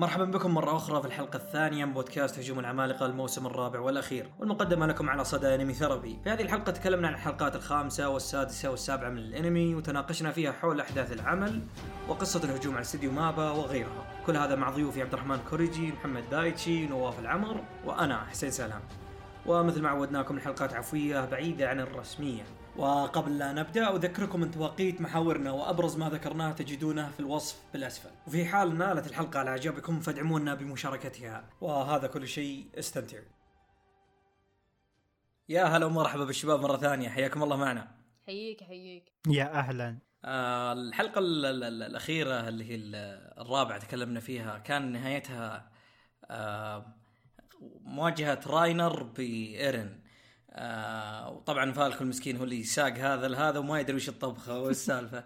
مرحبا بكم مرة أخرى في الحلقة الثانية من بودكاست هجوم العمالقة الموسم الرابع والأخير والمقدمة لكم على صدى أنمي ثيرابي في هذه الحلقة تكلمنا عن الحلقات الخامسة والسادسة والسابعة من الأنمي وتناقشنا فيها حول أحداث العمل وقصة الهجوم على استديو مابا وغيرها. كل هذا مع ضيوفي عبد الرحمن كوريجي محمد دايتشي نواف العمر وأنا حسين سلام. ومثل ما عودناكم الحلقات عفوية بعيدة عن الرسمية. وقبل لا نبدأ أذكركم ان توقيت محاورنا وأبرز ما ذكرناه تجدونه في الوصف بالأسفل. وفي حال نالت الحلقة على أعجابكم فادعمونا بمشاركتها. وهذا كل شيء استمتعوا. يا هلا ومرحبا بالشباب مرة ثانية. حياكم الله معنا. حييك حييك. يا أهلا. آه الحلقة ال- ال- ال- الأخيرة اللي هي ال- الرابعة تكلمنا فيها كان نهايتها آه مواجهة راينر بإيرن. آه وطبعا فالكو المسكين هو اللي ساق هذا لهذا وما يدري وش الطبخة والسالفه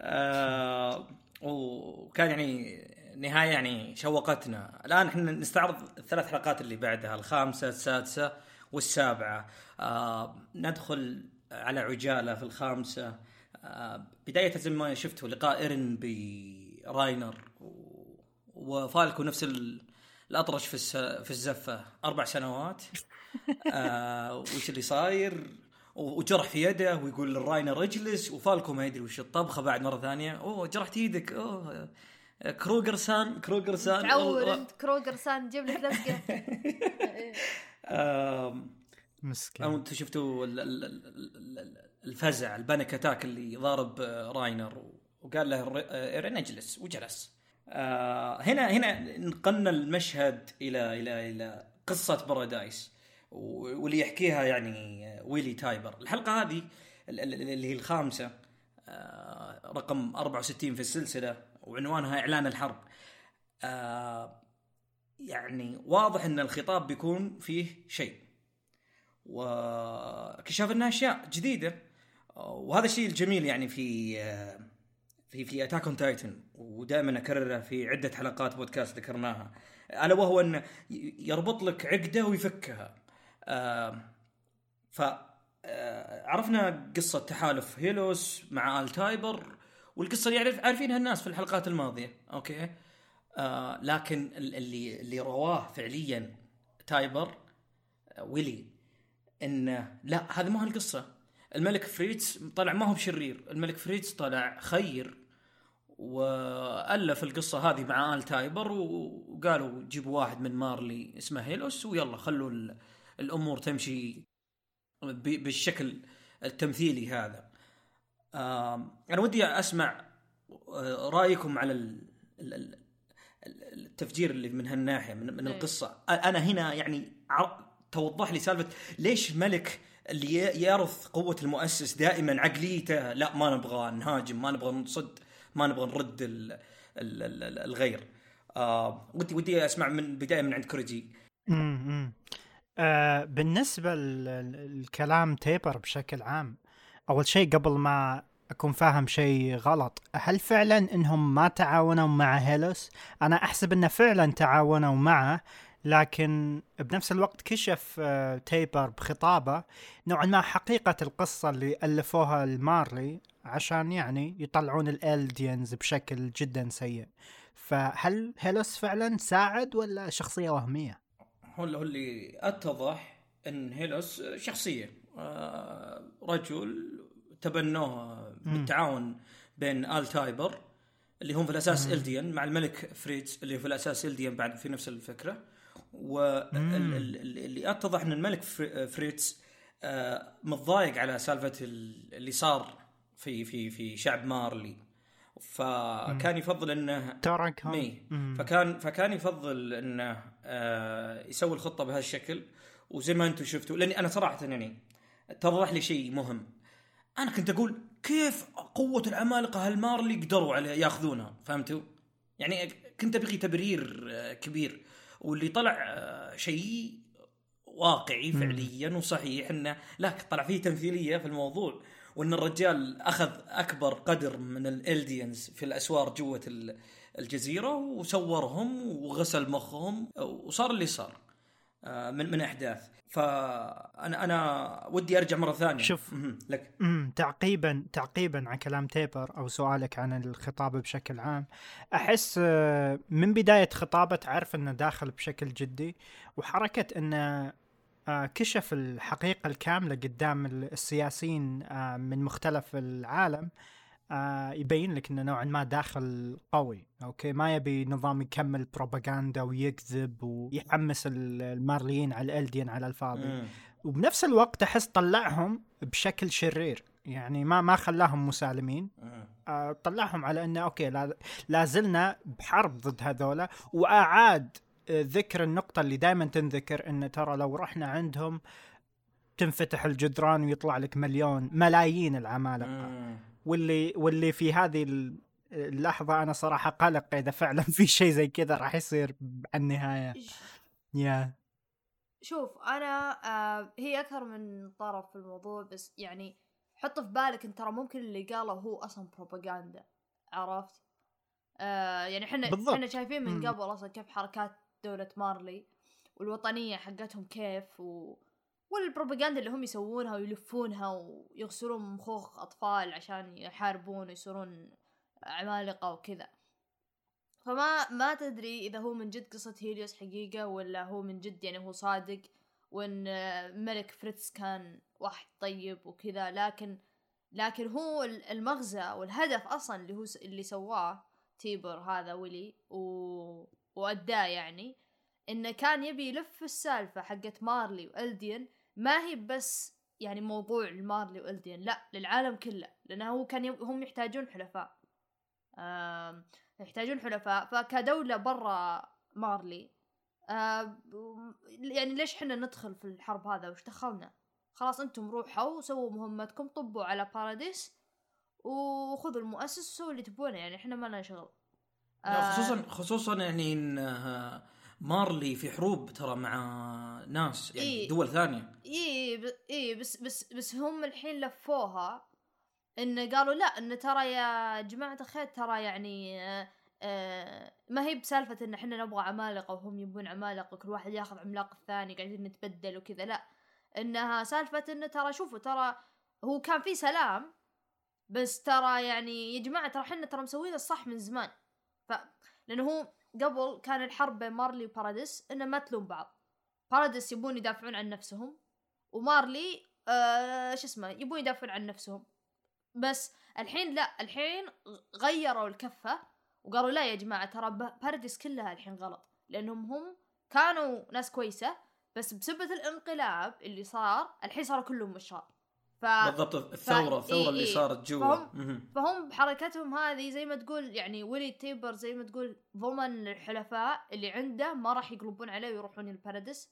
آه وكان يعني نهاية يعني شوقتنا. الآن إحنا نستعرض الثلاث حلقات اللي بعدها الخامسة السادسة والسابعة. آه ندخل على عجالة في الخامسة. آه بداية زي ما شفتوا لقاء ايرن براينر وفالكو نفس ال- الأطرش في في الزفة. أربع سنوات. آه وش اللي صاير؟ وجرح في يده ويقول للراينر اجلس وفالكو ما يدري وش الطبخة بعد مرة ثانية. أوه جرحت إيدك أوه كروجر سان كروجر سان. تعور انت كروجر سان جيب لك لزقه مسكين. أنتم شفتوا ال- ال- ال- ال- الفزع ال panic attack اللي ضارب آه، راينر. وقال له آه، إيرين اجلس وجلس. آه، هنا هنا نقلنا المشهد إلى إلى إلى قصة بارادايس. واللي يحكيها يعني آه، ويلي تايبر. الحلقة هذه ال- ال- اللي هي الخامسة آه، رقم 64 في السلسلة وعنوانها إعلان الحرب. آه، يعني واضح إن الخطاب بيكون فيه شيء. واكتشاف انها أشياء جديدة. وهذا الشيء الجميل يعني في في في Attack on Titan ودائما اكرره في عدة حلقات بودكاست ذكرناها. ألا وهو انه يربط لك عقدة ويفكها. آه، ف آه، عرفنا قصة تحالف هيلوس مع آل تايبر والقصة اللي يعرف عارفينها الناس في الحلقات الماضية أوكي؟ آه لكن ال- اللي اللي رواه فعليا تايبر آه، ويلي إنه لا هذه ما هي القصة. الملك فريتز طلع ما هو بشرير. الملك فريتز طلع خير وألف القصة هذه مع آل تايبر وقالوا جيبوا واحد من مارلي اسمه هيلوس ويلا خلوا الأمور تمشي ب- بالشكل التمثيلي هذا. أنا ودي أسمع آه، رأيكم على ال- ال- ال- التفجير اللي من هالناحية من, من إيه. القصة. أنا هنا يعني توضح لي سالفة ليش ملك اللي ي- يرث قوة المؤسس دائما عقليته لا ما نبغى نهاجم ما نبغى نصد ما نبغى نرد ال ال ال الغير. آه ودي ودي أسمع من بداية من عند كوريجي. امم آه بالنسبة للكلام تيبر بشكل عام أول شيء قبل ما أكون فاهم شيء غلط هل فعلا إنهم ما تعاونوا مع هيلوس أنا أحسب إنه فعلا تعاونوا معه لكن بنفس الوقت كشف آه تيبر بخطابه نوعا ما حقيقة القصة اللي ألفوها المارلي عشان يعني يطلعون ال Eldians بشكل جدا سيء فهل هيلوس فعلا ساعد ولا شخصية وهمية؟ هو اللي- اتضح ان هيلوس شخصية آه، رجل تبنوه بالتعاون بين آل تايبر اللي هم في الأساس إلديان مع الملك فريتز اللي في الأساس إلديان بعد في نفس الفكرة. واللي اتضح إن الملك فري- فريتز آه، متضايق على سالفة ال- اللي صار في في في شعب مارلي. فكان يفضل إنه مم. فكان فكان يفضل إنه آه يسوي الخطة بهالشكل وزي ما أنتم شفتوا لأني أنا صراحة يعني اتضح لي شيء مهم أنا كنت أقول كيف قوة العمالقة هالمارلي قدروا عليه ياخذونها فهمتوا؟ يعني كنت ابغي تبرير آه، كبير واللي طلع آه، شيء واقعي فعليا وصحيح إنه لا طلع فيه تمثيلية في الموضوع وإن الرجال أخذ أكبر قدر من الالديانز في الأسوار جوة الجزيرة وسورهم وغسل مخهم وصار اللي صار. آه، من من أحداث فانا أنا ودي أرجع مرة ثانية شوف. لك تعقيبا تعقيبا على كلام تيبر أو سؤالك عن الخطاب بشكل عام أحس آه، من بداية خطابة تعرف إنه داخل بشكل جدي وحركة إنه آه، كشف الحقيقة الكاملة قدام السياسيين من مختلف العالم آه، يبين لك إنه نوعا ما داخل قوي. أوكي؟ ما يبي نظام يكمل بروباغندا ويكذب ويحمس ال- المارليين على الإلديان على الفاضي. مم. وبنفس الوقت أحس طلعهم بشكل شرير. يعني ما ما خلاهم مسالمين. آه، طلعهم على إنه أوكي لا, لا زلنا بحرب ضد هذولا. وأعاد آه، ذكر النقطة اللي دائما تنذكر إنه ترى لو رحنا عندهم تنفتح الجدران ويطلع لك مليون ملايين العمالقة. واللي واللي في هذه ال- اللحظة أنا صراحة قلق إذا فعلا في شيء زي كذا راح يصير على النهاية يا شوف أنا آه هي أكثر من طرف في الموضوع بس يعني حط في بالك إن ترى ممكن اللي قاله هو أصلا بروباغندا عرفت؟ آه يعني إحنا. إحنا شايفين من. قبل أصلا كيف حركات دولة مارلي والوطنية حقتهم كيف و... والبروباغندا اللي هم يسوونها ويلفونها ويغسلون مخوخ أطفال عشان يحاربون ويصيرون عمالقة وكذا. فما ما تدري إذا هو من جد قصة هيليوس حقيقة ولا هو من جد يعني هو صادق آه، ملك فريتز كان واحد طيب وكذا لكن لكن هو ال- المغزى والهدف أصلا اللي هو اللي سواه تيبر هذا ويلي و... وأداه يعني إنه كان يبي يلف السالفة حقت مارلي والدين ما هي بس يعني موضوع المارلي والدين لا للعالم كله لأنه هو كان. هم يحتاجون حلفاء. يحتاجون حلفاء فكدولة برا مارلي يعني ليش إحنا ندخل في الحرب هذا وش دخلنا خلاص أنتم روحوا وسووا مهمتكم طبوا على باراديس وخذوا المؤسس وسووا اللي تبونه يعني إحنا ما لنا شغل خصوصا خصوصا يعني إن آه، مارلي في حروب ترى مع ناس يعني إيه. دول ثانية اي. اي بس بس بس هم الحين لفوها إن قالوا لا إن ترى يا جماعة الخير ترى يعني آه آه ما هي بسالفة إن إحنا نبغى عمالقة وهم يبون عمالقة وكل واحد ياخذ عملاق الثاني قاعدين نتبدل وكذا لا إنها سالفة انه ترى شوفوا ترى هو كان في سلام بس ترى يعني يا جماعة ترى إحنا ترى مسوين الصح من زمان ف لأنه هو قبل كان الحرب بين مارلي وباراديس إنه ما تلوم بعض. باراديس يبون يدافعون عن نفسهم ومارلي آه شو اسمه يبون يدافعون عن نفسهم. بس الحين لا الحين غيروا الكفة وقالوا لا يا جماعة ترى باراديس كلها الحين غلط لأنهم هم كانوا ناس كويسة بس بسبة الانقلاب اللي صار الحين صاروا كلهم أشرار ف... بالضبط الثوره ف- الثورة إيه اللي إيه. صارت جوا فهم-. فهم بحركتهم هذه زي ما تقول يعني ويلي تيبر زي ما تقول ضمن الحلفاء اللي عنده ما راح يقلبون عليه ويروحون الباراديس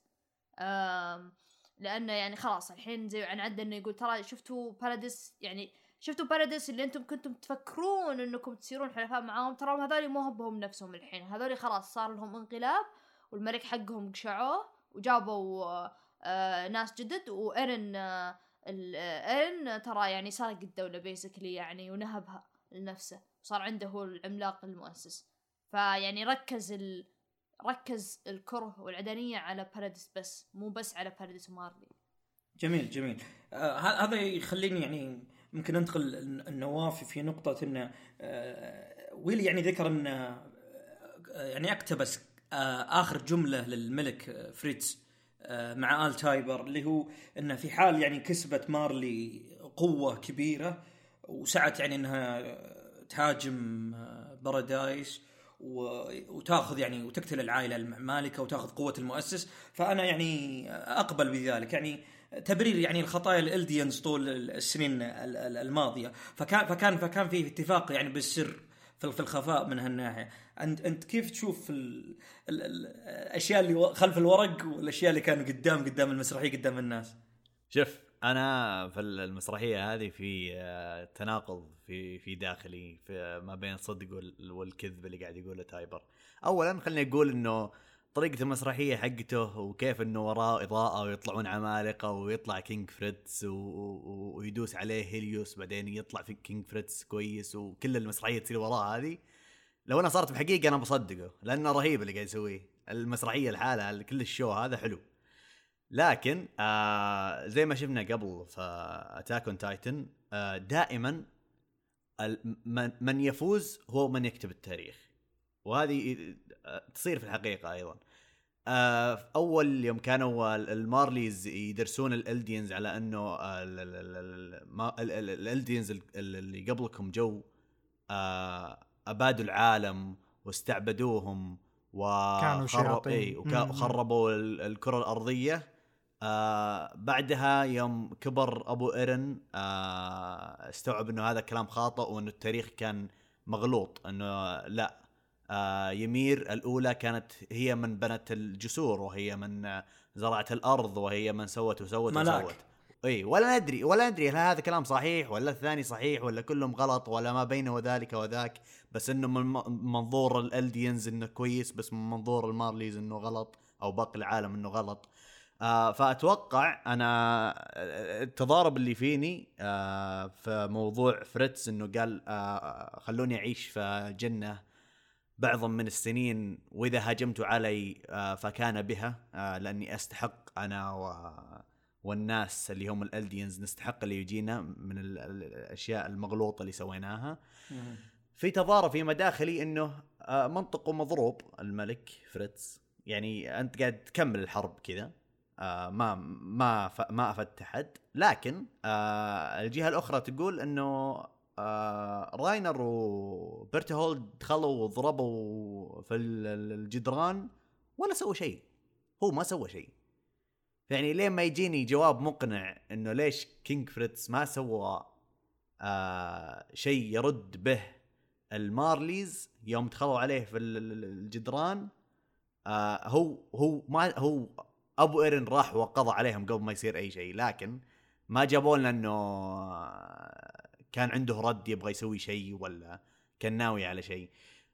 آم، لأنه يعني خلاص الحين زي عن عدة إنه يقول ترى شفتوا باراديس يعني شفتوا باراديس اللي أنتم كنتم تفكرون إنكم تصيرون حلفاء معاهم ترى هذول مو بهم نفسهم الحين هذول خلاص صار لهم انقلاب والملك حقهم قشعوه وجابوا آه، ناس جدد وإيرن آه، ايرن ترى يعني سرق الدولة basically يعني ونهبها لنفسه صار عنده هو العملاق المؤسس. فيعني ركز ال... ركز الكره والعدائية على باراديس بس مو بس على باراديس ومارلي. جميل جميل. آه هذا يخليني يعني ممكن ننتقل الن- لنواف في نقطة إنه آه ويلي يعني ذكر إنه آه، يعني اقتبس آه آخر جملة للملك آه، فريتز. مع آل تايبر اللي هو إنه في حال يعني كسبت مارلي قوة كبيرة وسعت يعني إنها آه، تهاجم آه، بارادايس وتاخذ يعني وتقتل العائلة المالكه وتاخذ قوة المؤسس. فأنا يعني أقبل بذلك. يعني تبرير يعني الخطايا ال Eldians طول السنين ال- ال- الماضية. فكان فكان فكان في اتفاق يعني بالسر. في الخفاء من هالناحية. انت أنت كيف تشوف ال ال ال الأشياء اللي خلف الورق والأشياء اللي كانوا قدام قدام المسرحية قدام الناس؟ شوف أنا في المسرحية هذه في آه، تناقض في في داخلي في ما بين الصدق وال- والكذب اللي قاعد يقوله تايبر. اولا خليني أقول إنه طريقة المسرحية حقته وكيف إنه وراه إضاءة ويطلعون عمالقة ويطلع King Fritz و... و... ويدوس عليه هيلوس بعدين يطلع في King Fritz كويس وكل المسرحية تصير وراه هذه. لو أنا صارت بحقيقة أنا بصدقه لأنه رهيب اللي قاعد يسويه. المسرحية لحالها كل ال show هذا حلو. لكن آه زي ما شفنا قبل في Attack on Titan آه دائما من, يفوز هو من يكتب التاريخ. وهذه تصير في الحقيقة أيضا آه أول يوم كانوا ال- Marleys يدرسون ال Eldians على إنه ال- ال- ال- ال- ما- ال- ال- ال Eldians ال- اللي قبلكم جو آه أبادوا العالم واستعبدوهم و كانوا شياطين. إيه مم. وخربوا ال- الكرة الأرضية آه بعدها يوم كبر أبو إيرن آه استوعب إنه هذا كلام خاطئ وإنه التاريخ كان مغلوط إنه لا يمير الأولى كانت هي من بنت الجسور وهي من آه، زرعت الأرض وهي من سوت وسوت ملاك. وسوت. إي ولا ندري ولا ندري هل هذا كلام صحيح ولا الثاني صحيح ولا كلهم غلط ولا ما بينه وذلك وذاك. بس إنه من منظور الالدينز إنه كويس بس من منظور المارليز إنه غلط أو باقي العالم إنه غلط. آه فأتوقع أنا آه، التضارب اللي فيني آه في موضوع فريتز إنه قال آه خلوني أعيش في جنة بعض من السنين وإذا هاجمت علي آه فكان بها آه لأني أستحق أنا و والناس اللي هم الالدينز نستحق اللي يجينا من ال- ال- الأشياء المغلوطة اللي سويناها. في تضارب في مداخلي إنه آه، منطقه مضروب الملك فريتز. يعني أنت قاعد تكمل الحرب كذا ما ما ما أفدت أحد. لكن الجهة الأخرى تقول إنه آه، راينر وبرتهولد دخلوا وضربوا في ال- ال- الجدران ولا سووا شيء. هو ما سوى شيء. يعني لين ما يجيني جواب مقنع إنه ليش King فريتز ما سوى آه شيء يرد به المارليز يوم دخلوا عليه في ال- ال- الجدران آه هو هو ما هو أبو ايرن راح وقضى عليهم قبل ما يصير أي شيء. لكن ما جابوا لنا إنه كان عنده رد يبغى يسوي شيء ولا كان ناوي على شيء.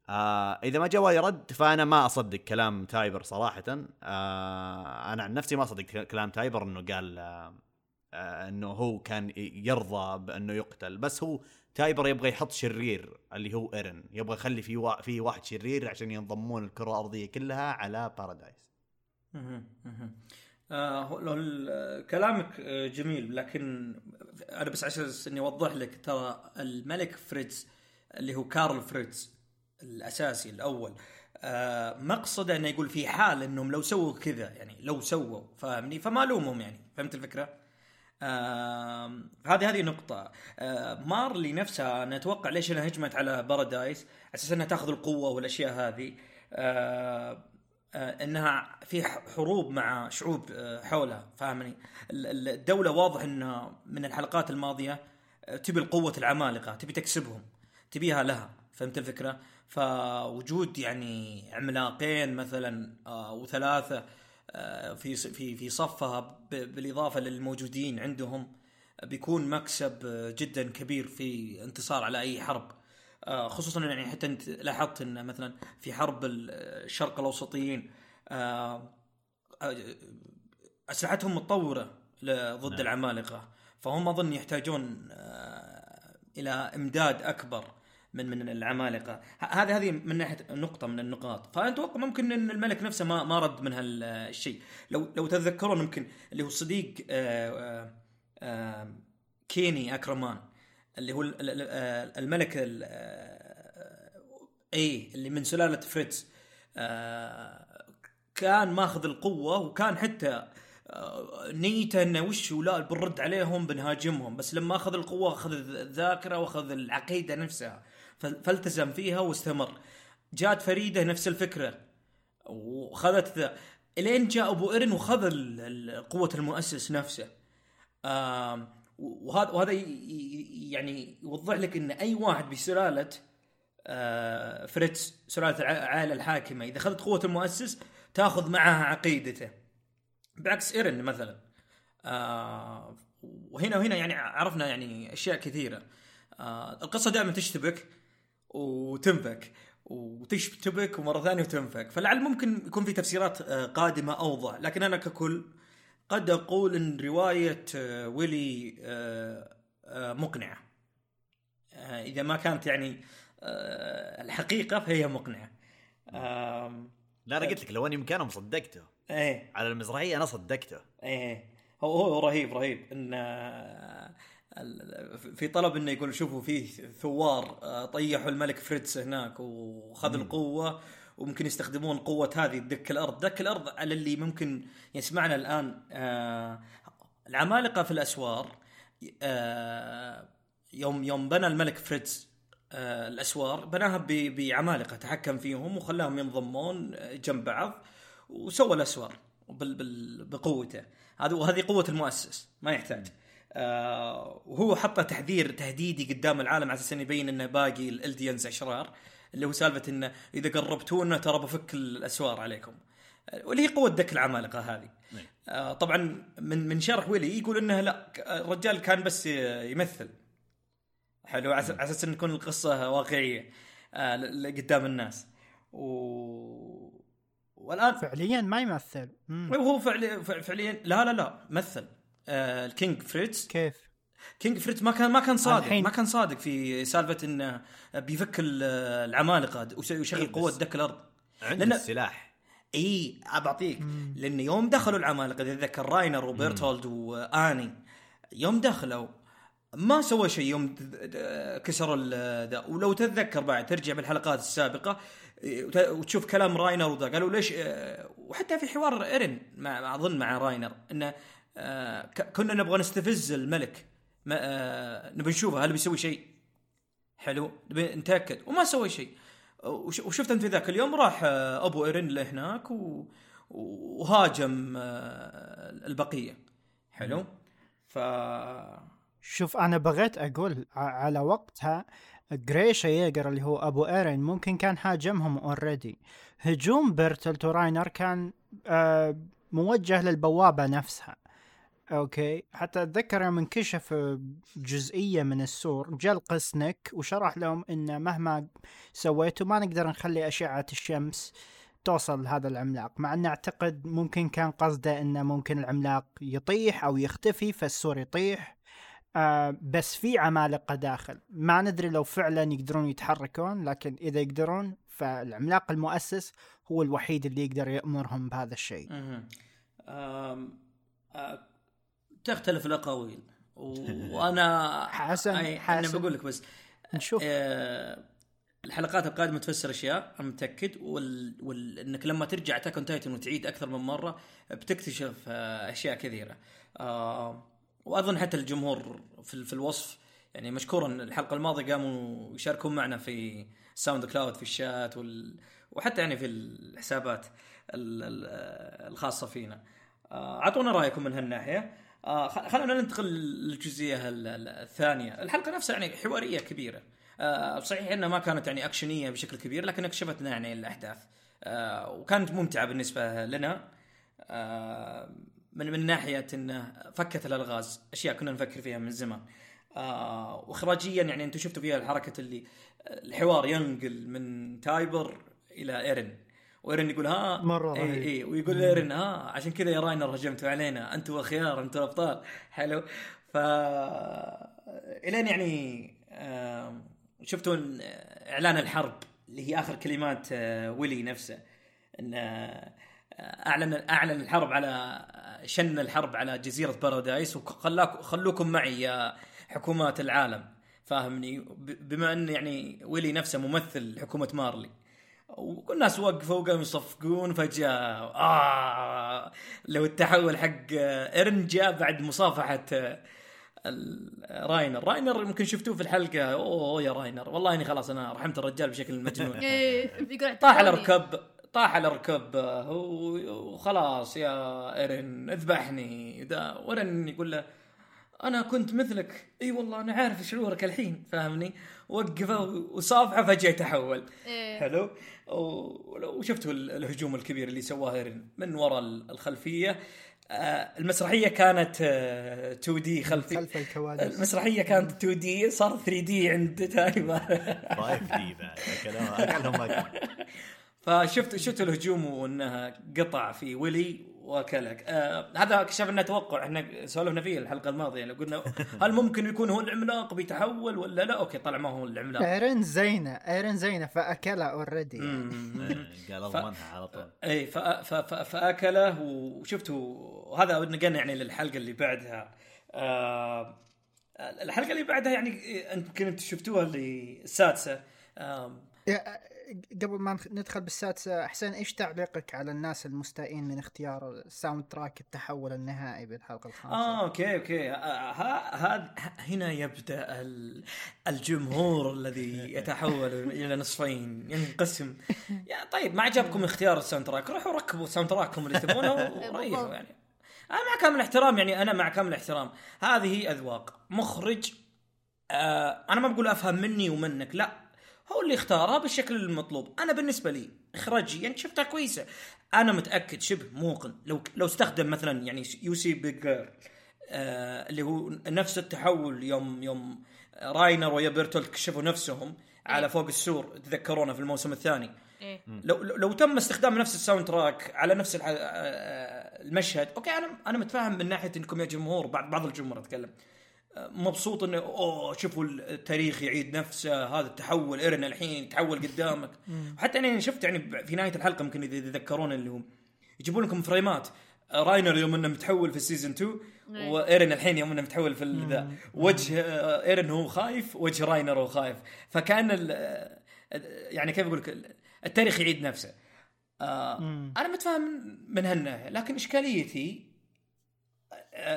آه إذا ما جاء رد فأنا ما أصدق كلام تايبر صراحة. آه أنا عن نفسي ما أصدق كلام تايبر إنه قال آه إنه هو كان يرضى بإنه يقتل. بس هو تايبر يبغى يحط شرير اللي هو إيرن. يبغى يخلي في وا... في واحد شرير عشان ينضمون الكرة الأرضية كلها على بارادايس. آه كلامك آه، جميل لكن أنا بس عشان إني أوضح لك ترى الملك فريتز اللي هو كارل فريتز الأساسي الأول آه مقصده إنه يقول في حال إنهم لو سووا كذا يعني لو سووا فاهمني؟ فما لومهم يعني فهمت الفكرة؟ آه هذه هذه نقطة. آه مارلي نفسها أنا أتوقع ليش أنها هجمت على بارادايس؟ على أساس أنها تأخذ القوة والأشياء هذه. آه إنها في حروب مع شعوب آه حولها فاهمني؟ ال- ال- الدولة واضح انها من الحلقات الماضية آه، تبي القوة العمالقة تبي تكسبهم تبيها لها فهمت الفكرة؟ فوجود يعني عملاقين مثلا آه، وثلاثة آه، في في في صفها بالإضافة للموجودين عندهم بيكون مكسب آه، جدا كبير في انتصار على أي حرب. آه، خصوصا يعني حتى أنت لاحظت إن مثلا في حرب ال- الشرق الأوسطيين آه، آه، أسلحتهم متطورة ضد نعم. العمالقة فهم أظن يحتاجون آه، إلى إمداد أكبر من من العمالقة. هذه هذه من ناحية نقطة من النقاط. فانا أتوقع ممكن إن الملك نفسه ما ما رد من هالشيء لو لو تتذكرون يمكن اللي هو صديق آه، آه، آه، كيني أكرمان. اللي هو ال- الملك ال- آه، اي اللي من سلالة فريتز. آه، كان ماخذ القوة وكان حتى آه، نيته إنه وش لا بنرد عليهم بنهاجمهم. بس لما أخذ القوة أخذ الذاكرة وأخذ العقيدة نفسها. فال- فالتزم فيها واستمر. جات فريدة نفس الفكرة وخذت ذا. إلين جاء أبو ايرن وخذ قوة المؤسس نفسه. وهذا وهذا يعني يوضح لك إن أي واحد بسلاله آه، فريتز سلاله العائله الحاكمة إذا أخذت قوة المؤسس تأخذ معها عقيدته. بعكس إيرن مثلا. آه، وهنا وهنا يعني عرفنا يعني أشياء كثيرة. آه، القصة دائما تشتبك وتنفك وتشتبك ومرة ثانية وتنفك فلعل ممكن يكون في تفسيرات قادمة أوضح لكن أنا ككل قد أقول إن رواية آه، ويلي آه، آه، مقنعة. آه، إذا ما كانت يعني الحقيقة فهي مقنعة. آم، لا أنا قلت لك لو أني مكانهم صدقته. إيه. على المسرحيه أنا صدقته. إيه. هو هو رهيب رهيب. إن ال- في طلب إنه يقول شوفوا في ثوار طيحوا الملك فريتز هناك وخذ القوة. وممكن يستخدمون قوة هذه تدك الأرض. دك الأرض على اللي ممكن يسمعنا الآن آه، العمالقة في الأسوار آه، يوم يوم بنى الملك فريتز آه، الأسوار بناها بعمالقة تحكم فيهم وخلاهم ينضمون آه، جنب بعض وسوى الأسوار بقوته. هذا وهذه قوة المؤسس ما يحتاج. آه وهو حط تحذير تهديدي قدام العالم على أساس انه يبين إنه باقي الالديانز أشرار. اللي هو سالفة إنه إذا قربتونا ترى بفك الأسوار عليكم. واللي هي قوة دك العمالقة هذه. نعم. آه طبعا من من شرح ويلي يقول إنه لا الرجال كان بس يمثل. حلو على على أساس إن تكون القصة واقعية آه قدام الناس. و... والآن فعليا ما يمثل. هو فعليا فعليا لا لا لا مثل. آه ال King فريتز كيف؟ King فريتز ما كان ما كان صادق الحين- ما كان صادق في سالفة انه بيفك ال- العمالقة ويشغل إيه، قوة دك الأرض. عنده لأن- السلاح. إي بعطيك. لأن يوم دخلوا العمالقة إذا تذكر راينر وبرتولد وآني يوم دخلوا ما سوى شيء يوم د- كسروا ذا. ولو تتذكر بعد ترجع بالحلقات السابقة إيه، وت- وتشوف كلام راينر وذا. قالوا ليش آه، وحتى في حوار ايرن مع أظن مع راينر إنه آه، كنا نبغى نستفز الملك. ما آه، نبي نشوفه. هل بيسوي شيء؟ حلو. نبي نتأكد. وما سوى شيء. وش- وشفت أنت في ذاك اليوم راح آه، أبو ايرن لهناك و... وهاجم آه، البقية. حلو. ف شوف أنا بغيت أقول على وقتها جريشا ييجر اللي هو أبو إيرين ممكن كان هاجمهم already هجوم بيرتولت وراينر كان آه موجه للبوابة نفسها. أوكي. حتى أتذكر يوم انكشف جزئية من السور جاء القس نك وشرح لهم ان مهما سويتوا ما نقدر نخلي أشعة الشمس توصل لهذا العملاق مع ان أعتقد ممكن كان قصده إنه ممكن العملاق يطيح أو يختفي فالسور يطيح آه بس في عمالقة داخل. ما ندري لو فعلا يقدرون يتحركون لكن إذا يقدرون فالعملاق المؤسس هو الوحيد اللي يقدر يأمرهم بهذا الشيء. تختلف الأقاويل. وأنا حسن- أي، حسن. أنا بقول لك بس نشوف. آه، الحلقات القادمة تفسر أشياء أنا متأكد وال... وال... إنك لما ترجع تاكون تايتن وتعيد أكثر من مرة بتكتشف آه، أشياء كثيرة. آه، وأظن حتى الجمهور في, في الوصف يعني مشكورا الحلقة الماضية قاموا يشاركون معنا في SoundCloud في الشات وال... وحتى يعني في الحسابات ال... ال... الخاصة فينا. آه، أعطونا رأيكم من هالناحية. آه، خلونا ننتقل للجزئية ال- ال- الثانية. الحلقة نفسها يعني حوارية كبيرة. آه، صحيح إنها ما كانت يعني أكشنية بشكل كبير لكن كشفت لنا يعني الأحداث. آه، وكانت ممتعة بالنسبة لنا. آه، من من ناحية انه فكت الألغاز أشياء كنا نفكر فيها من زمان. آه، واخراجيا يعني أنتم شفتوا فيها الحركة اللي الحوار ينقل من تايبر إلى إيرن. وإيرن يقول ها مرة اي. اي ويقول إيرن ها عشان كذا يا راينر هجمتوا علينا أنتم الخيار أنتم الابطال حلو. ف إلين يعني شفتوا إعلان الحرب اللي هي آخر كلمات آه، ويلي نفسه. إن آه، أعلن أعلن الحرب على شن الحرب على جزيرة بارادايس وخلاك خلوكم معي يا حكومات العالم. فاهمني؟ بما إن يعني ويلي نفسه ممثل حكومة مارلي. والناس وقفوا وقاموا يصفقون فجأة آه لو التحول حق ايرن جاء بعد مصافحة آه، راينر. راينر يمكن شفتوه في الحلقة. أوه يا راينر. والله إني خلاص أنا رحمت الرجال بشكل مجنون. بيقول طاح على. ركب طاح على ركب وخلاص يا ايرن اذبحني. وايرن يقول له أنا كنت مثلك. إي والله أنا عارف شعورك الحين فاهمني؟ وقفه وصافحه فجأة يتحول إيه. حلو. وشفتوا ال- الهجوم الكبير اللي سواه إيرن من وراء ال- الخلفية. آه، المسرحية كانت 2 D خلفي. خلف الكواليس. المسرحية كانت 2 D صار 3 D عند تايبر. 5 D بعد. أكلهم أكل. فشفت شفت الهجوم وإنها قطع في ويلي وأكلك. آه هذا كشفنا توقع. إحنا سولفنا فيه الحلقة الماضية لو قلنا هل ممكن يكون هو العملاق بيتحول ولا لا؟ أوكي طلع ما هو العملاق. ايرن زينة ايرن زينة فأكلها already. قال اضمنها على طول. إي إيه، فأكله وشفتوا وهذا نقلنا يعني للحلقة اللي بعدها. آه الحلقة اللي بعدها يعني يمكن أنتم شفتوها اللي السادسة. آه قبل ما ندخل بالسادسة حسين إيش تعليقك على الناس المستائين من اختيار ال soundtrack التحول النهائي بالحلقة الخامسة؟ آه أوكي أوكي. هذا هنا يبدأ ال- الجمهور الذي يتحول إلى نصفين ينقسم. يا طيب ما عجبكم اختيار ال soundtrack؟ روحوا ركبوا ال soundtrack كم اللي تبونه وريحوا. يعني. أنا مع كامل الاحترام يعني أنا مع كامل الاحترام. هذه أذواق. مخرج آه أنا ما بقول أفهم مني ومنك لا. هو اللي اختارها بالشكل المطلوب. أنا بالنسبة لي اخراجيا شفتها كويسة. أنا متأكد شبه موقن. لو لو استخدم مثلا يعني You See Big آه اللي هو نفس التحول يوم يوم راينر ويا بيرتولت كشفوا نفسهم على فوق السور تذكرونا في الموسم الثاني. إيه. لو لو لو تم استخدام نفس ال soundtrack على نفس آه، المشهد أوكي أنا أنا متفاهم من ناحية إنكم يا جمهور بعض بعض الجمهور أتكلم. مبسوط إنه أوه شوفوا التاريخ يعيد نفسه هذا التحول ايرن الحين يتحول قدامك. وحتى أنا شفت يعني في نهاية الحلقة يمكن إذا يتذكرون اللي هم يجيبون لكم frame ات. راينر يوم إنه متحول في ال season 2 إيه. وإيرن الحين يوم إنه متحول في ذا. وجه آه، إيرن هو خايف وجه راينر هو خايف. فكان آه، يعني كيف أقول لك التاريخ يعيد نفسه. آه أنا متفاهم من هالناحية لكن إشكاليتي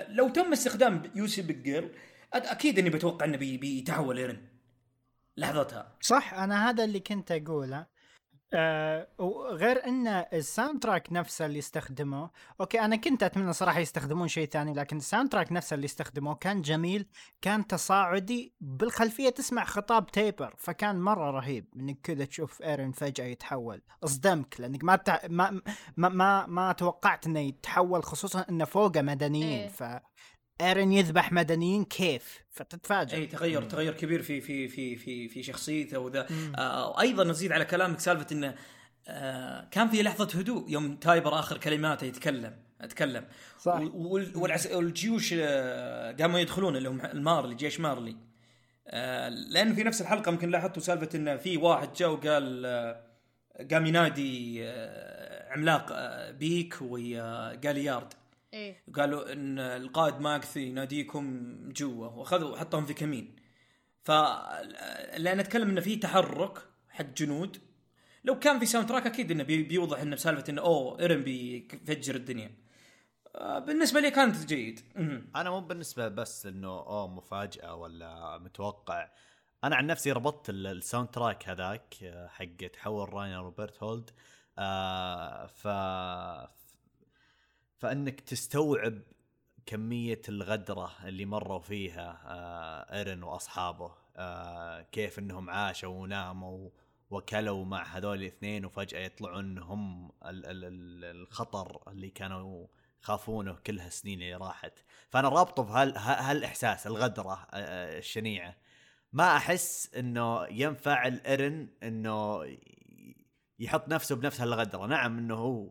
لو تم استخدام You See Big Girl أكيد إني بتوقع إنه بي- بيتحول إيرن. لحظتها. صح أنا هذا اللي كنت أقوله. آه وغير إن ال soundtrack نفسه اللي استخدموه أوكي أنا كنت أتمنى صراحة يستخدمون شيء ثاني لكن ال soundtrack نفسه اللي استخدموه كان جميل كان تصاعدي بالخلفية تسمع خطاب تايبر فكان مرة رهيب إنك كذا تشوف إيرن فجأة يتحول اصدمك لأنك ما تع... ما, ما ما ما توقعت إنه يتحول خصوصا إنه فوقه مدنيين إيه. ايرن يذبح مدنيين كيف؟ فتتفاجئ. إي تغير تغير كبير في في في في في شخصيته وذا. آه وأيضا نزيد على كلامك سالفة إنه آه كان في لحظة هدوء يوم تايبر آخر كلماته يتكلم اتكلم صح. والجيوش آه، قاموا يدخلون اللي هم المارلي جيش مارلي. آه لأن في نفس الحلقة يمكن لاحظتوا سالفة إنه في واحد جاء وقال آه قام ينادي آه عملاق آه بيك ويا جاليارد. إيه. قالوا إن القائد ماغاث يناديكم جوا وأخذوا وحطهم في كمين. ف لأن أتكلم إنه في تحرك حق جنود. لو كان في soundtrack أكيد إنه بي- بيوضح إنه بسالفة إنه أوه ايرن بيفجر الدنيا. آه، بالنسبة لي كانت جيد. أنا مو بالنسبة بس إنه أوه مفاجأة ولا متوقع. أنا عن نفسي ربطت ال- ال soundtrack هذاك آه، حق تحول راينر وبيرتهولد. آه ف فإنك تستوعب كمية الغدرة اللي مروا فيها آه إيرن وأصحابه آه كيف إنهم عاشوا وناموا وكلوا مع هذول الاثنين وفجأة يطلعون هم ال- ال- ال- الخطر اللي كانوا خافونه كل هالسنين اللي راحت. فأنا رابطه بهال ه- هالإحساس الغدرة آه، آه، الشنيعة. ما أحس إنه ينفع لإيرن إنه يحط نفسه بنفس هالغدرة. نعم إنه هو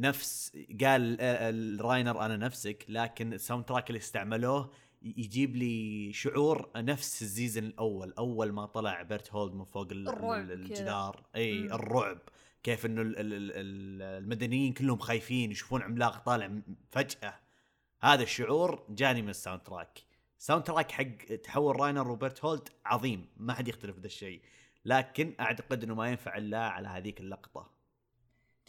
نفس قال آه، لراينر أنا نفسك. لكن ال soundtrack اللي استعملوه يجيب لي شعور نفس ال season الأول أول ما طلع بيرتهولد من فوق. الجدار. إي. الرعب. كيف إنه ال- ال- ال- ال- المدنيين كلهم خايفين يشوفون عملاق طالع فجأة. هذا الشعور جاني من ال soundtrack. ال soundtrack حق تحول راينر وبيرتهولد عظيم. ما حد يختلف بهذا الشيء. لكن أعتقد إنه ما ينفع إلا على هذيك اللقطة.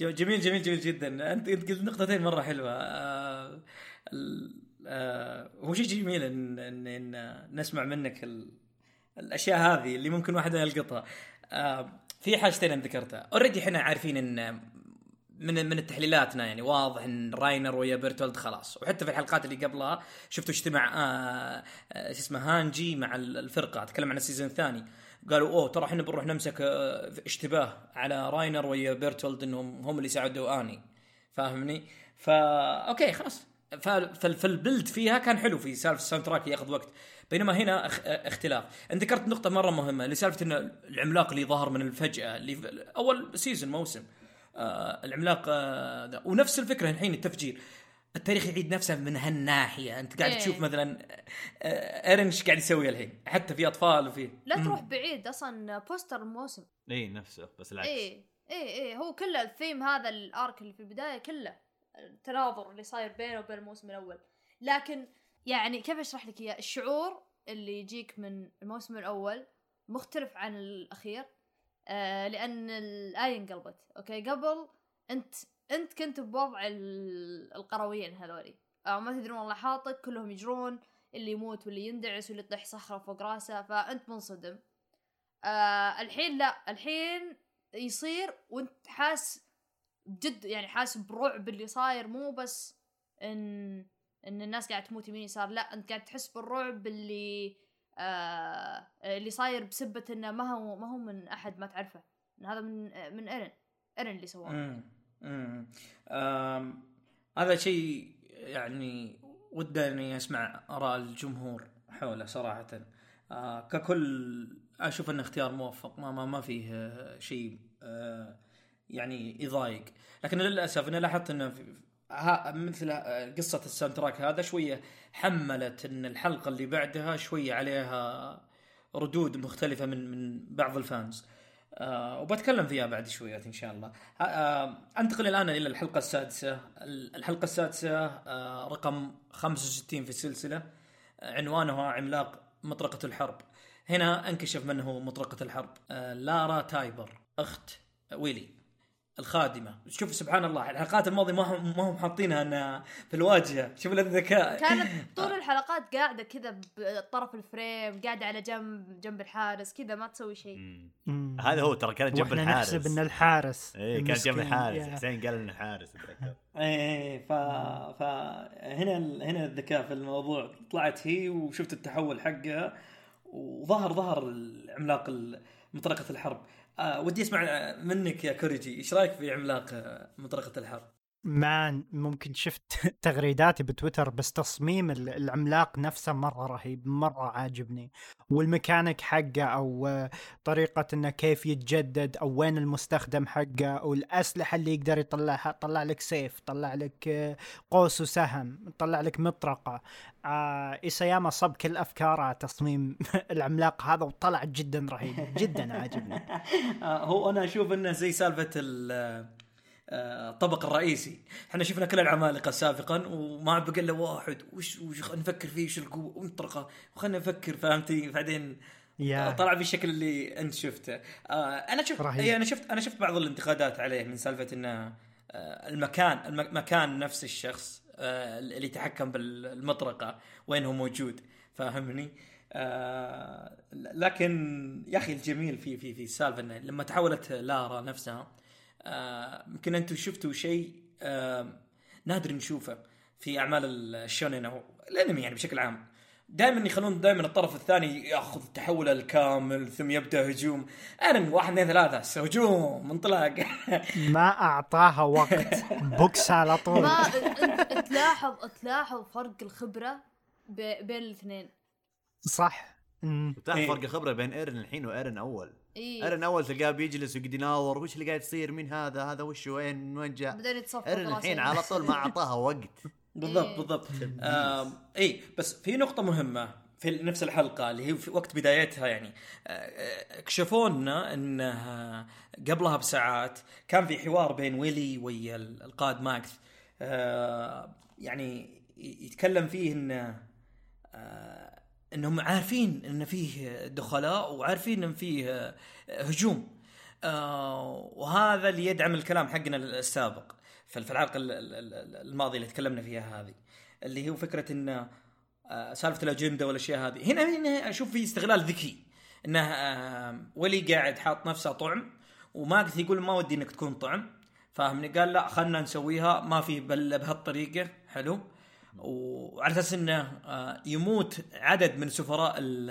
جميل جميل جميل جدا. أنت قلت نقطتين مرة حلوة. آه آه هو شيء جميل ان ان, إن نسمع منك ال الأشياء هذه اللي ممكن واحد يلقطها. آه في حاجتين أنا ذكرتها. already إحنا عارفين إن من من تحليلاتنا يعني واضح إن راينر ويا بيرتولد خلاص. وحتى في الحلقات اللي قبلها شفتوا اجتماع آه آه شو اسمه هانجي مع ال- الفرقة. أتكلم عن ال season الثاني. قالوا أوه ترى إحنا بنروح نمسك آه، اشتباه على راينر ويا بيرتولد إنهم هم اللي ساعدوا آني. فاهمني؟ فا أوكي خلاص. فال build up فيها كان حلو في سالفة ال soundtrack ياخذ وقت. بينما هنا أخ... اختلاف. أنت ذكرت نقطة مرة مهمة اللي سالفه إن العملاق اللي ظهر من الفجأة اللي أول season موسم. آه العملاق آه. ونفس الفكرة الحين التفجير. التاريخ يعيد نفسه من هالناحية. أنت قاعد إيه. تشوف مثلا آه ايرن إيش قاعد يسوي الحين حتى في أطفال وفي. لا. تروح بعيد أصلا poster الموسم إي نفسه بس العكس. إيه إيه إيه هو كله الثيم هذا ال arc اللي في البداية كله التناظر اللي صاير بينه وبين الموسم الأول. لكن يعني كيف أشرح لك إياه؟ الشعور اللي يجيك من الموسم الأول مختلف عن الأخير. آه لأن الآية انقلبت أوكي؟ قبل أنت انت كنت بوضع ال- القرويين هذولي. أو ما تدرون والله حاطك كلهم يجرون اللي يموت واللي يندعس واللي تطيح صخرة فوق راسه فأنت منصدم. آه الحين لا الحين يصير وانت حاس بجد يعني حاس برعب اللي صاير مو بس ان إن الناس قاعدة تموت يمين يسار لا انت قاعد تحس بالرعب اللي آه اللي صاير بسبة إنه ما هو ما هو من أحد ما تعرفه. هذا من من إيرن إيرن اللي سواه. مم. مم. آم، هذا شيء يعني ودني أسمع آراء الجمهور حوله صراحة آه ككل أشوف انه اختيار موفق ما ما, ما فيه آه، شيء آه يعني يضايق لكن للأسف أنا لاحظت إنه مثل آه، قصة ال soundtrack هذا شوية حملت إن الحلقة اللي بعدها شوية عليها ردود مختلفة من من بعض ال fans آه وبتكلم فيها بعد شويات إن شاء الله. آه آه أنتقل الآن إلى الحلقة السادسة. الحلقة السادسة آه رقم 65 في السلسلة. آه عنوانها عملاق مطرقة الحرب. هنا أنكشف من هو مطرقة الحرب. آه لارا تايبر. أخت ويلي. الخادمة. شوف سبحان الله الحلقات الماضية ما هم ما هم حاطينها انها في الواجهة. شوف الذكاء كانت طول الحلقات قاعدة كذا بطرف ال frame قاعدة على جنب جنب الحارس كذا ما تسوي شيء. هذا هو ترى كانت جنب الحارس. نحسب إن الحارس إيه كان جنب. الحارس. حسين قال إنه حارس اتذكر إيه ف ف هنا ال... هنا الذكاء في الموضوع. طلعت هي وشفت التحول حقها وظهر ظهر العملاق ال- مطرقة الحرب. آه ودي أسمع منك يا كوريجي إيش رأيك في عملاق آه، مطرقة الحرب؟ مان ممكن شفت تغريداتي بتويتر بس تصميم ال- العملاق نفسه مرة رهيب مرة عاجبني. والميكانيك حقه أو آه، طريقة إنه كيف يتجدد أو وين المستخدم حقه أو الأسلحة اللي يقدر يطلعها طلع لك سيف طلع لك آه، قوس وسهم طلع لك مطرقة. آه إيساياما صب كل أفكاره على تصميم العملاق هذا وطلع جدا رهيب جدا عاجبني. آه هو أنا أشوف إنه زي سالفة ال آه، الطبق الرئيسي. إحنا شفنا كل العمالقة سابقا وما بقى إلا واحد. وش وش نفكر فيه وش القوة؟ ومطرقه وخلينا نفكر فهمتي؟ بعدين يا. طلع بالشكل اللي أنت شفته. آه أنا شفت أنا شفت أنا شفت بعض الانتقادات عليه من سالفة إنه آه المكان المكان نفس الشخص آه اللي يتحكم بالمطرقة وين هو موجود. فاهمني؟ آه لكن يا أخي الجميل في في في السالفة إنه لما تحولت لارا نفسها آه، يمكن أنتم شفتوا شيء آه نادر نشوفه في أعمال الشونين أو الأنمي يعني بشكل عام. دائما يخلون دائما الطرف الثاني يأخذ التحول الكامل ثم يبدأ هجوم. أنا واحد اثنين ثلاثة هجوم انطلاق. ما أعطاها وقت. box على طول. ما تلاحظ تلاحظ فرق الخبرة بين الاثنين. صح. وتعرف إيه. فرق خبرة بين إيرن الحين وإيرن أول. إي. ايرن أول تلقاه بيجلس ويقعد يناظر وش اللي قاعد يصير؟ مين هذا؟ هذا وش وين؟ من وين جاء؟ بعدين يتصفق ايرن الحين على طول ما أعطاها وقت. بالضبط إيه. بالضبط. إي بس في نقطة مهمة في نفس الحلقة اللي هي في وقت بدايتها يعني. آه، اكشفوا لنا إنها قبلها بساعات كان في حوار بين ويلي ويا القائد ماكس. آه، يعني يتكلم فيه إنه آه، إنهم عارفين إن فيه دخلاء وعارفين إن فيه هجوم. آه، وهذا اللي يدعم الكلام حقنا السابق في الحلقة ال- ال- ال- الماضيه اللي تكلمنا فيها هذه اللي هو فكرة إن آه، سالفة الأجندة والأشياء هذه. هنا هنا أشوف في استغلال ذكي إنه آه، ولي قاعد حاط نفسه طعم وماكث يقول ما ودي إنك تكون طعم. فاهمني؟ قال لا خلنا نسويها ما في بل بهالطريقة. حلو. وعلى أساس إنه آه، يموت عدد من سفراء ال-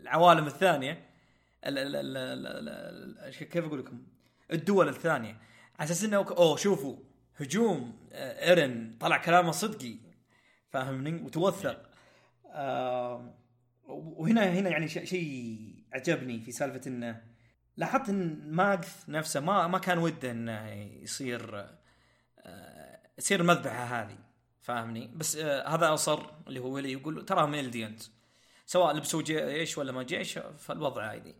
العوالم الثانية ال ال ال ال ال كيف أقول لكم؟ الدول الثانية. على أساس إنه أوه شوفوا هجوم آه، إيرن طلع كلامه صدقي فاهمني؟ وتوثق. آه وهنا هنا يعني شيء عجبني في سالفة إنه لاحظت إن ماجث نفسه ما ما كان وده إنه يصير يصير المذبحة هذه. فاهمني؟ بس آه، هذا أصر اللي هو ويلي يقول تراهم الديانز سواء لبسوا جيش ولا ما جيش فالوضع عادي.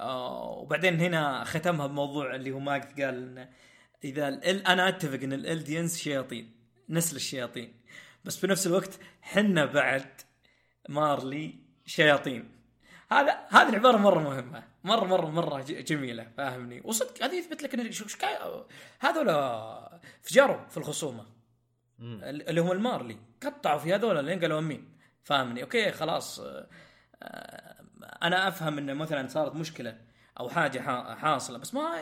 آه وبعدين هنا ختمها بموضوع اللي هو ماجث قال انه إذا ال أنا أتفق إن الالديانز شياطين نسل الشياطين. بس في نفس الوقت حنا بعد مارلي شياطين. هذا هذه العبارة مرة مهمة مرة مرة مرة جميلة فاهمني؟ وصدق هذه يثبت لك إن هذول فجروا في الخصومة. اللي هم المارلي. قطعوا في هذول لين قالوا أمين. فاهمني؟ أوكي خلاص. آه، آه، أنا أفهم انه مثلا صارت مشكلة أو حاجة حا- حاصلة بس ما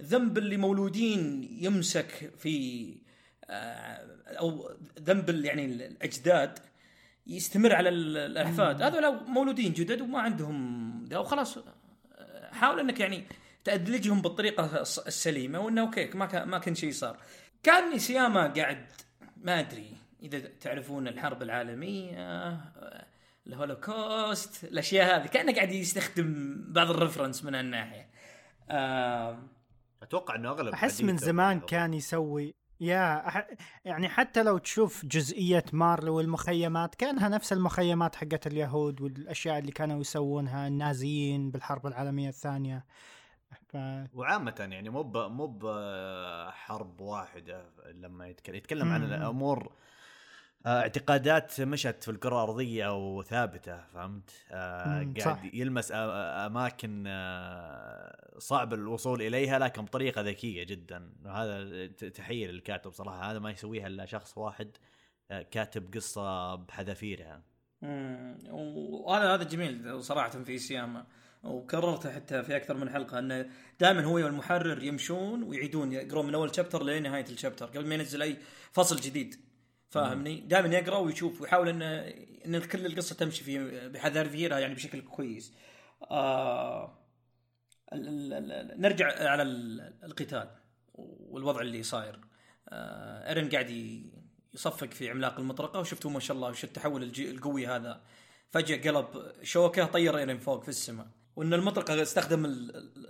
الذنب اللي مولودين يمسك في آه، أو ذنب يعني الأجداد يستمر على ال- الأحفاد. هذول مولودين جدد وما عندهم ده وخلاص. حاول إنك يعني تأدلجهم بالطريقة السليمة وإنه أوكي ما ما كان شيء صار. كان إيساياما قاعد ما أدري. إذا تعرفون الحرب العالمية الهولوكوست الأشياء هذه كانه قاعد يستخدم بعض ال reference من هالناحية. آه أتوقع إنه أغلب أحس من زمان. كان يسوي يا أح... يعني حتى لو تشوف جزئية مارلي والمخيمات كأنها نفس المخيمات حقت اليهود والأشياء اللي كانوا يسوونها النازيين بالحرب العالمية الثانية. ف... وعامة يعني مو مو بحرب واحدة لما يتكلم يتكلم عن. الأمور آه، اعتقادات مشت في الكرة الأرضية وثابتة فهمت؟ آه قاعد صح. يلمس أماكن آه صعب الوصول إليها لكن بطريقة ذكية جدا وهذا تحية للكاتب صراحة هذا ما يسويها إلا شخص واحد آه، كاتب قصة بحذافيرها. وهذا هذا جميل صراحة في سياما وكررته حتى في أكثر من حلقة أنه دائما هو والمحرر يمشون ويعيدون يقرون من أول شابتر لنهايه الشابتر قبل ما ينزل أي فصل جديد فاهمني؟ دائما يقرأ ويشوف ويحاول ان إن كل القصة تمشي في بحذافيرها يعني بشكل كويس. آه ال- ال- ال- نرجع على ال- القتال والوضع اللي صاير. آه إيرن قاعد يصفق في عملاق المطرقة وشفتوا ما شاء الله وش التحول القوي هذا فجأة قلب شوكة طير إيرن فوق في السماء وإن المطرقة استخدم ال- ال-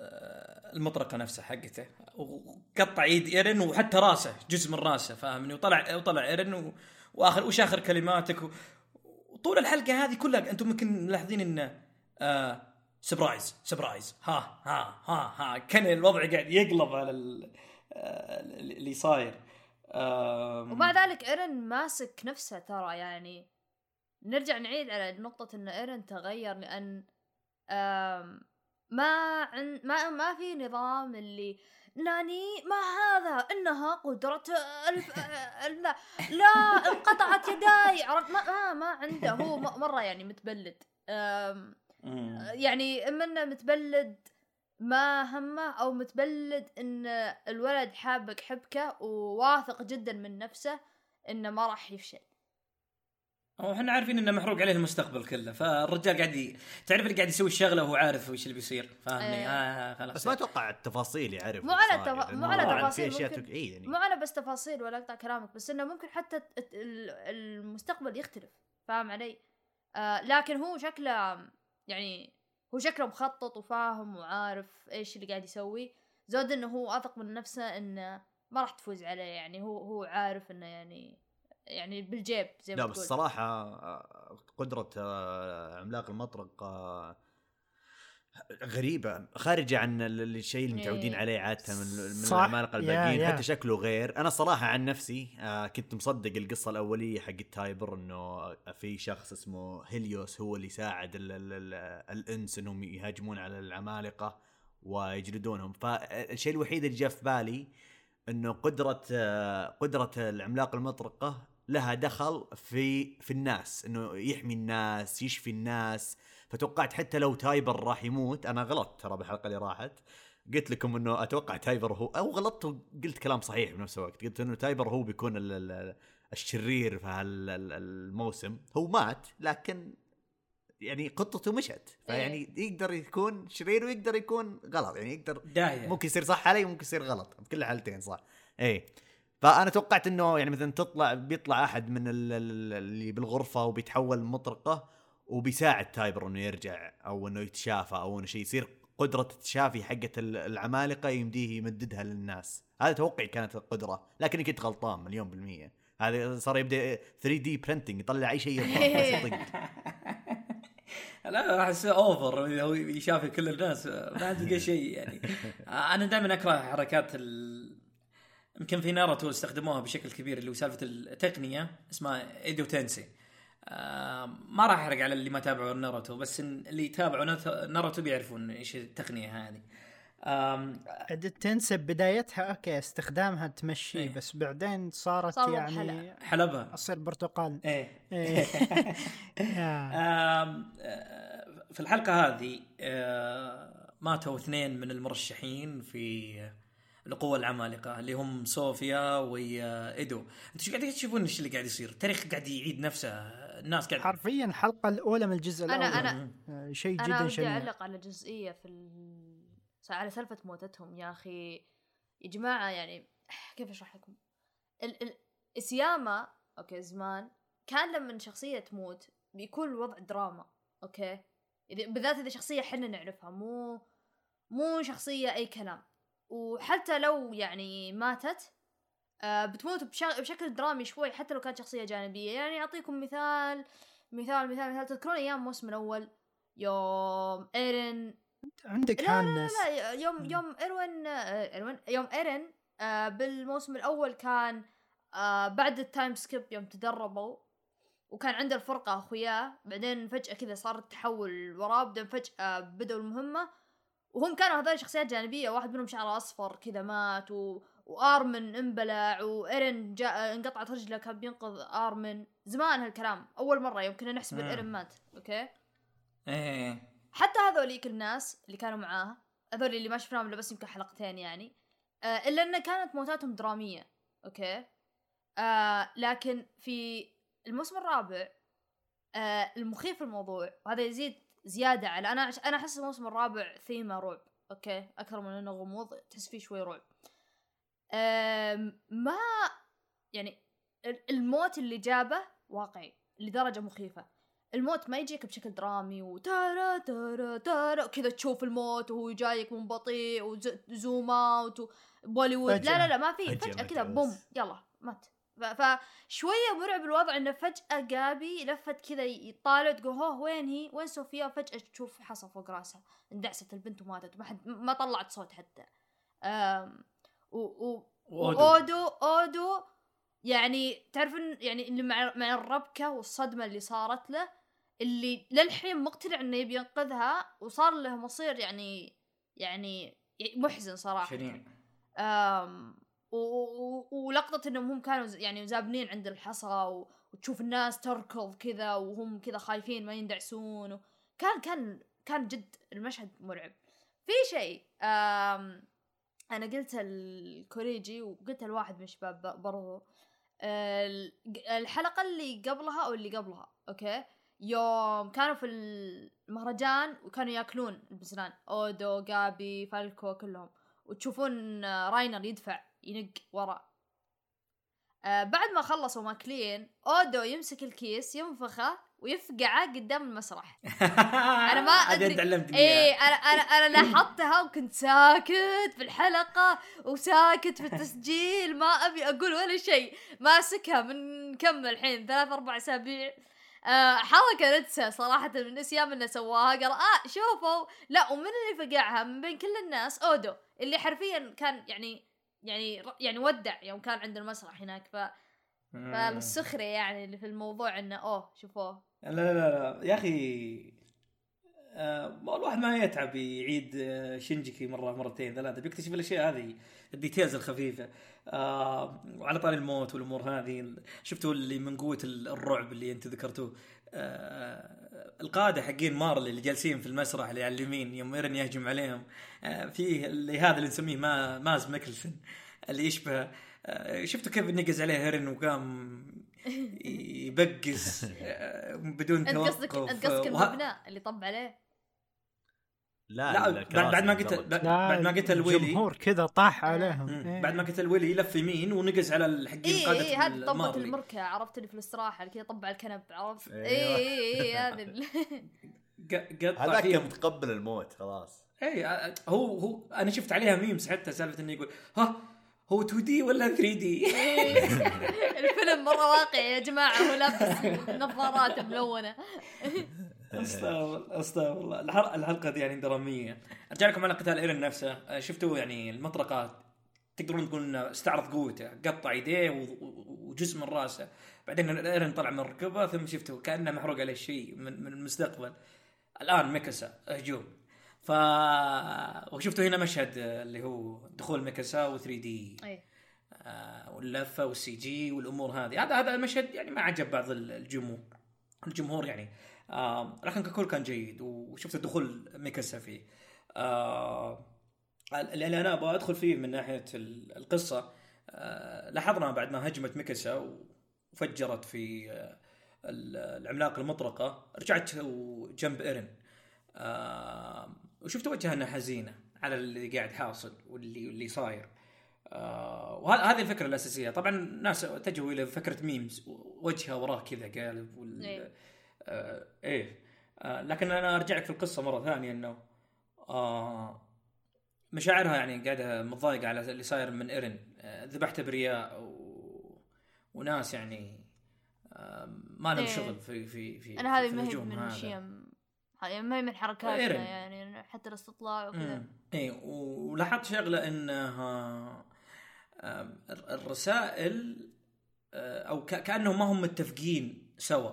المطرقة نفسها حقته وقطع إيد إيرن وحتى راسه جزء من راسه فاهمني وطلع وطلع إيرن. واخر وش آخر كلماتك. وطول الحلقة هذه كلها أنتم يمكن ملاحظين إنه آه surprise surprise ها ها ها ها كان الوضع قاعد يقلب على. آه اللي صاير ومع ذلك إيرن ماسك نفسه ترى يعني نرجع نعيد على نقطة إن إيرن تغير لأن ما عن ما ما في نظام اللي ناني ما هذا إنها قدرة الف... لا لا انقطعت يداي عرفت؟ ما ما, ما عنده هو م- مرة يعني متبلد. يعني إما انه متبلد ما همه أو متبلد إن الولد حابك حبكة وواثق جدا من نفسه إنه ما راح يفشل. هو إحنا عارفين إنه محروق عليه المستقبل كله فالرجال قاعد ي... تعرف اللي قاعد يسوي الشغلة وهو عارف وش اللي بيصير فاهمني؟ أيه. آه خلاص. بس ما أتوقع التفاصيل يعرف مو على التفا- مو على تفاصيل، في أشياء ممكن- تك- إيه يعني. مو أنا بس تفاصيل ولا أقطع كلامك بس إنه ممكن حتى المستقبل يختلف فاهم علي؟ آه لكن هو شكله يعني هو شكله مخطط وفاهم وعارف إيش اللي قاعد يسوي. زود إنه هو واثق من نفسه إنه ما راح تفوز عليه يعني هو هو عارف إنه يعني يعني بالجيب زي ما لا بس الصراحة آه، قدرة آه، عملاق المطرق آه، غريبة خارجة عن ال- ال- الشيء اللي متعودين إيه. عليه عادة من من. العمالقة الباقيين. حتى شكله غير أنا صراحة عن نفسي كنت مصدق القصة الأولية حق تايبر إنه في شخص اسمه هيليوس هو اللي ساعد ال ال ال الإنس إنهم يهاجمون على العمالقة ويجلدونهم فالشيء الوحيد اللي جاء في بالي إنه قدرة آه، قدرة العملاق المطرقة لها دخل في في الناس إنه يحمي الناس يشفي الناس. فتوقعت حتى لو تايبر راح يموت أنا غلطت ترى بالحلقة اللي راحت. قلت لكم إنه أتوقع تايبر هو أو غلطت وقلت كلام صحيح بنفس الوقت. قلت إنه تايبر هو بيكون ال ال الشرير في هالموسم هو مات لكن يعني خطته مشت. فيعني يقدر يكون شرير ويقدر يكون غلط. يعني يقدر ممكن يصير صح علي وممكن يصير غلط. بكل الحالتين صح. اي فأنا توقعت إنه يعني مثلا تطلع بيطلع أحد من ال- ال- اللي بالغرفة وبيتحول مطرقة وبيساعد تايبر إنه يرجع أو إنه يتشافى أو إنه شيء يصير قدرة التشافي حقت ال- العمالقة يمديه يمددها للناس. هذا توقعي كانت القدرة لكني كنت غلطان مليون بالمية. هذا صار يبدأ 3D printing يطلع أي شيء. لا احس over إذا هو يشافي كل الناس ما تلقى شيء يعني. أنا دائما أكره حركات ال... يمكن في ناروتو استخدموها بشكل كبير اللي هو سالفة التقنية اسمها Edo Tensei آه ما راح احرق على اللي ما تابعوا ناروتو بس اللي يتابعوا ناروتو- بيعرفون إيش التقنية هذه آم، تنسب بدايتها أوكي استخدامها تمشي إيه. بس بعدين صارت صار يعني. حلبها أصير برتقال إيه إيه. يا. آم، آه، في الحلقة هذه آه، ماتوا اثنين من المرشحين في القوة العمالقة اللي هم صوفيا وايدو أنتوا شو قاعدين تشوفون إيش اللي قاعد يصير؟ التاريخ قاعد يعيد نفسه الناس قاعد حرفيا الحلقة الأولى من الجزء أنا- الأول. أنا- آه، شيء أنا جدا بدي شنيع. أعلق على جزئية في ال... على سالفة موتتهم. يا أخي يا جماعة يعني كيف أشرح لكم؟ ال... ال... إيساياما أوكي زمان كان لما شخصية تموت بيكون الوضع دراما أوكي؟ إذا بالذات إذا شخصية إحنا نعرفها مو مو شخصية أي كلام. وحتى لو يعني ماتت آه بتموت بش... بشكل درامي شوي حتى لو كانت شخصية جانبية. يعني أعطيكم مثال مثال مثال مثال. تذكرون أيام الموسم الأول؟ يوم إيرين. عندك لا لا هانس لا, لا يوم يوم ايروين آه، ايروين يوم إيرين آه بالموسم الأول كان آه بعد ال time skip يوم تدربوا وكان عنده الفرقة أخوياه. بعدين فجأة كذا صار التحول وراه. بعدين فجأة بدأوا المهمة. وهم كانوا هذول شخصيات جانبية واحد منهم شعره أصفر كذا مات و... وآرمن انبلع وايرن جاء انقطعت رجله كان بينقذ آرمن. زمان هالكلام أول مرة يوم كنا نحسب مم. ايرن مات أوكي؟ إيه حتى هذوليك الناس اللي كانوا معاها هذول اللي ما شفناهم إلا بس يمكن حلقتين يعني آه إلا إن كانت موتاتهم درامية أوكي؟ آه لكن في الموسم الرابع آه المخيف الموضوع وهذا يزيد زيادة على أنا أنا أحس الموسم الرابع ثيمه رعب أوكي؟ أكثر من إنه غموض تحس فيه شوي رعب. ما يعني ال- الموت اللي جابه واقعي لدرجة مخيفة. الموت ما يجيك بشكل درامي وتارا تارا تارا وكذا تشوف الموت وهو جايك من بطيء و zoom out وبوليوود لا. لا لا ما في فجأة كذا. boom يلا مات. فشوية مرعب الوضع إنه فجأة جابي لفت كذا يطالع تقول هوه وين هي؟ وين صوفيا؟ فجأة تشوف حصى فوق راسها اندعست البنت وماتت ما حد ما طلعت صوت حتى. أم و, و. وأودو أودو يعني تعرفون يعني اللي مع مع الربكة والصدمة اللي صارت له اللي للحين مقتنع إنه يبي ينقذها وصار له مصير يعني يعني محزن صراحة شنيع أم ولقطة إنهم هم كانوا يعني زابنين عند الحصى وتشوف الناس تركض كذا وهم كذا خايفين ما يندعسون. كان كان كان جد المشهد مرعب في شيء أنا قلت الكوريجي وقلت لواحد من الشباب برضو ال- الحلقة اللي قبلها أو اللي قبلها أوكي يوم كانوا في المهرجان وكانوا يأكلون البزران أودو جابي فالكو كلهم وتشوفون راينر يدفع ينق ورا آه بعد ما خلصوا ماكلين أودو يمسك الكيس ينفخه ويفقعه قدام المسرح. أنا ما علمتني إيه إياها. أنا أنا أنا لاحظتها وكنت ساكت في الحلقة وساكت في التسجيل ما أبي أقول ولا شيء. ماسكها من كم الحين؟ ثلاث أربع أسابيع. آه حركة نتسى صراحة من أسيام إنه سواها. قال آه شوفوا. لا ومن اللي فقعها؟ من بين كل الناس أودو. اللي حرفيا كان يعني يعني يعني ودع يوم كان عند المسرح هناك ف فالسخرية يعني اللي في الموضوع إنه أوه شوفوه. لا لا لا. يا أخي آه الواحد ما يتعب يعيد آه، شينجيكي مرة مرتين ثلاثة. بيكتشف الأشياء هذه ال details الخفيفة. آه وعلى طاري الموت والأمور هذه. شفتوا اللي من قوة ال- الرعب اللي أنتم ذكرتوه؟ آه القادة حقين مارلي اللي جالسين في المسرح اللي على اليمين يوم إيرن يهجم عليهم. آه فيه اللي هذا اللي نسميه ما ماز ميكلسون اللي يشبه آه شفتوا كيف نقز عليه إيرن وقام يبقس آه، بدون انت قصدك توقف. انت قصدك المبنى اللي طب عليه. لا لا بعد بعد ما قتل. بعد ما قتل ويلي الجمهور كذا طاح عليهم. إيه. بعد ما قتل ويلي لف يمين ونقز على الحقين اي قادة اي هذه طبة المارلي. المركة عرفت اللي في الاستراحة اللي كذا طب على الكنب عرفت. اي اي اي قطع هذاك متقبل الموت خلاص اي آه، هو هو أنا شفت عليها ميمز حتى سالفة إنه يقول ها هو 2D ولا 3D الفيلم مرة واقعي يا جماعة هو لابس نظارات ملونة استغفر الله استغفر الله الحلقة دي يعني درامية. أرجع لكم على قتال إيرن نفسه. آه، شفتوا يعني المطرقه تقدرون تقولون إنه استعرض قوته قطع يديه و- و- وجزء من رأسه. بعدين إيرن طلع من ركبه ثم شفتوا كأنه محروق عليه شيء من من المستقبل. الآن ميكاسا هجوم ف وشفتوا هنا مشهد اللي هو دخول ميكاسا و 3D أي. آه، واللفة وال CG والأمور هذه. هذا هذا المشهد يعني ما عجب بعض ال- الجمهور. الجمهور يعني آه لكن ككل كان جيد وشفت دخول ميكاسا فيه. آه اللي أنا أبغى أدخل فيه من ناحية ال- القصة. آه لاحظنا بعد ما هجمت ميكاسا وفجرت في آه ال- العملاق المطرقة رجعت جنب ايرن آه وشفت وجهها إنها حزينة على اللي قاعد حاصل واللي واللي صاير. آه وهذه الفكرة الأساسية. طبعا الناس اتجهوا إلى فكره memes وجهها وراه كذا قالب وال... آه إيه آه لكن أنا ارجع لك في القصة مرة ثانية إنه آه مشاعرها يعني قاعدة متضايقة على اللي صاير من ايرن آه ذبحت أبرياء و... وناس يعني آه ما لهم إيه. شغل في في في أنا هذه في ما هي من. الاشياء هذه ما هي من حركاتنا. يعني حتى الاستطلاع وكذا. اي ولاحظت شغلة إنها الر- الرسائل آه، أو كأنهم ما هم متفقين سوا.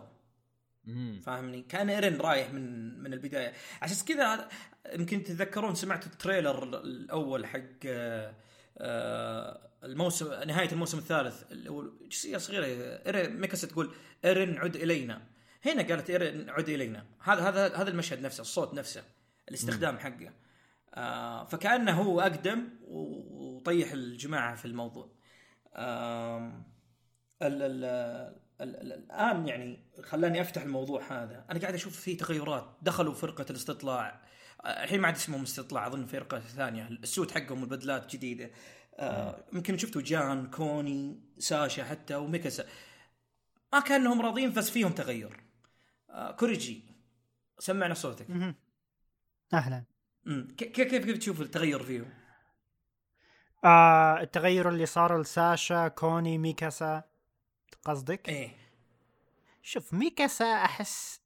فاهمني؟ كان ايرن رايح من من البداية. عشان كذا يمكن تتذكرون سمعتوا ال trailer ال- الأول حق آه، آه، الموسم نهاية الموسم الثالث. جزئية صغيرة ايرن ميكاسا تقول ايرن عد إلينا. هنا قالت ايرن عد إلينا. هذا هذا هذا المشهد نفسه الصوت نفسه الاستخدام حقه. آه فكأنه هو أقدم وطيح الجماعة في الموضوع. ال ال الآن يعني خلاني أفتح الموضوع هذا. أنا قاعد أشوف فيه تغيرات. دخلوا فرقة الاستطلاع. آه، الحين ما عاد اسمهم استطلاع أظن فرقة ثانية. ال suit حقهم والبدلات جديدة. آه، يمكن شفتوا جان كوني ساشا حتى وميكاسا. ما كأنهم راضيين بس فيهم تغير. آه، كوريجي سمعنا صوتك. أهلا. كيف كيف كيف تشوف التغير فيهم؟ آه التغير اللي صار لساشا كوني ميكاسا. قصدك؟ إيه. شوف ميكاسا أحس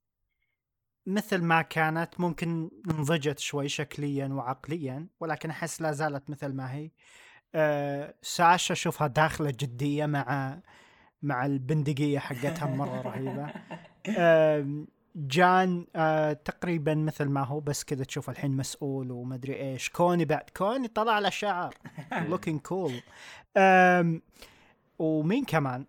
مثل ما كانت ممكن نضجت شوي شكليا وعقليا ولكن أحس لا زالت مثل ما هي. آه ساشا اشوفها داخلة جدية مع مع البندقية حقتها مرة رهيبة. آه جان آه تقريبا مثل ما هو بس كذا تشوف الحين مسؤول ومدري إيش. كوني بعد كوني طلع له شعر. Looking cool. ومين كمان؟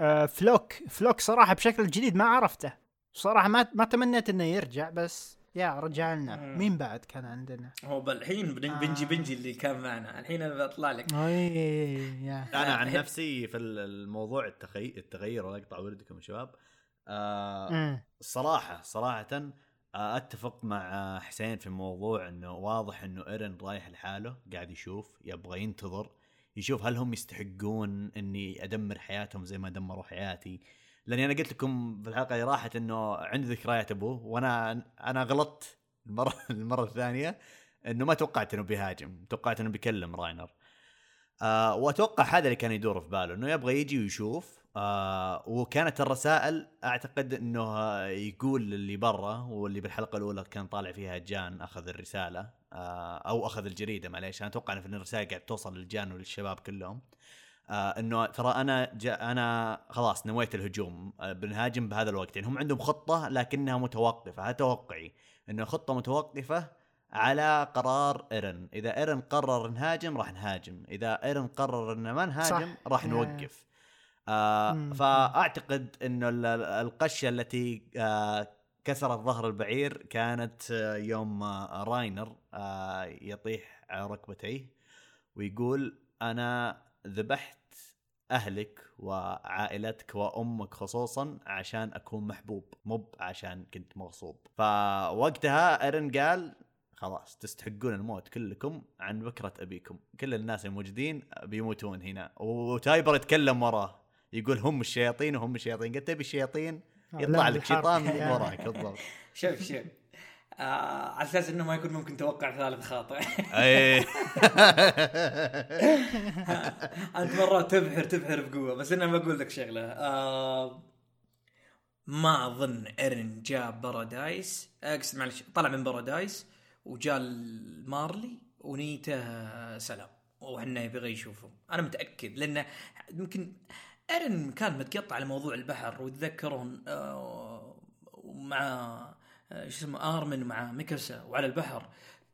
آه فلوك. فلوك صراحة بشكل جديد ما عرفته. صراحة ما ما تمنيت إنه يرجع بس يا رجع لنا. مين بعد كان عندنا؟ هو الحين بن- بنجي آه. بنجي اللي كان معنا. الحين أنا بطلع لك. أنا عن نفسي في الموضوع التخي... التغير ولا اقطع وردكم يا شباب. آه مم. صراحة آه، أتفق مع حسين في موضوع إنه واضح إنه إيرن رايح لحاله قاعد يشوف يبغى ينتظر. يشوف هل هم يستحقون إني أدمر حياتهم زي ما دمروا حياتي. لأني أنا قلت لكم في الحلقة اللي راحت إنه عندي ذكريات أبوه وأنا أنا غلطت المرة المرة الثانية إنه ما توقعت إنه بيهاجم توقعت إنه بيكلم راينر. آه وأتوقع هذا اللي كان يدور في باله إنه يبغى يجي ويشوف آه وكانت الرسائل أعتقد إنه يقول اللي برا واللي بالحلقة الأولى كان طالع فيها جان أخذ الرسالة آه أو أخذ الجريدة معليش. أنا أتوقع إن الرسائل قاعد توصل للجان وللشباب كلهم. آه إنه ترى أنا جا أنا خلاص نويت الهجوم آه بنهاجم بهذا الوقت. يعني هم عندهم خطة لكنها متوقفة. هذا توقعي إنه خطة متوقفة على قرار إيرن؟ إذا إيرن قرر نهاجم راح نهاجم. إذا إيرن قرر ان ما نهاجم. راح. نوقف. آه. فأعتقد إنه ال- ال- القشة التي آه كسرت ظهر البعير كانت آه يوم آه راينر آه يطيح على ركبتيه ويقول أنا ذبحت أهلك وعائلتك وأمك خصوصا عشان أكون محبوب مو عشان كنت مغصوب. فوقتها إيرن قال خلاص تستحقون الموت كلكم عن بكرة أبيكم. كل الناس الموجودين بيموتون هنا. وتايبر يتكلم وراه. يقول هم الشياطين وهم الشياطين. قلت تبي الشياطين يطلع لا، لك. شيطان من وراك بالضبط شوف شوف. آه على أساس إنه ما يكون ممكن توقع ثالث خاطئ. اي أنت مرات تبحر تبحر بقوة بس أنا بقول لك شغلة. آه ما أظن ايرن جاب بارادايس. اقصد معلش طلع من بارادايس وجاء مارلي ونيته سلام. وحنا يبغى يشوفهم. أنا متأكد لأنه يمكن ايرن كان متقطع على موضوع البحر وتذكرون آه مع آه، شو اسمه آرمن مع ميكاسا وعلى البحر.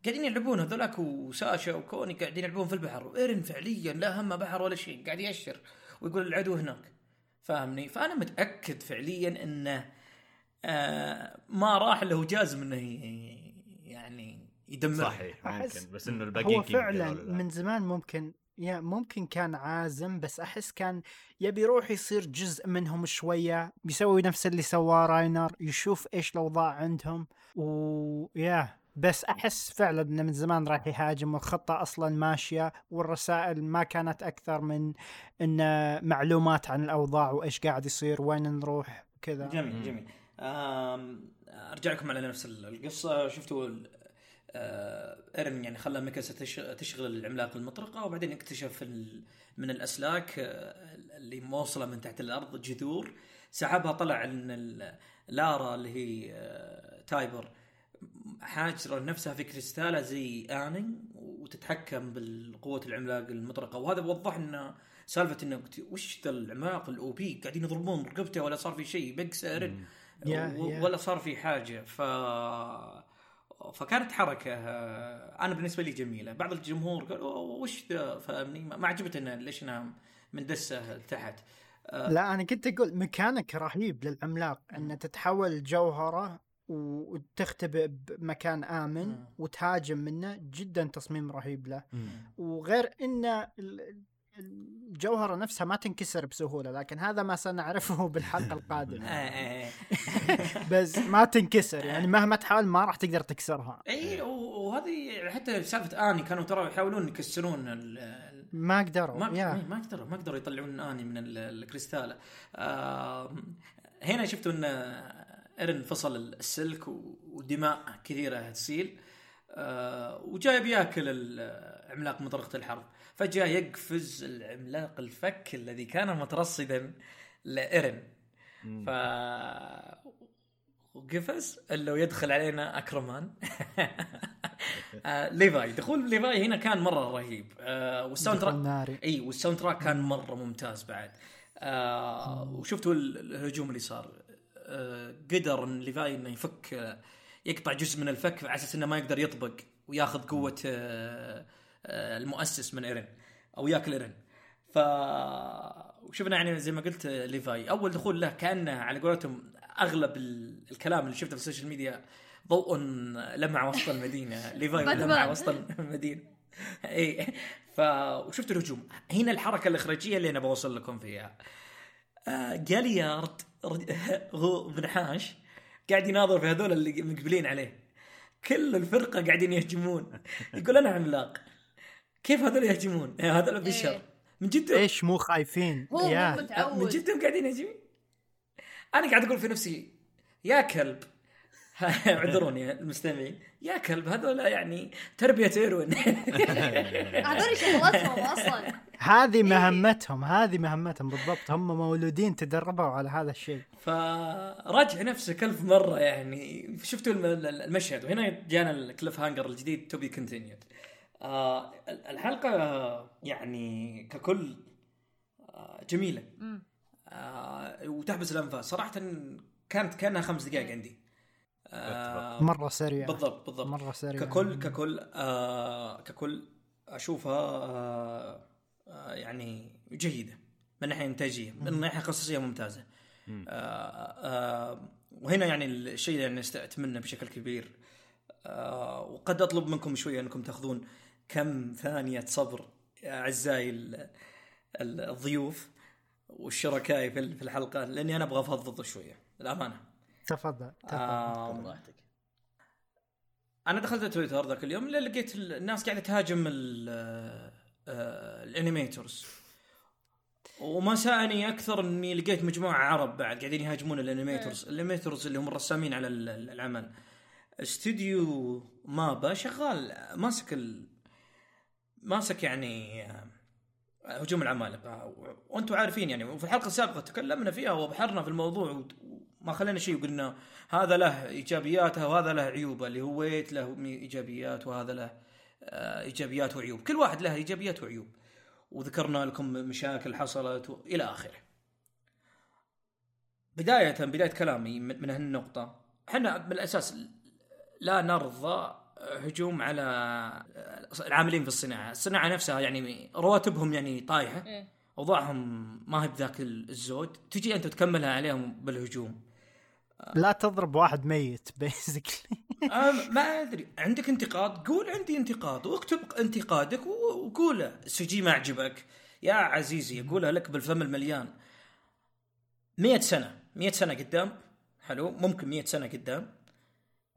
قاعدين يلعبون هذولاك وساشا وكوني قاعدين يلعبون في البحر. وايرن فعليا لا همه بحر ولا شيء قاعد يأشر ويقول العدو هناك. فاهمني؟ فأنا متأكد فعليا إنه آه ما راح له جازم إنه يعني يدمر صحيح ممكن بس إنه الباقيين هو فعلا. من زمان ممكن يا ممكن كان عازم بس أحس كان يبي يروح يصير جزء منهم شوية يسوي نفس اللي سواه راينر يشوف إيش الأوضاع عندهم ويا بس أحس فعلا إنه من زمان راح يهاجم والخطة أصلا ماشية والرسائل ما كانت أكثر من إنه معلومات عن الأوضاع وإيش قاعد يصير وين نروح كذا. جميل. جميل. أرجع لكم على نفس القصة. شفتوا ايرن يعني خلى ميكاسا تش- تشغل العملاق المطرقة وبعدين اكتشف من الأسلاك آه، اللي موصلة من تحت الأرض جذور. سحبها طلع إن لارا اللي هي آه، تايبر حاجرة نفسها في كريستاله زي آني وتتحكم بالقوة العملاق المطرقة. وهذا وضح لنا سالفة إنه وش ذا العملاق ال OP؟ قاعدين يضربون رقبته ولا صار في شيء بقس ايرن. ولا صار في حاجة. ف فكانت حركة أنا بالنسبة لي جميلة. بعض الجمهور قال "أوه، وش ذا؟ فاهمني ما عجبتنا ليش إنها مندسة لتحت. آه، لا أنا كنت أقول ميكانيك رهيب للعملاق انه تتحول جوهرة وتختبئ بمكان آمن مم. وتهاجم منه جدا تصميم رهيب له. مم. وغير إن ال- الجوهرة نفسها ما تنكسر بسهولة لكن هذا ما سنعرفه بالحلقة القادمة. آه، آه. بس ما تنكسر يعني مهما تحاول ما راح تقدر تكسرها. اي وهذه حتى سالفة آني كانوا ترى يحاولون يكسرون ال- ال- ما قدروا ما يا. ما قدروا ما قدروا يطلعون آني من ال- الكريستاله آه هنا شفتوا إن ايرن فصل السلك ودماء كثيرة تسيل. آه وجاي بياكل عملاق مطرقة الحرب. فجأة يقفز العملاق الفك الذي كان مترصدا لايرن مم. ف وقفز الا ويدخل علينا أكرمان. آه ليفاي. دخول ليفاي هنا كان مرة رهيب. آه وال soundtrack إي وال soundtrack كان مرة ممتاز بعد. آه وشفتوا ال- الهجوم اللي صار. آه قدر إن ليفاي إنه يفك آه يقطع جزء من الفك على أساس إنه ما يقدر يطبق وياخذ قوة آه المؤسس من ايرن أو ياكل ايرن ف وشفنا يعني زي ما قلت آه، ليفاي أول دخول له كأنه على قولتهم أغلب ال- الكلام اللي شفته في ال social media ضوء لمع وسط المدينة. ليفاي لمع. وسط المدينة. اي ف وشفت الهجوم. هنا الحركة الإخراجية اللي أنا بوصل لكم فيها. آه جاليارد هو بنحاش قاعد يناظر في هذول اللي مقبلين عليه. كل الفرقة قاعدين يهجمون. يقول أنا عملاق. كيف هذول يهجمون؟ آه، هذول بشر إيه. من جد إيش مو خايفين؟ هو يا. مو من متعود جد قاعدين يهجمون؟ أنا قاعد أقول في نفسي يا كلب. اعذروني المستمعين. يا كلب هذول يعني تربية إيروين. هذول شغلتهم أصلا. هذه مهمتهم هذه مهمتهم بالضبط. هم مولودين تدربوا على هذا الشيء. فراجع نفسك ألف مرة يعني. شفتوا الم- المشهد؟ وهنا جانا ال cliffhanger الجديد to be continued الحلقة يعني ككل آه، جميلة. آه، وتحبس الأنفاس. صراحة كانت كأنها خمس دقائق عندي. آه، مرة سريع. بالضبط بالضبط. مرة سريع. ككل ككل آه ككل أشوفها آه آه يعني جيدة. من ناحية إنتاجية من ناحية قصصيه ممتازة. مم. آه آه وهنا يعني الشيء اللي يعني اتمنى بشكل كبير آه وقد أطلب منكم شوية أنكم تأخذون. كم ثانية صبر يا أعزائي ال- ال- الضيوف والشركائي في في الحلقة لأني أنا أبغى افضض شوية للأمانة. تفضل تفضل. آم، راحتك أنا دخلت تويتر ذاك اليوم لقيت الناس قاعدة تهاجم ال- آه، ال animators. وما ساءني أكثر إني لقيت مجموعة عرب بعد قاعدين يهاجمون ال animators. ال animators اللي هم الرسامين على ال- ال- العمل. استوديو مابا شغال ماسك ال... ماسك يعني آه، هجوم العمالقة. وأنتم عارفين يعني وفي الحلقة السابقة تكلمنا فيها وبحرنا في الموضوع وما خلينا شيء وقلنا هذا له إيجابياته وهذا له عيوبه اللي هو ويت له إيجابيات وهذا له آه، إيجابيات وعيوب. كل واحد له إيجابيات وعيوب. وذكرنا لكم مشاكل حصلت و... إلى آخره. بداية بداية كلامي من هالنقطة. إحنا من الاساس لا نرضى هجوم على العاملين في الصناعة، الصناعة نفسها يعني رواتبهم يعني طايحة. إيه. اوضاعهم ما هي بذاك الزود، تجي أنت تكملها عليهم بالهجوم. لا تضرب واحد ميت basically أم- ما أدري. عندك انتقاد؟ قول عندي انتقاد. واكتب انتقادك وقوله. CG ما عجبك. يا عزيزي اقولها لك بالفم المليان. مئة سنة. مئة سنة قدام. حلو. ممكن مئة سنة قدام.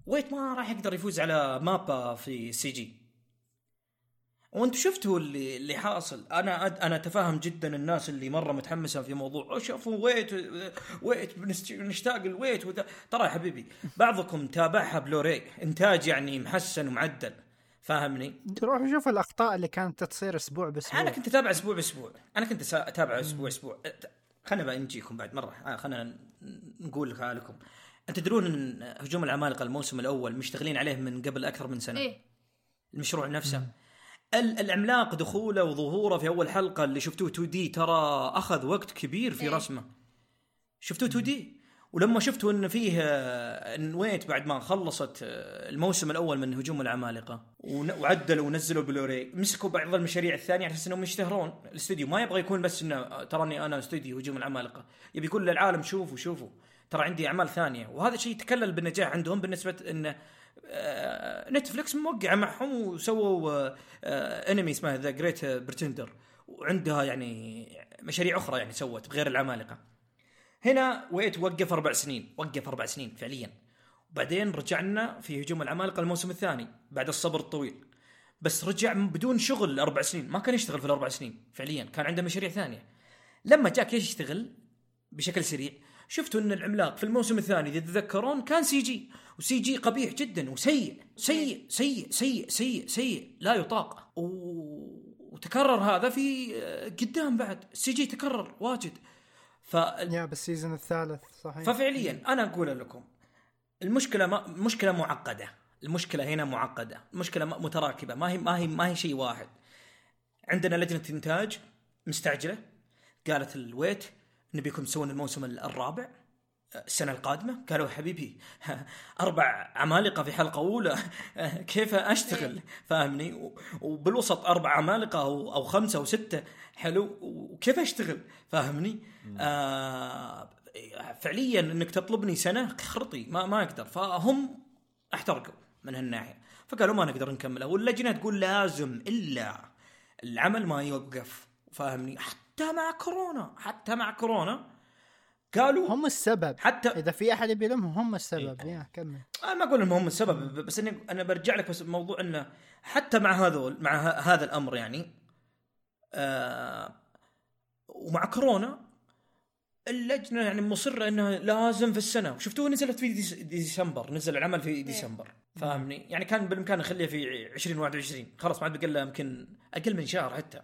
ويت ما راح يقدر يفوز على مابا في CG. وانت شفتوا اللي اللي حاصل؟ أنا أد أنا اتفهم جدا الناس اللي مرة متحمسة في موضوع شوفوا ويت ويت نشتاق الويت وذا ترى يا حبيبي بعضكم تابعها بلوري إنتاج يعني محسن ومعدل فاهمني؟ روح شوف الأخطاء اللي كانت تصير أسبوع بأسبوع. أنا كنت أتابع أسبوع بأسبوع. أنا كنت أتابع أسبوع أسبوع خلينا بقى نجيكم بعد مرة. آه، خلينا نقول لك لكم تدرون إن هجوم العمالقة الموسم الأول مشتغلين عليه من قبل أكثر من سنة؟ إيه. المشروع نفسه. ال- العملاق دخوله وظهوره في أول حلقة اللي شفتوه 2 دي ترى أخذ وقت كبير في إيه. رسمه. شفتوه 2 دي؟ ولما شفتوا إن فيه آه، إن ويت بعد ما خلصت الموسم الأول من هجوم العمالقة وعدلوا ونزلوا بلوري مسكوا بعض المشاريع الثانية على أساس إنهم يشتهرون. الاستوديو ما يبغى يكون بس إنه تراني أنا استوديو هجوم العمالقة. يبي يقول للعالم شوفوا شوفوا. ترى عندي أعمال ثانية. وهذا شيء تكلل بالنجاح عندهم بالنسبة انه آه، نتفلكس موقعه معهم وسووا انمي اسمه The Great Pretender وعندها يعني مشاريع أخرى يعني سوت بغير العمالقة. هنا ويت وقف أربع سنين. وقف أربع سنين فعليا. وبعدين رجعنا في هجوم العمالقة الموسم الثاني بعد الصبر الطويل. بس رجع بدون شغل أربع سنين. ما كان يشتغل في الأربع سنين فعليا. كان عنده مشاريع ثانية. لما جاك يشتغل بشكل سريع شفتوا إن العملاق في الموسم الثاني إذا تتذكرون كان سي جي وسي جي قبيح جدا وسيء سيء سيء سيء سيء سيء لا يطاق. و... وتكرر هذا في آه، قدام بعد. CG تكرر واجد. ف يا بال season الثالث صحيح. ففعليا أنا أقول لكم المشكلة ما مشكلة معقدة. المشكلة هنا معقدة. المشكلة متراكبة. ما هي ما هي ما هي شيء واحد. عندنا لجنة إنتاج مستعجلة. قالت الويت نبيكم تسوون الموسم الرابع السنة القادمة. قالوا حبيبي أربع عمالقة في حلقة أولى كيف أشتغل؟ فاهمني؟ وبالوسط أربع عمالقة أو, أو خمسة أو ستة. حلو وكيف أشتغل؟ فاهمني؟ آه فعليا إنك تطلبني سنة خرطي ما ما أقدر. فهم احترقوا من هالناحية. فقالوا ما نقدر نكمله واللجنة تقول لازم إلا العمل ما يوقف. فاهمني؟ حتى مع كورونا حتى مع كورونا قالوا هم السبب. حتى إذا في أحد يبي لهم هم السبب. إيه. يا كمل. أنا ما أقول إنهم هم السبب بس إني أنا برجع لك بس موضوع إنه حتى مع هذول مع هذا الأمر يعني آه ومع كورونا اللجنة يعني مصرة إنها لازم في السنة. وشفتوه نزلت في ديس- ديسمبر نزل العمل في ديسمبر فاهمني؟ يعني كان بالإمكان نخليه في 2021 خلاص ما عاد بقى له يمكن أقل من شهر حتى.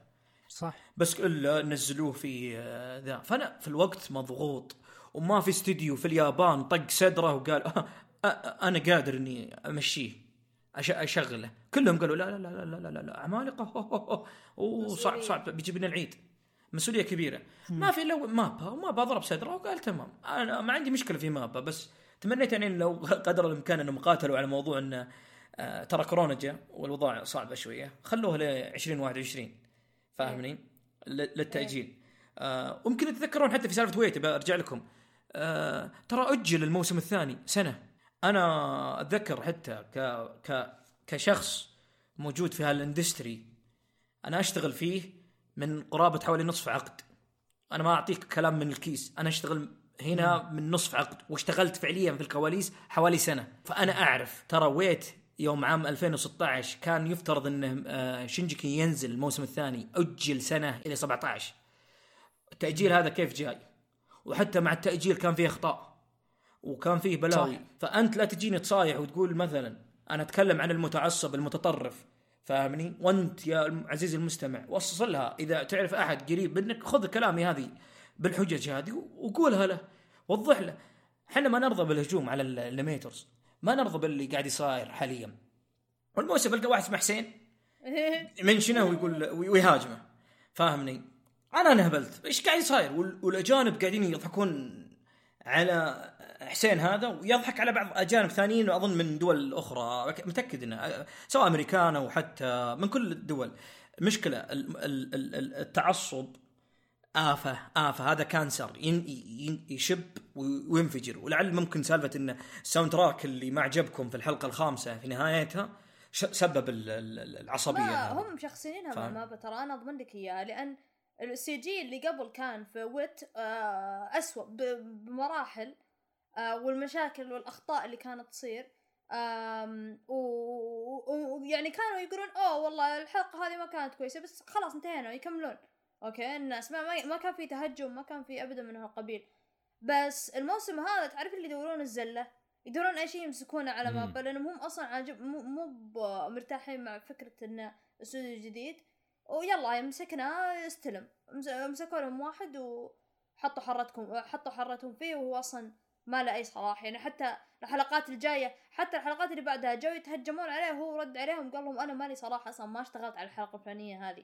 صح. بس إلا نزلوه في آه، ذا. فأنا في الوقت مضغوط وما في استديو في اليابان طق صدره وقال آه آه آه أنا قادر إني أمشيه أش- أشغله. كلهم قالوا لا لا لا لا لا لا, لا عمالقة أوه صعب. صعب. بيجيب لنا العيد. مسؤولية كبيرة. ما في الا مابا ومابا ضرب صدره وقال تمام. أنا ما عندي مشكلة في مابا بس تمنيت يعني لو قدر الإمكان أنهم قاتلوا على موضوع انه آه، ترى كورونا جاء والوضع صعبه شوية خلوه ل 2021 فاهمني؟ ل- للتأجيل. آه وممكن تتذكرون حتى في سالفة ويت برجع لكم. آه ترى أجل الموسم الثاني سنة. أنا أتذكر حتى ك ك كشخص موجود في هال industry أنا أشتغل فيه من قرابة حوالي نصف عقد. أنا ما أعطيك كلام من الكيس أنا أشتغل هنا من نصف عقد واشتغلت فعليا في الكواليس حوالي سنة. فأنا أعرف ترى ويت يوم عام 2016 كان يفترض إنه آه، شينجيكي ينزل الموسم الثاني أجل سنة إلى 17 التأجيل هذا كيف جاي؟ وحتى مع التأجيل كان فيه أخطاء وكان فيه بلاوي. فأنت لا تجيني تصايح وتقول مثلا أنا أتكلم عن المتعصب المتطرف فاهمني؟ وأنت يا عزيزي المستمع وصلها إذا تعرف أحد قريب منك خذ كلامي هذه بالحجج هذه وقولها له وضح له. إحنا ما نرضى بالهجوم على ال- ال animators ما نرضى باللي قاعد يصير حاليا. والموسم القى واحد اسمه حسين. منشنه ويقول ويهاجمه. فاهمني؟ أنا انهبلت. إيش قاعد يصير؟ وال- والأجانب قاعدين يضحكون على حسين هذا ويضحك على بعض أجانب ثانيين اظن من دول أخرى. متأكد انه سواء أمريكان أو حتى من كل الدول. مشكلة ال- ال- ال- ال- التعصب آفة آفة هذا cancer ين ين يشب وينفجر ولعل ممكن سالفة إن ال soundtrack اللي ما عجبكم في الحلقة الخامسة في نهايتها سبب ال- ال- العصبية ما. هم مشخصنينها فاهم؟ بالمابا ترى أنا أضمن لك اياها لأن ال CG اللي قبل كان في ويت آه اسوء ب- بمراحل آه والمشاكل والأخطاء اللي كانت تصير ويعني كانوا يقولون أوه والله الحلقة هذه ما كانت كويسة بس خلاص انتهينا يكملون okay الناس ما ما, كان في تهجم ما كان في ابدا من هالقبيل بس الموسم هذا تعرف اللي يدورون الزلة؟ يدورون أي شيء يمسكونه على. مابا لأنهم هم أصلا عاجب مو مرتاحين مع فكرة إنه استوديو جديد. ويلا مسكنا استلم. مس- مسكوا لهم واحد وحطوا حرتكم حطوا حرتهم فيه وهو أصلا ما له أي صلاح. يعني حتى الحلقات الجاية حتى الحلقات اللي بعدها جو يتهجمون عليه وهو رد عليهم قال لهم أنا مالي صلاح أصلا ما اشتغلت على الحلقة الفلانية هذه.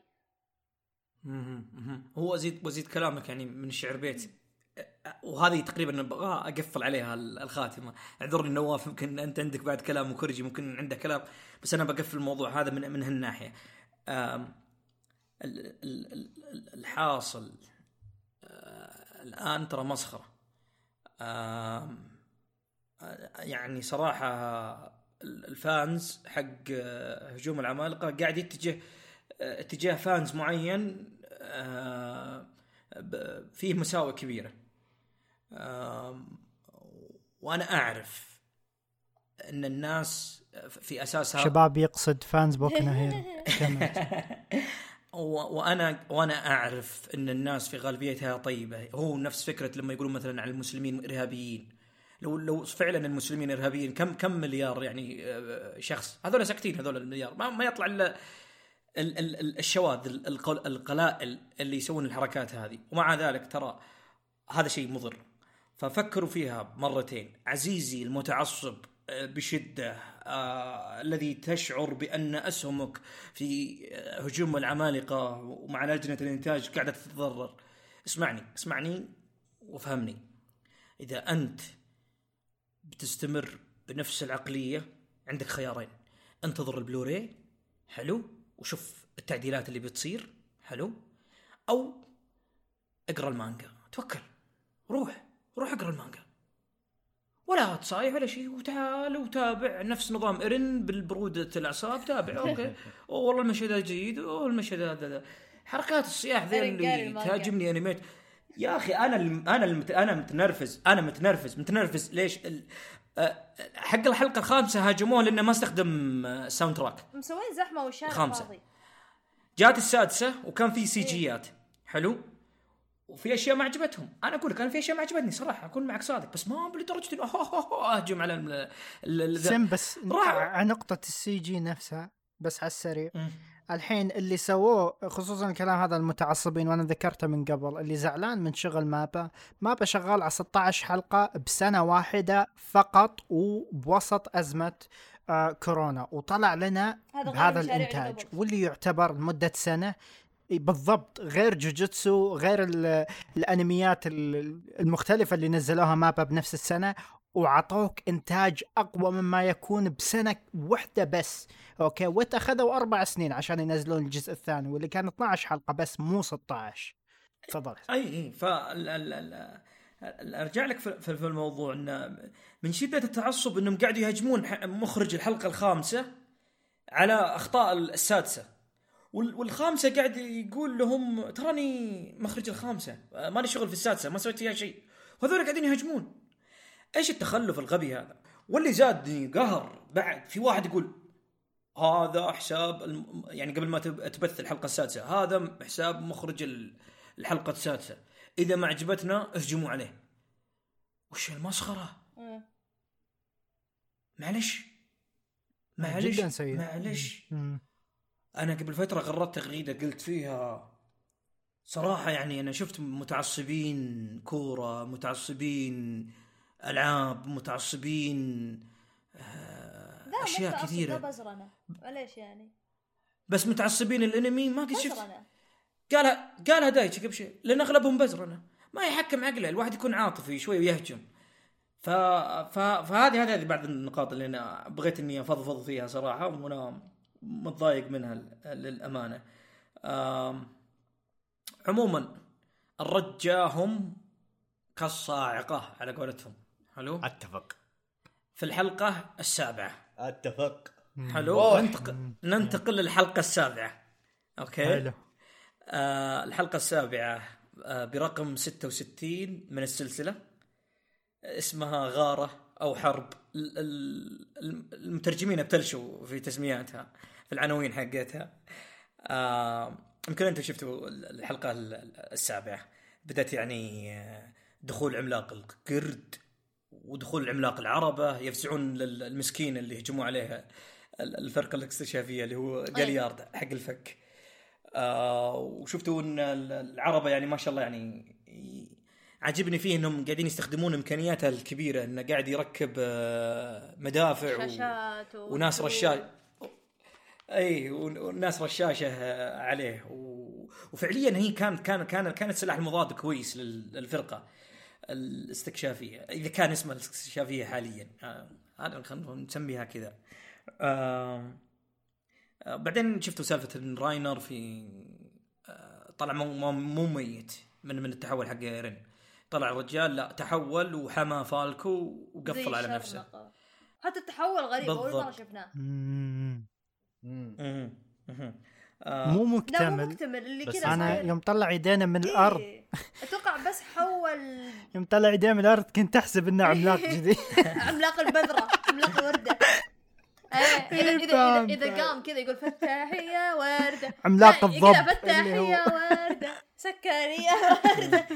هو ازيد وازيد كلامك يعني من الشعر بيت. وهذه تقريبا أبغى أقفل عليها ال- الخاتمة. اعذرني نواف يمكن أنت عندك بعد كلام وكرجي ممكن عنده كلام بس أنا بقفل الموضوع هذا من من هالناحية. الحاصل آه، الآن ترى مسخرة. يعني صراحة الفانز حق آه، هجوم العمالقة قاعد يتجه آه، اتجاه fans معين فيه مساوئ كبيرة. وأنا أعرف أن الناس في أساسها شباب يقصد fans بوكو هيرو. كمل. و- وأنا وأنا أعرف أن الناس في غالبيتها طيبة. هو نفس فكرة لما يقولون مثلا عن المسلمين إرهابيين. لو لو فعلا المسلمين إرهابيين كم كم مليار يعني آه، شخص؟ هذول ساكتين هذول المليار. ما, ما يطلع إلا ال- ال- ال- الشواذ ال- القل- القلائل اللي يسوون الحركات هذه. ومع ذلك ترى هذا شيء مضر. ففكروا فيها مرتين. عزيزي المتعصب آه، بشدة آه الذي تشعر بأن أسهمك في آه، هجوم العمالقة ومع لجنة الإنتاج قاعدة تتضرر. اسمعني اسمعني وافهمني. إذا أنت بتستمر بنفس العقلية عندك خيارين. أنتظر البلوراي حلو؟ وشوف التعديلات اللي بتصير حلو؟ أو اقرأ المانجا. توكل. روح. روح اقرأ المانجا. ولا تصايح ولا شيء. وتعال وتابع نفس نظام ايرن بالبرودة الأعصاب. تابع. okay. والله المشهد هذا جيد. اوه المشهد هذا. حركات الصياح ذي اللي. تهاجمني أنيميت. يا أخي أنا. أنا. أنا متنرفز. أنا متنرفز. متنرفز. ليش؟ حق الحلقة الخامسة هاجموه لأنه ما استخدم soundtrack مسوين زحمة والشارع خامسة. فاضي. جات السادسة وكان في CG ات. حلو. وفي أشياء ما عجبتهم. أنا أقول لك أنا في أشياء ما عجبتني صراحة أكون معك صادق بس ما لدرجة إنه أهجم على ال- ال- ال-. سم بس راح- عن نقطة ال CG نفسها بس على السريع. الحين اللي سووه خصوصا الكلام هذا المتعصبين وأنا ذكرته من قبل اللي زعلان من شغل مابا. مابا شغال على 16 حلقة بسنة واحدة فقط وبوسط أزمة آه كورونا. وطلع لنا هذا قبل. واللي يعتبر لمدة سنة. بالضبط. غير جوجيتسو غير ال- الأنميات ال- المختلفة اللي نزلوها مابا بنفس السنة. وعطوك إنتاج أقوى مما يكون بسنة واحدة بس. أوكي؟ واتخذوا أربع سنين عشان ينزلون الجزء الثاني واللي كان 12 حلقة بس مو 16 تفضل. أي أي. ف أرجع لك في الموضوع انه من شدة التعصب إنهم قاعدوا يهاجمون مخرج الحلقة الخامسة على أخطاء السادسة. وال- والخامسة قاعد يقول لهم تراني مخرج الخامسة مالي شغل في السادسة ما سويت فيها شيء. وهذول قاعدين يهاجمون. إيش التخلف الغبي هذا؟ واللي زادني قهر بعد في واحد يقول هذا حساب الم... يعني قبل ما تب- تبث الحلقة السادسة هذا حساب مخرج ال- الحلقة السادسة. إذا ما عجبتنا اهجموا عليه. وش المسخرة. معلش معلش. جدا سيء. معلش. أنا قبل فترة غردت تغريدة قلت فيها. صراحة يعني أنا شفت متعصبين كورة متعصبين ألعاب متعصبين آه، لا أشياء كثيرة. بزرنا معليش يعني. بس متعصبين الانمي ما قد شفت. قالها قالها دايتشي قبل شيء لأن أغلبهم بزرنة. ما يحكم عقله الواحد يكون عاطفي شوي ويهجم. ف... ف... فهذه هذه هذه بعض النقاط اللي أنا بغيت إني أفضفض فيها صراحة وأنا متضايق منها للأمانة. آم... عموما الرد جاهم كالصاعقة على قولتهم. حلو؟ أتفق. في الحلقة السابعة. أتفق. حلو. ننتقل ننتقل للحلقة السابعة. أوكي؟ حلو. آه الحلقة السابعة آه برقم 66 من السلسلة. اسمها غارة أو حرب. ال- ال- المترجمين ابتلشوا في تسمياتها في العناوين حقتها. آه يمكن أنتم شفتوا الحلقة ال- السابعة. بدأت يعني آه، دخول عملاق القرد. ودخول العملاق العربة يفزعون لل- المسكين اللي هجموا عليها ال- الفرقة الاستشافية اللي هو جاليارد حق الفك. آه وشفتوا إن ال- العربة يعني ما شاء الله يعني عجبني فيه إنهم قاعدين يستخدمون إمكانياته الكبيرة إنه قاعد يركب آه، مدافع و... شاشات و... وناس رشاش. أي ون- وناس رشاشة عليه. و... وفعليا هي كانت كان كان كانت سلاح المضاد كويس لل- للفرقة. الاستكشافية إذا كان اسمها الاستكشافية حاليا. آه، هذا خلينا نسميها كذا. آه، آه، بعدين شفتوا سالفة إن راينر في آه، طلع مو مو- مو ميت من من التحول حق ايرين طلع الرجال لا تحول وحمى فالكو وقفل على نفسه. حتى التحول غريب أول مرة. شفناه. آه، مو لا مو مكتمل. مكتمل اللي بس كذا أنا يوم طلع يدينا من الأرض. إيه. أتوقع بس حول. يوم طلع يدينا من الأرض كنت أحسب إنه عملاق جديد. عملاق البذرة عملاق الورده إيه، اذا اذا اذا. قام كذا يقول فتاحية وردة. عملاق لا، الضب. فتاحية وردة. سكرية وردة.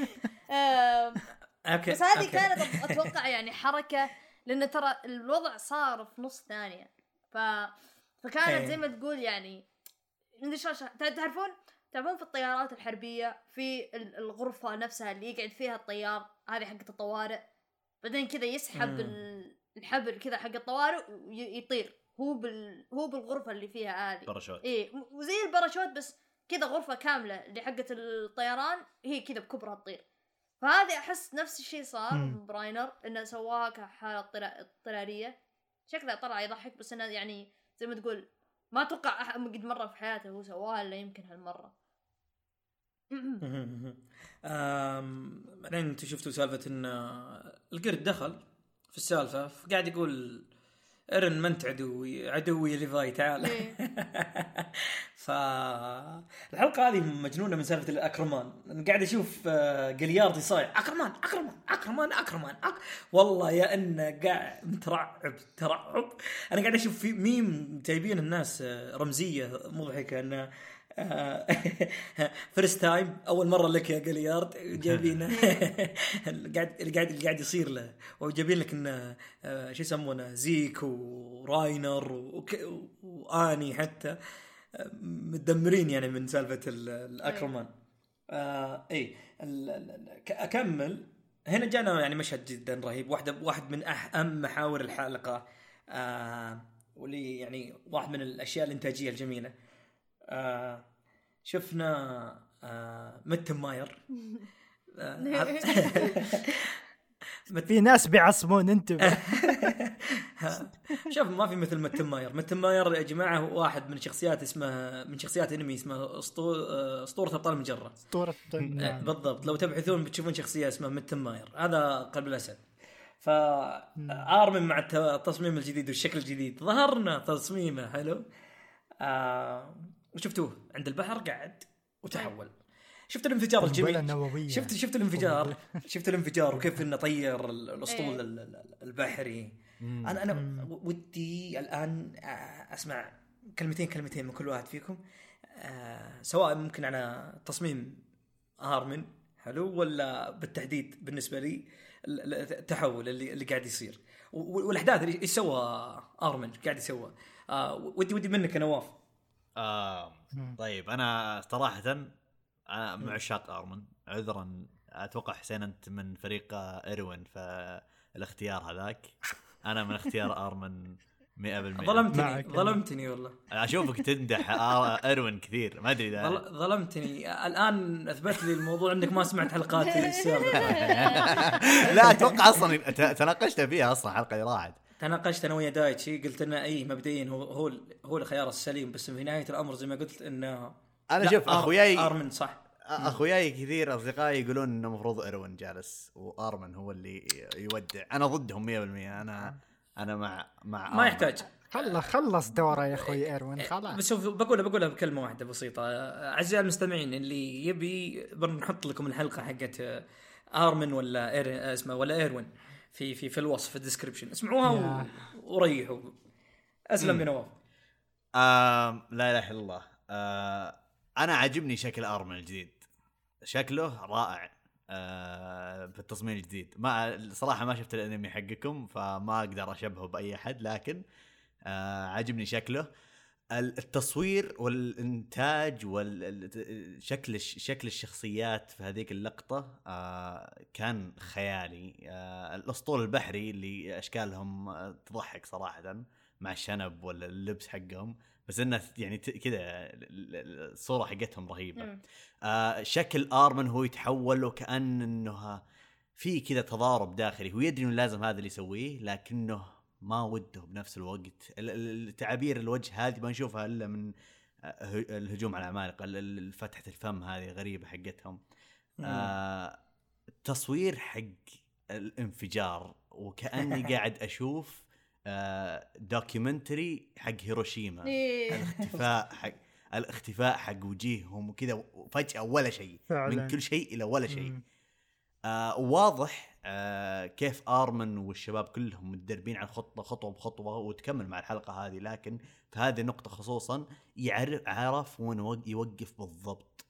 أوكي بس هذه. كانت أتوقع يعني حركة لأن ترى الوضع صار في نص ثانية. ف فكانت إيه. زي ما تقول يعني مدري شلون تعرفون تعرفون في الطيارات الحربية في ال- الغرفة نفسها اللي يقعد فيها الطيار هذه حقت الطوارئ. بعدين كذا يسحب الحبل كذا حق الطوارئ ويطير هو بال هو بالغرفة اللي فيها هذه. باراشوت م- وزي الباراشوت بس كذا غرفة كاملة اللي حقت الطيران هي كذا بكبرها تطير. فهذه أحس نفس الشيء صار. براينر إنه سواها كحالة اضطرا- اضطراريه شكله طلع يضحك بس إنه يعني زي ما تقول ما أتوقع أح- قد مرة في حياته هو سواها إلا يمكن هالمرة. بعدين أنتم شفتوا سالفة إن آه، القرد دخل في السالفة فقاعد يقول إيرن ما أنت عدوي عدوي ليفاي تعال. إيه. فالحلقه هذه مجنونة من سالفة الأكرمان. أنا قاعد أشوف آه، جليارد يصايح أكرمان أكرمان أكرمان أكرمان أك... والله يا إنه قاعد مترعب ترعب. أنا قاعد أشوف في ميم جايبين الناس آه، رمزية مضحكة إنه first time أول مرة لك يا جليارد جايبين اللي قاعد اللي قاعد اللي قاعد يصير له. وجايبين لك انه آه، شو يسمونه زيك وراينر. وآني حتى آه، متدمرين يعني من سالفة ال- الأكرمان. آه اي ال- ك- أكمل. هنا جانا يعني مشهد جدا رهيب واحدة واحد من أهم محاور الحلقة. آه واللي يعني واحد من الأشياء الإنتاجية الجميلة. آه شفنا آه متن ماير. آه في ناس بيعصمون انتبه شوف ما في مثل متن ماير. متن ماير يا جماعة هو واحد من شخصيات اسمه من شخصيات انمي اسمه آه، اسطورة ابطال المجرة. اسطورة آه، نعم. بالضبط. لو تبحثون بتشوفون شخصية اسمها متن ماير. هذا قلب الأسد. فارمن مع الت- التصميم الجديد والشكل الجديد. ظهرنا تصميمه. حلو؟ آه وشفتوه عند البحر قاعد وتحول. شفت الانفجار الجميل؟ شفت شفت الانفجار؟ شفت الانفجار وكيف إنه طير ال- الأسطول إيه. ال- ال- البحري. أنا أنا ودي الآن أسمع كلمتين كلمتين من كل واحد فيكم. آه، سواء ممكن على تصميم هارمن حلو ولا بالتحديد بالنسبة لي ال- ال- التحول اللي اللي قاعد يصير. والأحداث اللي- إيش سوى ارمن قاعد يسوى. آه ودي ودي منك يا نواف. آه طيب أنا صراحة أنا من عشاق ارمن عذرا أتوقع حسين أنت من فريق إيروين فالاختيار هذاك. أنا من اختيار ارمن 100% ظلمتني. ظلمتني والله. أشوفك تمدح آه، إيروين كثير ما أدري إذا ظل- ظلمتني. الآن أثبت لي الموضوع إنك ما سمعت حلقاتي. السابقه لا أتوقع أصلا تناقشنا فيها أصلا الحلقة اللي راحت. تناقشت أنا ويا دايتشي قلت إنه اي مبدئيا هو هو هو الخيار السليم بس في نهاية الأمر زي ما قلت إنه أنا شوف اخوياي آرمن صح. أخوياي كثير أصدقائي يقولون إنه المفروض إيروين جالس وآرمن هو اللي يودع. أنا ضدهم 100% أنا أنا مع مع ما آرمن. يحتاج. خلص خلص دوره يا أخوي إيروين خلاص. بس شوف بقولها بقولها بكلمة واحدة بسيطة. أعزائي المستمعين اللي يبي بنحط لكم الحلقة حقت آرمن ولا إير... اسمه ولا إيروين. في في في الوصف في ال description اسمعوها و... وريحوا. أسلم يا نواف. آم لا إله إلا الله. آه أنا عاجبني شكل أرمن الجديد. شكله رائع. آه بالتصميم الجديد. ما صراحة ما شفت الأنمي حقكم فما أقدر أشبهه بأي أحد لكن آه عاجبني شكله. التصوير والإنتاج وشكل شكل الشخصيات في هذيك اللقطة آه كان خيالي. آه الأسطول البحري اللي أشكالهم آه، تضحك صراحة مع الشنب ولا اللبس حقهم. بس إنه يعني كذا ال- ال- الصورة حقتهم رهيبة. آه شكل آرمن هو يتحول وكان انه في كذا تضارب داخلي. هو يدري إنه لازم هذا اللي يسويه لكنه ما وده بنفس الوقت ال- ال- التعابير الوجه هذه ما نشوفها إلا من آه، الهجوم على العمالقه ال- ال- فتحة الفم هذه غريبة حقتهم آه التصوير حق الانفجار وكأني قاعد أشوف آه documentary حق هيروشيما إيه. الاختفاء حق الاختفاء حق وجيههم وكذا فجاه ولا شيء. من كل شيء إلى ولا شيء. آه واضح آه كيف آرمن والشباب كلهم متدربين على خطة خطوة بخطوة وتكمل مع الحلقة هذه لكن في هذه النقطة خصوصا يعرف عرف وين وق- يوقف بالضبط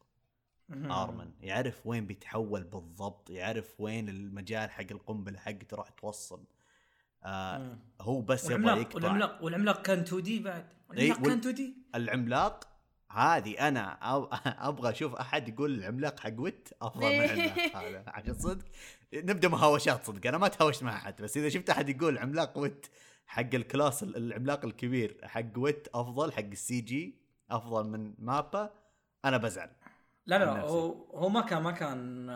آرمن. يعرف وين بيتحول بالضبط يعرف وين المجال حق القنبلة حقته راح توصل. آه. هو بس يبغى يقطع. والعملاق والعملاق كان 2D بعد؟ العملاق كان 2D؟ العملاق هذه أنا أبغى أشوف أحد يقول العملاق حق ويت؟ أفضل من العملاق هذا. عشان صدق. نبدأ مهاوشات صدق. أنا ما تهاوشت مع أحد بس إذا شفت أحد يقول عملاق ويت حق ال colossal ال- العملاق الكبير حق ويت أفضل حق ال CG أفضل من مابا أنا بزعل. لا لا. هو هو ما كان ما كان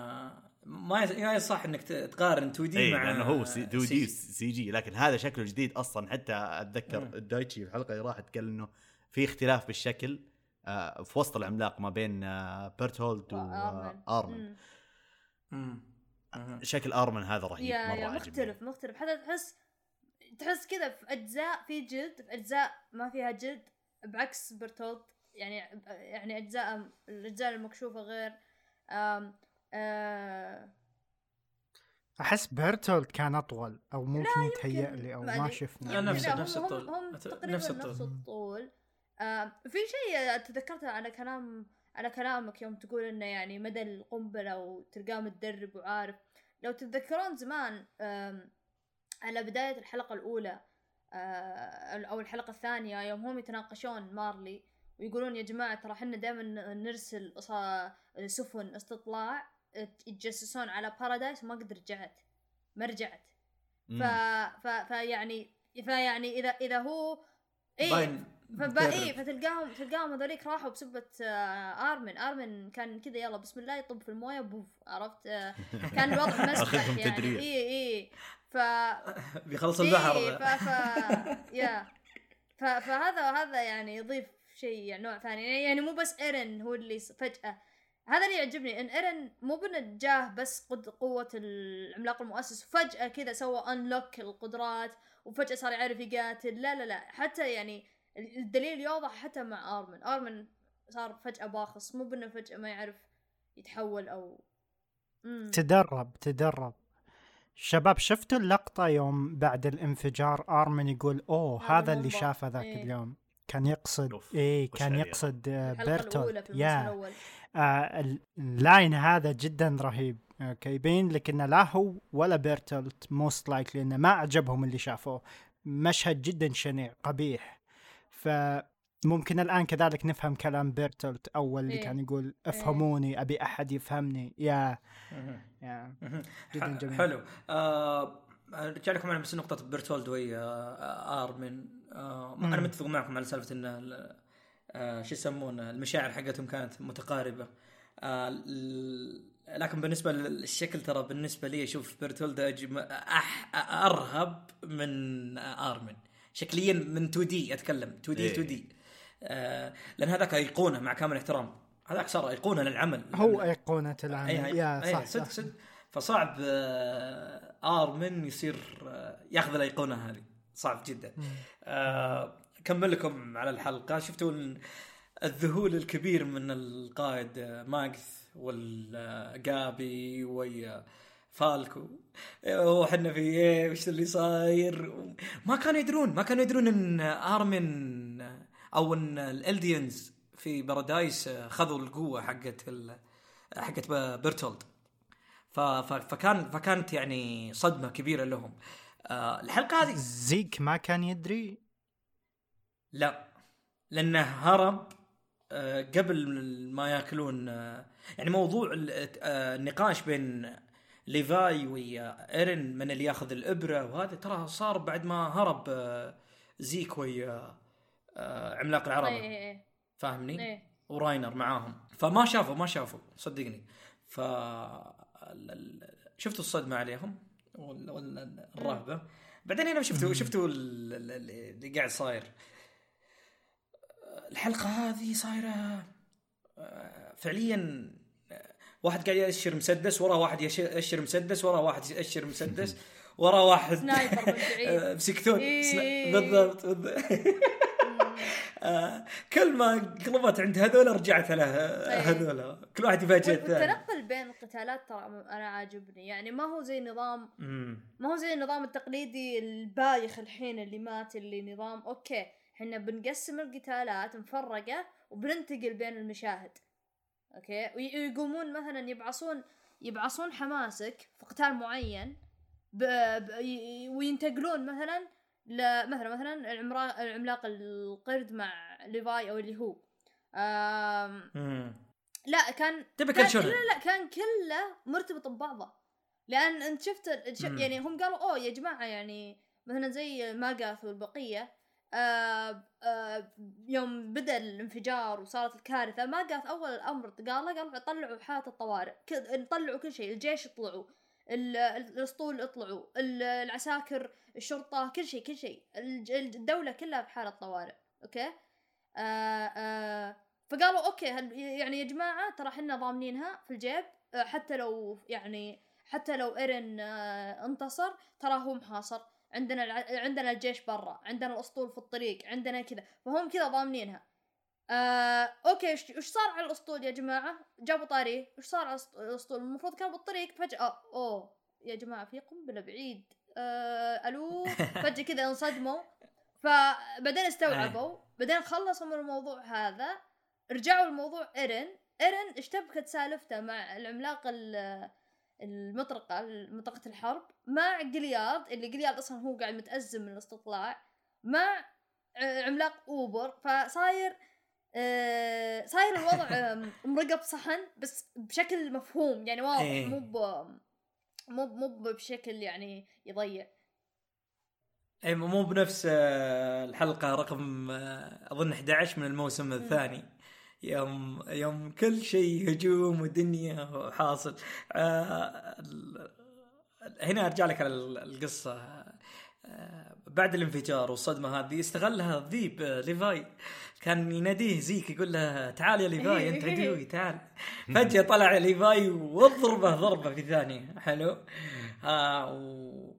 ما يص- ما يصح إنك تقارن 2D اي مع لأنه هو C 2D CG. CG. لكن هذا شكله جديد أصلا. حتى أتذكر مم. الدايتشي في الحلقة اللي راحت قال إنه في اختلاف بالشكل. في وسط العملاق ما بين آه بيرتولد. وارمن. مم. شكل آرمن هذا رهيب يا مرة يا عجبني. مختلف مختلف حتى تحس تحس كذا في أجزاء في جلد في أجزاء ما فيها جلد بعكس برتولد يعني يعني أجزاء الأجزاء المكشوفة غير آم آه أحس بيرتولد كان أطول أو ممكن يتهيأ. لي أو ما. شفنا لا، نفس- هم- نفس هم- الطول. هم نفس تقريبا نفس الطول. نفس الطول آه في شيء تذكرته على كلام على كلامك يوم تقول إنه يعني مدى القنبلة وتلقاه متدرب وعارف لو تتذكرون زمان آم، على بداية الحلقة الأولى آه، أو الحلقة الثانية يوم هم يتناقشون مارلي ويقولون يا جماعة ترى إحنا دائما نرسل سفن استطلاع يتجسسون على بارادايس وما قد رجعت ما رجعت ف... مم. ف... فيعني فيعني إذا إذا هو إيه فبا. إيه فتلقاهم تلقاهم هذوليك راحوا بسبة آه آرمن. آرمن كان كذا يلا بسم الله يطب في الموية بوف عرفت؟ آه كان الوضع مسخ يعني. تدريب. إيه إيه. ف بيخلص إيه البحر ف ف يا. ف... فهذا هذا يعني يضيف شيء يعني نوع ثاني. يعني مو بس إيرن هو اللي فجأة. هذا اللي يعجبني إن إيرن مو بانه جاه بس قد قوة العملاق المؤسس. وفجأة كذا سوى unlock القدرات وفجأة صار يعرف يقاتل. لا لا لا. حتى يعني الدليل يوضح حتى مع آرمن. آرمن صار فجأة باخص مو بأنه فجأة ما يعرف يتحول أو مم. تدرب تدرب. شباب شفتوا اللقطة يوم بعد الانفجار آرمن يقول أوه هذا هذا اللي. شافه ذاك إيه. اليوم. كان يقصد وش كان؟ يقصد آه، بيرتولد يا الأول. آه اللاين هذا جدا رهيب. okay يبين لك إنه لا هو ولا بيرتلت most likely إنه ما عجبهم اللي شافوه. مشهد جدا شنيع قبيح. فممكن الآن كذلك نفهم كلام بيرتلت أول اللي إيه. كان يقول افهموني أبي أحد يفهمني. يا. يا. جدا جميل. حلو. آه ارجع لكم على بس نقطة بيرتولد ويا آه ارمن آه أنا. متفق معكم على سالفة إن آه شو يسمونه المشاعر حقتهم كانت متقاربة. آه لكن بالنسبة للشكل ترى بالنسبة لي أشوف بيرتولد أجم... أح... أرهب من ارمن شكليا من 2 دي أتكلم 2 دي إيه. 2 دي آه لأن هذاك أيقونة مع كامل احترام هذاك صار أيقونة للعمل. هو أيقونة العمل اي يا اي صح صدق صح. صدق. فصعب آه، آرمن يصير آه، ياخذ الأيقونة هذه. صعب جدا. آه، اكمل لكم على الحلقة. شفتوا ال- الذهول الكبير من القائد آه، ماجث والجابي ويا فالكو. وحنا في إيه؟ وش اللي صاير؟ ما كانوا يدرون ما كانوا يدرون إن أرمن أو إن الألديانز في بارادايس خذوا القوة حقت ال... حقت بيرتولد. فكان فكانت يعني صدمة كبيرة لهم. آه الحلقة هذه زيك ما كان يدري؟ لا. لأنه هرب آه، قبل ما يأكلون آه، يعني موضوع ال- النقاش بين ليفاي ويا إيرن من اللي ياخذ الإبرة وهذا ترى صار بعد ما هرب آه، زيك ويا آه، عملاق اي العرب اي اي فاهمني؟ اي وراينر معاهم. فما شافوا ما شافوا. صدقني. ف شفتوا الصدمة عليهم؟ وال- وال- الرهبة. بعدين هنا شفتوا شفتوا ال- ال- ال- اللي قاعد صاير. الحلقة هذه صايرة آه، فعليا واحد قاعد يأشر مسدس وراه واحد يأشر مسدس وراه واحد يأشر مسدس وراه واحد sniper بعيد. آه، إيه. بالضبط. آه، كل ما قلبت عند هذول رجعت له أي. هذول كل واحد يفاجئ الثاني والتنقل بين القتالات ترى أنا عاجبني يعني ما هو زي نظام. ما هو زي النظام التقليدي البايخ الحين اللي مات اللي نظام okay إحنا بنقسم القتالات مفرقة وبننتقل بين المشاهد okay وي- ويقومون مثلا يبعصون يبعصون حماسك في قتال معين ب... ب... وينتقلون مثلا ل... مثلا مثلا العمرا... العملاق القرد مع ليفاي أو اللي هو آم... لا كان تبي كان؟ لا لا كان كله مرتبط ببعضه لأن أنت شفت ال- ش- مم. يعني هم قالوا أوه يا جماعة يعني مثلا زي ماجاث والبقية آه آه يوم بدأ الانفجار وصارت الكارثة ماجاث أول الأمر قال طلعوا حاله الطوارئ طلعوا كل شيء الجيش ال- الأسطول اطلعوا ال- العساكر الشرطة كل شيء كل شيء الدولة كلها بحاله طوارئ okay؟ آه آه فقالوا okay يعني يا جماعة ترى إحنا ضامنينها في الجيب آه، حتى لو يعني حتى لو ايرن انتصر ترى هو محاصر. عندنا الع... عندنا الجيش برا عندنا الأسطول في الطريق عندنا كذا فهم كذا ضامنينها. آه، okay إيش صار على الأسطول يا جماعة؟ جابوا طاريه إيش صار على الأسطول؟ المفروض كان بالطريق فجأة. أوه يا جماعة في قنبلة بعيد. آه ألو؟ فجأة كذا انصدموا. فبعدين استوعبوا. بعدين خلصوا من الموضوع هذا. رجعوا لموضوع إيرن. إيرن اشتبكت سالفته مع العملاق ال- المطرقة مطرقة الحرب مع قاليارد اللي قاليارد أصلا هو قاعد متأزم من الاستطلاع مع عملاق أوبر. فصاير آه، صاير الوضع مرقب صحن بس بشكل مفهوم. يعني واضح إيه. مو مو مو بشكل يعني يضيع. اي مو بنفس آه، الحلقة رقم آه، أظن 11 من الموسم الثاني. يوم يوم كل شيء هجوم ودنيا وحاصل آه، هنا أرجع لك على ال- القصة. آه، بعد الانفجار والصدمة هذه استغلها الذيب آه، ليفاي. كان يناديه زيك يقول له تعال يا ليفاي أنت عدوي تعال. فجأة طلع ليفاي واضربه ضربة في ثانية حلو؟ آه و...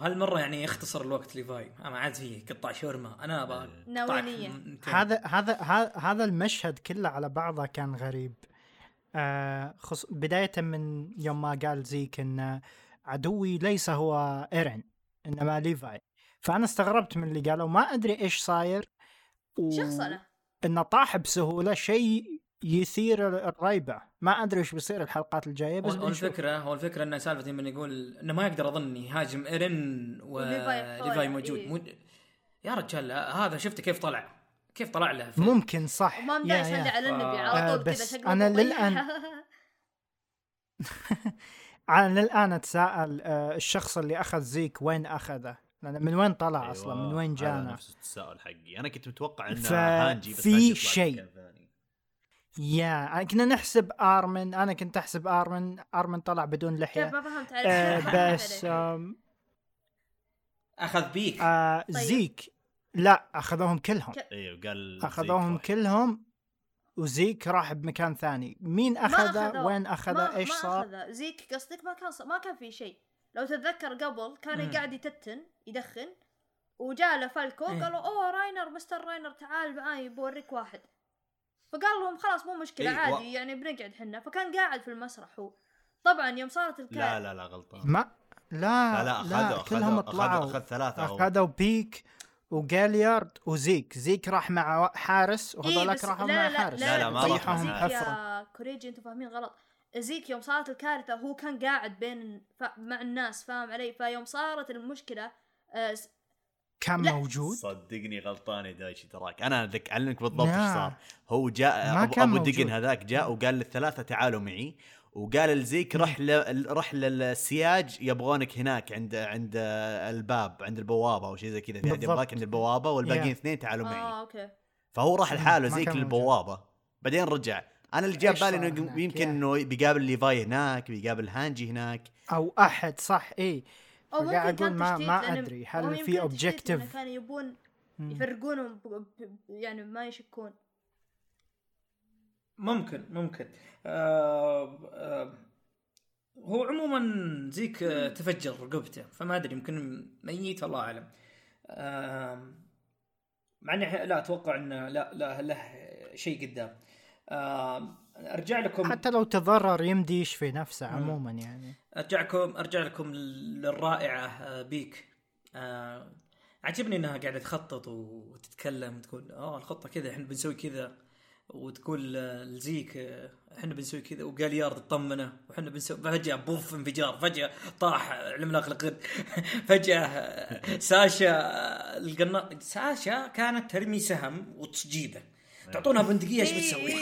وهالمرة يعني يختصر الوقت ليفاي. ما عاد فيه قطع شاورما. أنا أبغى. منتين. هذا هذا هذا المشهد كله على بعضه كان غريب. آه خص بداية من يوم ما قال زيك إن عدوي ليس هو ايرن إنما ليفاي. فأنا استغربت من اللي قالوا ما أدري إيش صاير. و... شخصنة إنه طاح بسهولة. شيء يثير الريبة ما أدري وش بيصير الحلقات الجاية بس هو بنشوف الفكرة هو الفكرة إن سالفة من يقول إنه ما يقدر أظن يهاجم إيرن وليفاي موجود إيه. مو... يا رجال هذا شفته كيف طلع كيف طلع له في- ممكن صح وما مدى يا. يصلي على النبي آه، على طول كذا بس وطيح. للآن- أنا الان أتساءل آه، الشخص اللي أخذ زيك وين أخذه؟ من وين طلع أيوة، أصلا؟ من وين هذا جانا؟ نفس التساؤل حقي أنا كنت متوقع إنه ف- هانجي بس في شيء. يا كنا نحسب ارمن أنا كنت أحسب ارمن ارمن طلع بدون كيف لحيه ما فهمت عليك آه، ما بس. آم، أخذ بيك آه طيب. زيك لا أخذوهم كلهم أيوه قال أخذوهم زيك كلهم وزيك راح بمكان ثاني مين ما أخذه. وين أخذه ما إيش ما صار أخذه. زيك قصدك ما كان ص... ما كان في شيء لو تتذكر قبل كان مم. قاعد يتتن يدخن وجاء له فالكو إيه. قالوا أوه راينر مستر راينر تعال معاي بوريك واحد فقال لهم خلاص مو مشكلة إيه، عادي و- يعني بنقعد حنا. فكان قاعد في المسرح هو. طبعا يوم صارت الكارثه لا لا لا غلطان. ما لا لا لا أخذوا كلهم أخذوا طلعوا. اخذ ثلاثة أو- أخذوا بيك وجاليارد وزيك. زيك راح مع حارس وهذولك راحوا مع حارس. لا، لا، ما راح طيحهم مع حفره يا كوريجي أنتم فاهمين غلط. زيك يوم صارت الكارثة هو كان قاعد بين ف... مع الناس فاهم علي؟ فيوم صارت المشكلة آه كان لا. موجود صدقني غلطان يا دايشي تراك أنا ذك اعلمك بالضبط إيش. صار هو جاء ما ابو, كان أبو. دقن هذاك جاء وقال للثلاثة تعالوا معي وقال لزيك رح ل... رح للسياج يبغونك هناك عند عند الباب عند البوابة أو شيء زي كذا بالضبط. يبغاك عند البوابة والباقيين. اثنين تعالوا آه معي أوكي فهو راح لحاله زيك. للبوابة بعدين رجع أنا اللي جاب بالي إنه؟ يمكن. إنه بيقابل ليفاي هناك بيقابل هانجي هناك أو أحد صح اي أو ممكن فقاعد كان أقول ما ما أدري هل في اوبجيكتيف كانوا يبون يفرقونهم ب... ب... يعني ما يشكون. ممكن ممكن. آه آه هو عموما زيك آه، تفجر رقبته فما أدري يمكن ميت الله أعلم. آه مع إني لا أتوقع إنه لا لا له شيء قدام. آه أرجع لكم حتى لو تضرر يمدي يشفي نفسه. عموما يعني. ارجعكم أرجع لكم للرائعة آه، بيك. آه عجبني إنها قاعدة تخطط وتتكلم وتقول آه الخطة كذا إحنا بنسوي كذا. وتقول آه، لزيك آه، إحنا بنسوي كذا. وقال يارد طمنه وإحنا بنسوي فجأة بوف انفجار. فجأة طاح العملاق القرد. فجأة ساشا آه، القنا ساشا كانت ترمي سهم وتجيبه. تعطونها بندقيه إيش بتسوي؟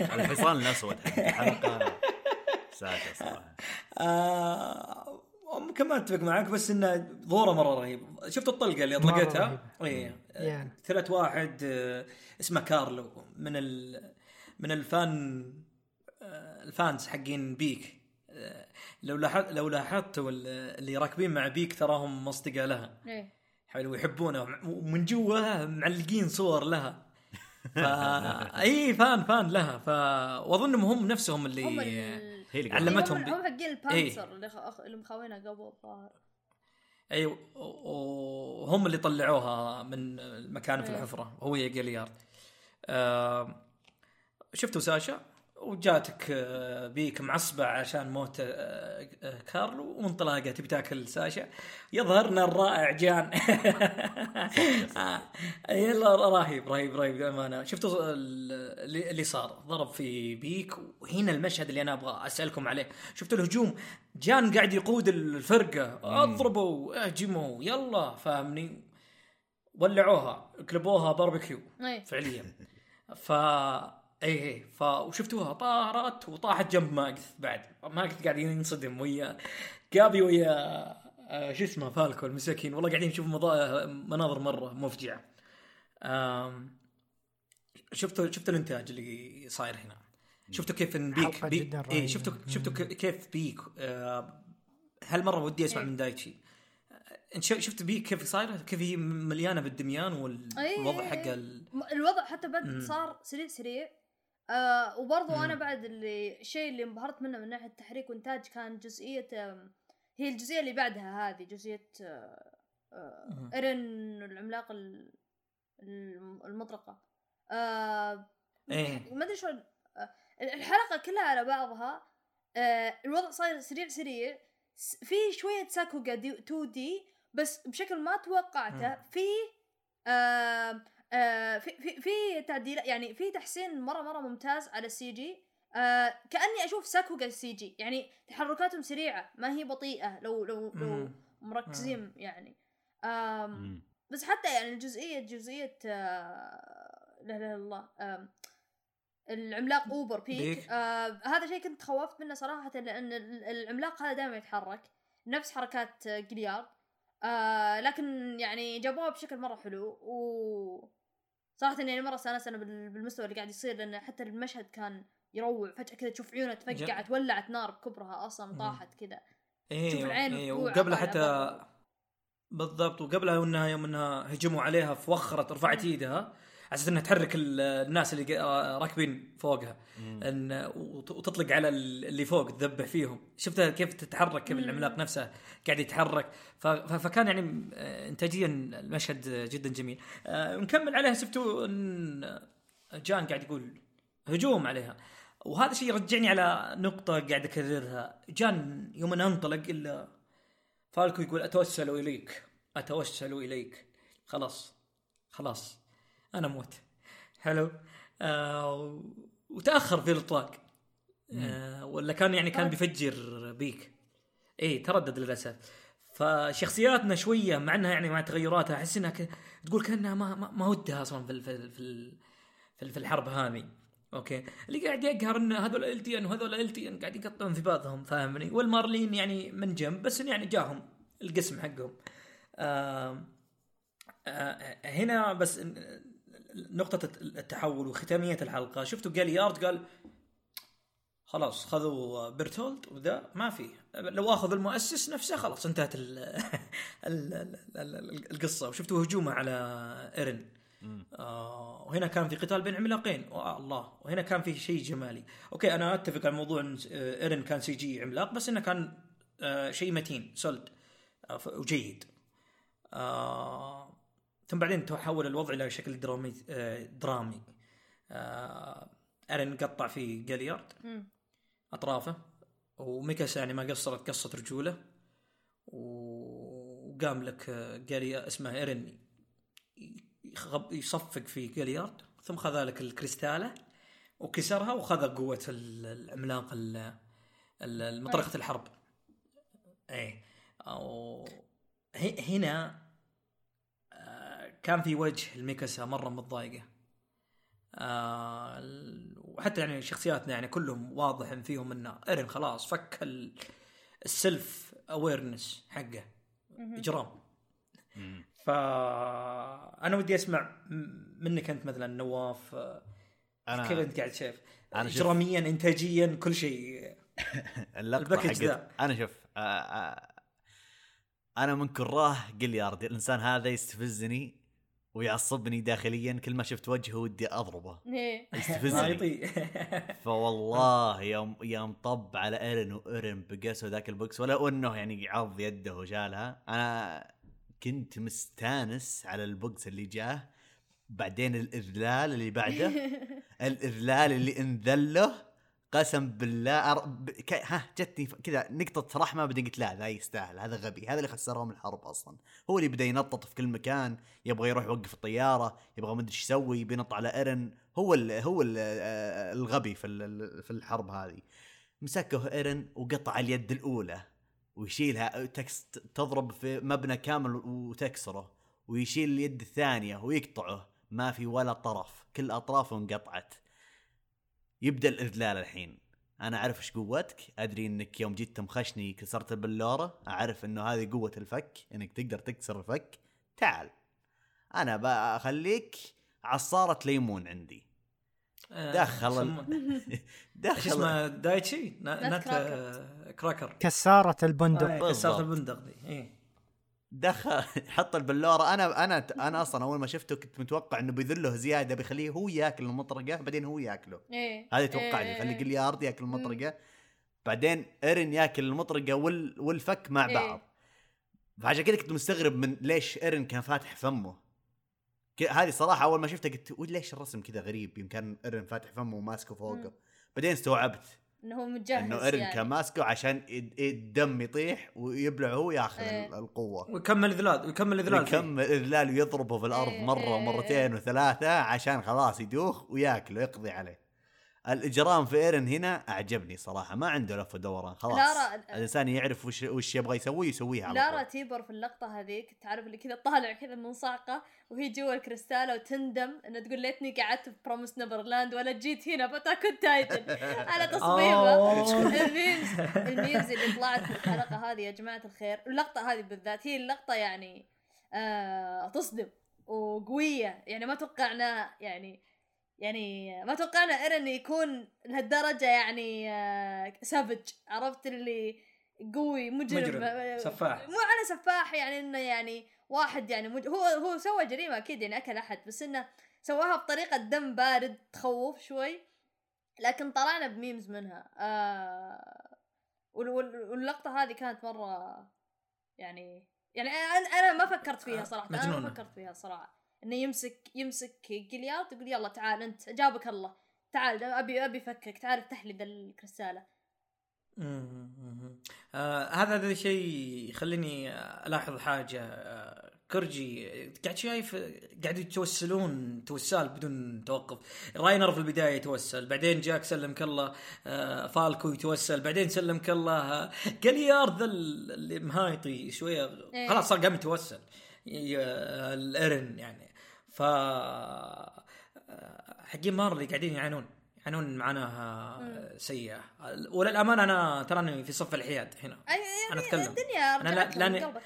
الحصان الأسود. حق الحلقة ساشا صراحة. آه ممكن ما أتفق معك بس انه ظهوره مرة رهيب. شفت الطلقة اللي اطلقتها؟ اي. ثلاث واحد آه، اسمه كارلو من ال من الفان آه، الفانز حقين بيك. لو لاحظت لو لاحظتوا ال- اللي راكبين مع بيك تراهم مصدقة لها. إيه. حلو يحبونه ومن جوا معلقين صور لها. فا إي فان فان لها. ف وأظنهم هم نفسهم اللي هم ال... اللي علمتهم هم, بي- هم حقين البانسر اللي, خ... اللي مخاوينها قبل الظاهر. أيوه وهم اللي طلعوها من المكان في. الحفرة هو يا جليارد آه شفتوا ساشا؟ وجاتك آه، بيك معصبة عشان موت آه، آه، كارلو وانطلاقة تبي تاكل ساشا؟ يظهرنا الرائع جان. يلا رهيب رهيب رهيب بأمانة. شفتوا ال- اللي صار؟ ضرب في بيك وهنا المشهد اللي أنا أبغى أسألكم عليه. شفتوا الهجوم؟ جان قاعد يقود الفرقة. أضربوا أهجموا يلا فاهمني؟ ولعوها قلبوها باربيكيو إيه. فعليا. ف اي اي ف وشفتوها طارت وطاحت جنب ماجث بعد. ماجث قاعد ينصدم ويا جابي ويا آه، شو اسمه فالكو المساكين والله قاعدين نشوف مضا... مناظر مرة مفجعة. شفتوا شفتوا الإنتاج اللي صاير هنا؟ شفتوا كيف إن بيك بيك اي. شفتوا شفتوا ك- كيف بيك آه، هالمرة ودي أسمع إيه. من دايتشي. إنت شفت بيك؟ كيف صايره كيف هي مليانة بالدميان والوضع إيه. حق ال... الوضع حتى. بعد صار سريع سريع. آه وبرضو. أنا بعد اللي الشيء اللي انبهرت منه من ناحية تحريك وانتاج كان جزئية هي الجزئية اللي بعدها هذه جزئية آه آه مم. ايرين العملاق ال- الم- المطرقة آه إيه ما أدري شلون آه، الحلقة كلها على بعضها آه الوضع صاير سريع سريع في شوية ساكوغا 2D بس بشكل ما توقعته. في آه آه في في في تعديل يعني في تحسين مرة مرة ممتاز على ال CG. آه كأني أشوف ساكوغا ال CG. يعني تحركاتهم سريعة ما هي بطيئة لو لو لو. مركزين يعني. آم بس حتى يعني الجزئية جزئية آه لا لا لا الله. العملاق over بيك. آه هذا شيء كنت خوفت منه صراحة لأن ال- العملاق هذا دائما يتحرك. نفس حركات آه، جاليارد. آه لكن يعني جابوها بشكل مرة حلو. و صراحة يعني مرة استانست أنا بال- بالمستوى اللي قاعد يصير لأن حتى المشهد كان يروع فجأة كذا تشوف عيونه تفقعت ولعت نار بكبرها أصلا. طاحت كذا إيه شوف العين إيه وقبلها حتى. بالضبط وقبلها انها يوم إنها هجموا عليها فوخرت رفعت إيدها أساس إنها تحرك ال- الناس اللي قا- راكبين فوقها. إن وت- وتطلق على ال- اللي فوق تذبح فيهم. شفتها كيف تتحرك كيف. العملاق نفسه قاعد يتحرك. فكان يعني آه، انتاجيا المشهد جدا جميل. آه، نكمل عليها. شفتوا إن جان قاعد يقول هجوم عليها. وهذا الشيء يرجعني على نقطة قاعد أكررها. جان يوم أن انطلق إلا فالكو يقول أتوسل إليك. أتوسل إليك. خلاص. خلاص. أنا موت حلو؟ آه و- وتأخر في الإطلاق. آه ولا كان يعني كان آه. بيفجر بيك. إيه تردد للأسف. فشخصياتنا شوية مع إنها يعني مع تغيراتها أحس إنها ك... تقول كأنها ما ما, ما ودها أصلا في ال- في ال- في ال- في ال- في الحرب هذه. أوكي؟ اللي قاعد يقهر إن هذول ال تي ان وهذول ال تي ان قاعد يقطعون في بعضهم فاهمني؟ والمارلين يعني من جنب بس يعني جاهم القسم حقهم. آم، آه هنا بس نقطة التحول وختامية الحلقة. شفتوا قال يارد؟ قال خلاص خذوا بيرتولد وذا ما في. لو أخذ المؤسس نفسه خلاص انتهت ال ال ال ال القصة. وشفتوا هجومه على ايرن آه وهنا كان في قتال بين عملاقين. آه الله. وهنا كان في شيء جمالي. أوكي أنا أتفق على موضوع إن آه، ايرن كان CG عملاق بس إنه كان آه شيء متين solid آه وجيد. آه ثم بعدين تحول الوضع إلى شكل درامي درامي. آه ايرن قطع في جاليارد. أطرافه وميكاس يعني ما قصرت قصه رجوله وقام لك آه، جاليا اسمه يخب- يصفق في جاليارد ثم خذ لك الكريستاله وكسرها وخذ قوة ال- العملاق ال- ال- مطرقة الحرب. إيه. أو هنا كان في وجه الميكاسا مرة متضايقة. آه، وحتى يعني شخصياتنا يعني كلهم واضح إن فيهم إنه ايرن خلاص فك ال- السلف اويرنس حقه. إجرام. فانا ودي أسمع منك أنت مثلا نواف آه، أنا كيف أنت قاعد شايف؟ اجراميا انتاجيا كل شيء. اللقطة الباكج حقت ذا. أنا شوف آه آه أنا من كراه جليارد الإنسان هذا يستفزني ويعصبني داخليا كل ما شفت وجهه ودي أضربه. إيه. ما يستفزني يطيق. فوالله يوم يوم طب على إيرن وإيرن بقسوا ذاك البوكس ولو أنه يعني عض يده وشالها. أنا كنت مستانس على البوكس اللي جاه بعدين الإذلال اللي بعده. الإذلال اللي انذله قسم بالله أر... ب... ك... ها جتني كذا نقطة رحمة بعدين قلت لا ذا يستاهل هذا غبي هذا اللي خسرهم الحرب أصلا. هو اللي بدا ينطط في كل مكان يبغى يروح يوقف الطيارة يبغى ما أدري إيش يسوي بينط على إيرن. هو ال... هو ال... آه، الغبي في ال... في الحرب هذه. مسكه إيرن وقطع اليد الأولى ويشيلها تكس... تضرب في مبنى كامل وتكسره ويشيل اليد الثانية ويقطعه. ما في ولا طرف كل اطرافه انقطعت يبدأ الإذلال الحين. أنا أعرف إيش قوتك أدري إنك يوم جيت تمخشني كسرت البلوره أعرف إنه هذه قوة الفك إنك تقدر تكسر الفك. تعال أنا بخليك عصارة ليمون عندي. دخل ال- إيش دخل اسمه؟ دايتشي؟ نا- نات كراكر. آه، كراكر. كسارة البندق. آه،. كسرت البندق دي. إيه. دخل حط البلورة. أنا أنا أنا أصلا أول ما شفته كنت متوقع إنه بيذله زيادة بيخليه هو ياكل المطرقة بعدين هو ياكله. إيه هذا توقع لي إيه. خلي جليارد ياكل المطرقة. بعدين إيرن ياكل المطرقة وال والفك مع إيه. بعض. فعشان كذا كنت مستغرب من ليش إيرن كان فاتح فمه. هذه صراحة أول ما شفتها قلت "وي ليش الرسم كذا غريب؟ يمكن إيرن فاتح فمه وماسكه فوقه. مم. بعدين استوعبت. إنه هو متجهز انه ايرن يعني. كان ماسكه عشان الدم يطيح ويبلع هو ياخذ إيه. ال- القوة ويكمل إذلال ويكمل إذلال. يكمل إذلال ويضربه في الأرض إيه، مرة إيه، ومرتين وثلاثة عشان خلاص يدوخ وياكله يقضي عليه الإجرام في إيرن هنا أعجبني صراحة ما عنده لف ودوران خلاص لارا- الإنسان يعرف وش وش يبغى يسوي يسويها على لارا طول. تيبر في اللقطة هذيك تعرف اللي كذا طالع كذا من صعقة وهي جوا الكريستالة وتندم انها تقول ليتني قعدت في Promised Neverland ولا جيت هنا بتاكل تايتن على تصميمه. ال memes ال memes اللي طلعت في الحلقة هذه يا جماعة الخير اللقطة هذه بالذات هي اللقطة يعني آه تصدم وقوية يعني ما توقعنا يعني يعني ما توقعنا إيرن يكون لهالدرجة يعني آه سافج عرفت اللي قوي مجرم, مجرم، آه، سفاح. مو على سفاح يعني إنه يعني واحد يعني مج... هو هو سوى جريمة أكيد يعني أكل أحد بس إنه سواها بطريقة دم بارد تخوف شوي لكن طلعنا بميمز منها آه وال- وال- واللقطة هذه كانت مرة يعني يعني أنا ما فكرت فيها صراحة أنا ما مجنونة. فكرت فيها صراحة إنه يمسك يمسك جليات ويقول يلا تعال أنت جابك الله. تعال أبي أبي فكك تعال افتح لي ذا مم. آه هذا هذا الشيء يخليني ألاحظ حاجة. آه كرجي قاعد شايف قاعد يتوسلون توسال بدون توقف. راينر في البداية يتوسل بعدين جاك سلمك الله. آه فالكو يتوسل بعدين سلمك الله. آه جاليارد ذا اللي مهايطي شوية إيه. خلاص صار قام يتوسل. آه، الإرن يعني. ف آه، حقين مارلي قاعدين يعانون يعانون معاناه سيئة. وللأمانة أنا تراني في صف الحياد هنا. يعني أتكلم. الدنيا أنا لا- قلبت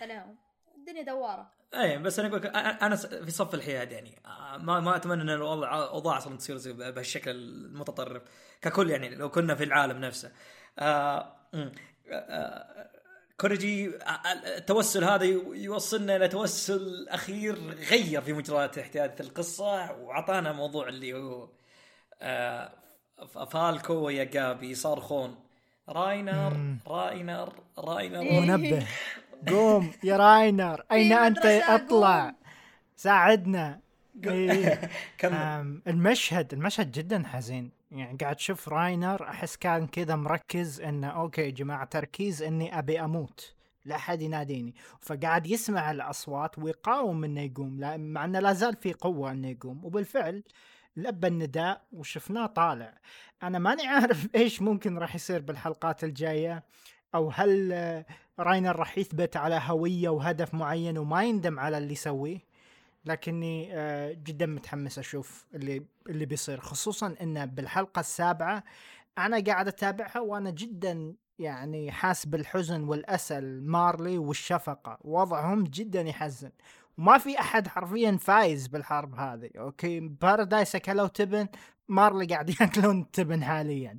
عليهم. الدنيا دوارة. إيه بس أنا أقول لك أنا في صف الحياد يعني آه، ما ما أتمنى إن الاوضاع أصلا تصير زي بهالشكل المتطرف. ككل يعني لو كنا في العالم نفسه. آه أمم، آه، كوريجي التوسل هذا يو- يوصلنا إلى توسل أخير غير في مجريات احداث القصة وأعطانا موضوع اللي هو فالكو ويا جابي يصارخون راينر. راينر راينر. منبه قوم يا راينر أين أنت أطلع. ساعدنا إيه. المشهد المشهد جدا حزين يعني قاعد تشوف راينر أحس كان كذا مركز إنه أوكي يا جماعة تركيز إني أبي أموت لا أحد يناديني. فقاعد يسمع الأصوات ويقاوم إنه يقوم مع إنه لا زال في قوة إنه يقوم. وبالفعل لبى النداء وشفناه طالع. أنا ماني عارف إيش ممكن راح يصير بالحلقات الجاية أو هل راينر راح يثبت على هوية وهدف معين وما يندم على اللي يسويه. لكني آه، جدا متحمس أشوف اللي اللي بيصير خصوصا إنه بالحلقة السابعة أنا قاعد أتابعها وأنا جدا يعني حاس بالحزن والأسى مارلي والشفقة وضعهم جدا يحزن. وما في أحد حرفيا فايز بالحرب هذه أوكي؟ بارادايس أكلوا تبن مارلي قاعد يأكلون تبن حاليا.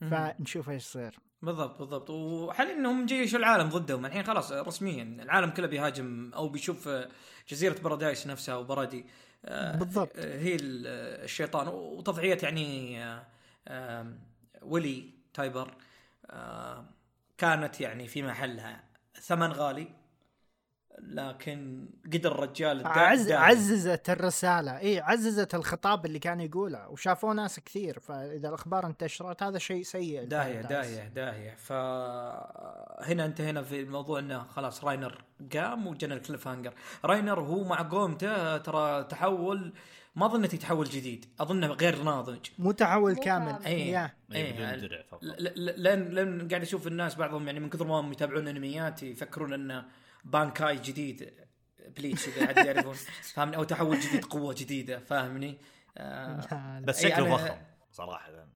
فنشوف إيش يصير. بالضبط بالضبط. وحاليا إنهم جيشوا العالم ضدهم. الحين خلاص رسميا العالم كله بيهاجم أو بيشوف آه، جزيرة بارادايس نفسها وبرادي. آه، بالضبط. آه، هي ال- الشيطان. وتضحيه يعني ويلي تايبر كانت يعني في محلها. ثمن غالي. لكن قدر الرجال عز داعم. عززت الرسالة. إي عززت الخطاب اللي كان يقوله وشافوه ناس كثير فإذا الأخبار انتشرت هذا شيء سيء داهيه. داهيه داهيه فهنا انتهينا في الموضوع إنه خلاص راينر قام وجانا ال cliffhanger راينر هو مع قومته ترى تحول ما ظنيت يتحول جديد أظنه غير ناضج. مو تحول كامل. اي اي لأن لأن قاعد أشوف الناس بعضهم يعني من كثر ما هم يتابعون أنميات يفكرون إنه بانكاي جديد بليتش إذا حد يعرفون فاهمني؟ أو تحول جديد قوة جديدة فاهمني؟ آه بس شكله فخم صراحة.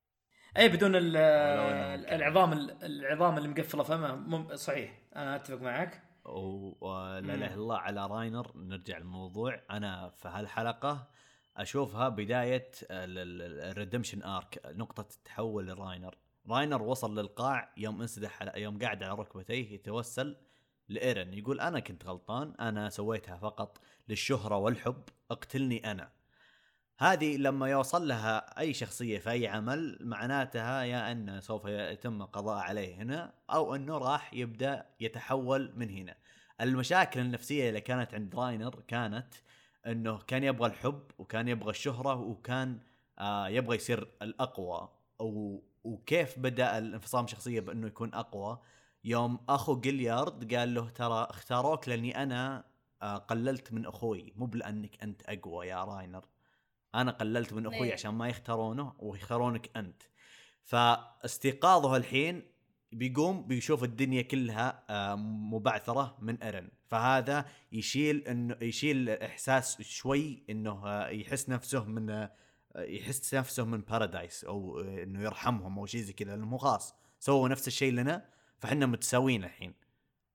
أي بدون. العظام العظام اللي مقفلة فمه صحيح. أنا أتفق معك. ولا. اله إلا الله على راينر. نرجع للموضوع. أنا في هالحلقة أشوفها بداية ال redemption arc نقطة التحول لراينر. راينر وصل للقاع يوم انسدح يوم قاعد على ركبتيه يتوسل. لإيرن يقول أنا كنت غلطان أنا سويتها فقط للشهرة والحب اقتلني أنا. هذه لما يوصل لها أي شخصية في أي عمل معناتها يا انه سوف يتم القضاء عليه هنا أو أنه راح يبدأ يتحول من هنا. المشاكل النفسية اللي كانت عند راينر كانت أنه كان يبغى الحب وكان يبغى الشهرة وكان آه يبغى يصير الأقوى. وكيف بدأ الانفصام شخصية بأنه يكون أقوى؟ يوم أخو جليارد قال له ترى اختاروك لأني أنا آه، قللت من أخوي. مو لانك أنت أقوى يا راينر. أنا قللت من أخوي إيه. عشان ما يختارونه ويختارونك أنت. فاستيقاظه الحين بيقوم بيشوف الدنيا كلها آه، مبعثرة من ايرن فهذا يشيل انه يشيل إحساس شوي إنه آه، يحس نفسه من يحس نفسه من بارادايس أو إنه يرحمهم أو شيء زي كذا لأنه مو خلاص. سووا نفس الشيء لنا فاحنا متساويين الحين.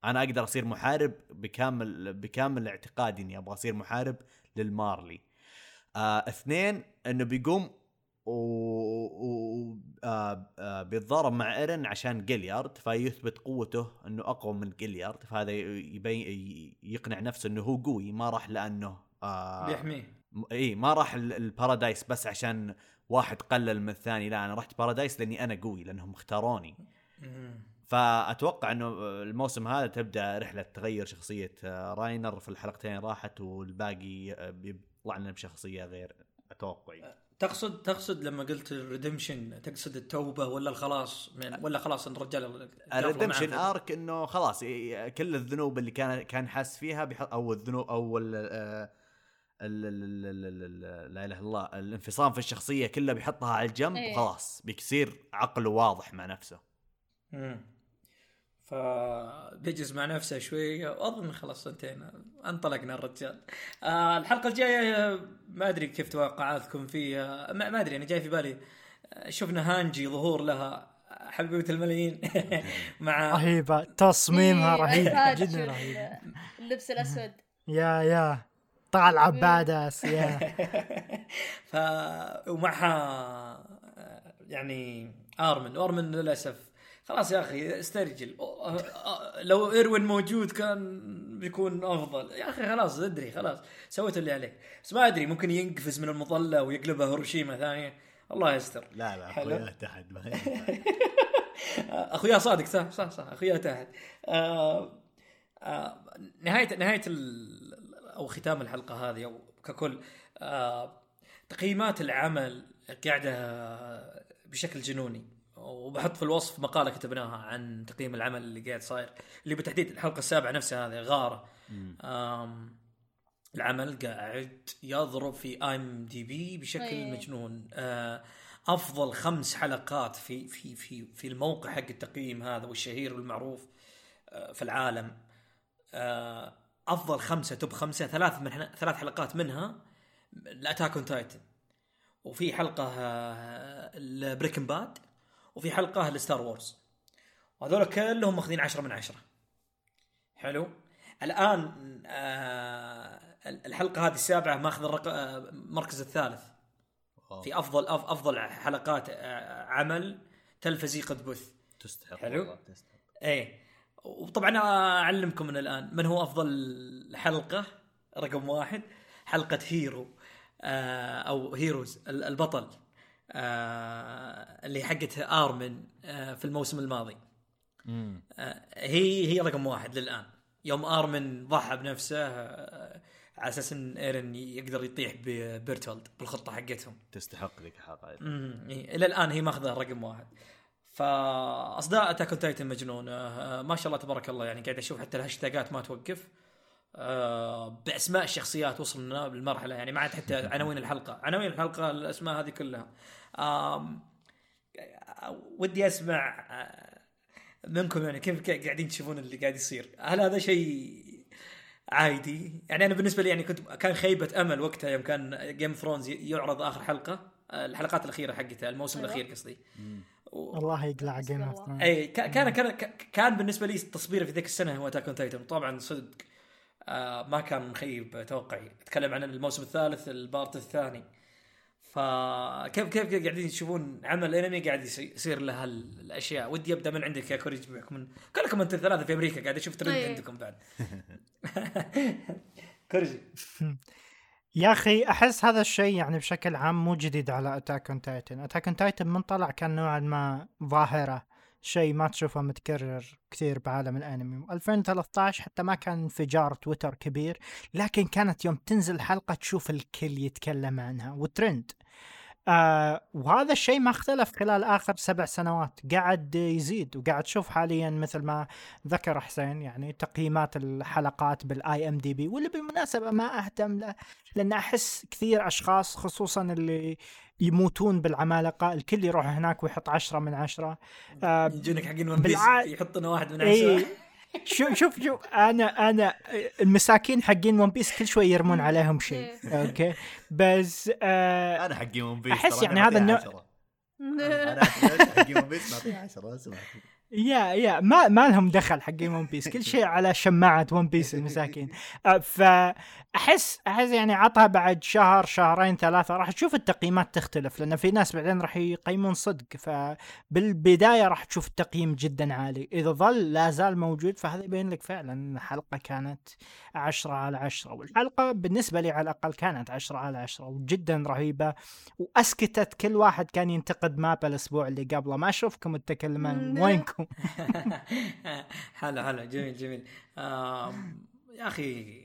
أنا أقدر أصير محارب بكامل بكامل اعتقادي إني أبغى أصير محارب للمارلي. آه اثنين إنه بيقوم و... و... آه آه بيتضارب مع إيرن عشان جيليارد فيثبت قوته إنه أقوى من جيليارد فهذا يبين يقنع نفسه إنه هو قوي ما راح لأنه آه بيحميه. م- إي ما راح ال- البارادايس بس عشان واحد قلل من الثاني لا أنا رحت بارادايس لأني أنا قوي لأنهم اختاروني. فأتوقع إنه الموسم هذا تبدأ رحلة تغير شخصية آه، راينر في الحلقتين راحت والباقي آه، بيطلع لنا بشخصية غير أتوقع تقصد تقصد لما قلت ال redemption تقصد التوبة ولا الخلاص من ولا خلاص إن الرجال ال redemption arc إنه خلاص كل الذنوب اللي كان كان حاس فيها أو الذنوب أو ال ال- ال- ال- ال- ال- لا إله إلا الله الانفصام في الشخصية كلها بيحطها على الجنب إيه. وخلاص بيصير عقله واضح مع نفسه. فبيجز مع نفسه شوي أظن خلاص انتهينا انطلقنا الرجال. آه الحلقة الجاية ما أدري كيف توقعاتكم فيها ما, ما أدري أنا جاي في بالي شفنا هانجي ظهور لها حبيبة الملايين مع رهيبة تصميمها إيه، رهيب جدا رهيب. اللبس الأسود. يا يا طالعه باداس يا. ف ومعها يعني آرمن. ارمن للأسف خلاص يا أخي استرجل. لو إيروين موجود كان بيكون أفضل. يا أخي خلاص أدري خلاص. سويت اللي عليك. بس ما أدري ممكن ينقفز من المظلة ويقلبها هيروشيما ثانية. الله يستر. لا لا. أخويا تحت ما. أخويا صادق صح صح صح. أخويا تحت آه آه نهاية نهاية أو ختام الحلقة هذه أو ككل آه تقييمات العمل قاعدة بشكل جنوني. وبحط في الوصف مقالة كتبناها عن تقييم العمل اللي قاعد صاير اللي بالتحديد الحلقة السابعة نفسها هذه غارة. آم العمل قاعد يضرب في ام دي بي بشكل أيه. مجنون. آه أفضل خمس حلقات في في في في الموقع حق التقييم هذا والشهير والمعروف آه في العالم. آه أفضل خمسة توب خمسة ثلاث من ثلاث حلقات منها ال Attack on Titan وفي حلقة ال Breaking Bad وفي حلقة ال Star Wars. وهذول كلهم ماخذين عشرة من عشرة. حلو؟ الآن آه الحلقة هذه السابعة ماخذ الرق... آه، المركز الثالث. أوه. في افضل أف أفضل حلقات آه، عمل تلفزي قد بث. تستحق حلو. تستحق. إيه. وطبعا أعلمكم من الآن من هو أفضل حلقة. رقم واحد حلقة Hero آه أو Heroes ال- البطل. آه اللي حقت ارمن آه في الموسم الماضي. مم. آه هي هي رقم واحد للآن. يوم ارمن ضحى بنفسه آه على أساس إن إيرن يقدر يطيح ببيرتولد بالخطة حقتهم. تستحق ذيك الحلقة إلى الآن هي ماخذة رقم واحد. فأصداء Attack on Titan مجنونة. آه، ما شاء الله تبارك الله يعني قاعد أشوف حتى الهاشتاجات ما توقف. بأسماء الشخصيات وصلنا بالمرحله يعني ما عاد حتى عناوين الحلقة. عناوين الحلقة الأسماء هذه كلها. آم، ودي أسمع آه، منكم يعني كيف قاعدين تشوفون اللي قاعد يصير. هل هذا شيء عادي؟ يعني أنا بالنسبة لي يعني كنت كان خيبة أمل وقتها يوم كان Game Thrones يعرض آخر حلقة. آه، الحلقات الأخيرة حقتها الموسم. الأخير قصدي. و- الله يقلع Game of Thrones اي كا- كان كان كان بالنسبة لي تصبيري في ذيك السنة هو Attack on Titan طبعا صدق آه ما كان مخيب توقعي. أتكلم عن الموسم الثالث ال part الثاني. فكيف كيف قاعدين تشوفون عمل انمي قاعد يصي- يصير له الاشياء ودي أبدأ من عندك يا كوريج بحكم من كلكم أنتم الثلاثة في أمريكا قاعد أشوف ترند إيه. عندكم بعد. كوريج يا أخي أحس هذا الشيء يعني بشكل عام مو جديد على Attack on Titan Attack on Titan من طلع كان نوعا ما ظاهرة. شيء ما تشوفه متكرر كثير بعالم الأنمي. 2013 حتى ما كان انفجار تويتر كبير لكن كانت يوم تنزل حلقة تشوف الكل يتكلم عنها. وترند. آه وهذا الشيء ما اختلف خلال آخر سبع سنوات. قاعد يزيد وقاعد تشوف حاليا مثل ما ذكر حسين يعني تقييمات الحلقات بال IMDb واللي بالمناسبة ما أهتم له لأن أحس كثير أشخاص خصوصا اللي يموتون بالعمالقة الكل يروح هناك ويحط عشرة من عشرة. آه يجونك حقين One Piece بالع- يحطون واحد من عشرة. شوف شوف شوف أنا أنا المساكين حقين One Piece كل شوي يرمون عليهم شيء. okay؟ بس آه أنا حقي One Piece ترى يعني هذا النوع-. أنا حقي One Piece معطيه 10 لو سمحت يا يا ما ما لهم دخل حقين One Piece كل شيء على شماعة One Piece المساكين. فأحس أحس يعني عطها بعد شهر شهرين ثلاثة راح تشوف التقييمات تختلف لأن في ناس بعدين راح يقيمون صدق فبالبداية راح تشوف التقييم جدا عالي. إذا ظل لا زال موجود فهذا يبين لك فعلا الحلقة كانت عشرة على عشرة والحلقة بالنسبة لي على الأقل كانت عشرة على عشرة وجدا رهيبة وأسكتت كل واحد كان ينتقد MAPPA الأسبوع اللي قبله. ما أشوفكم تتكلمون. وينكم؟ حلو حلو جميل جميل. يا أخي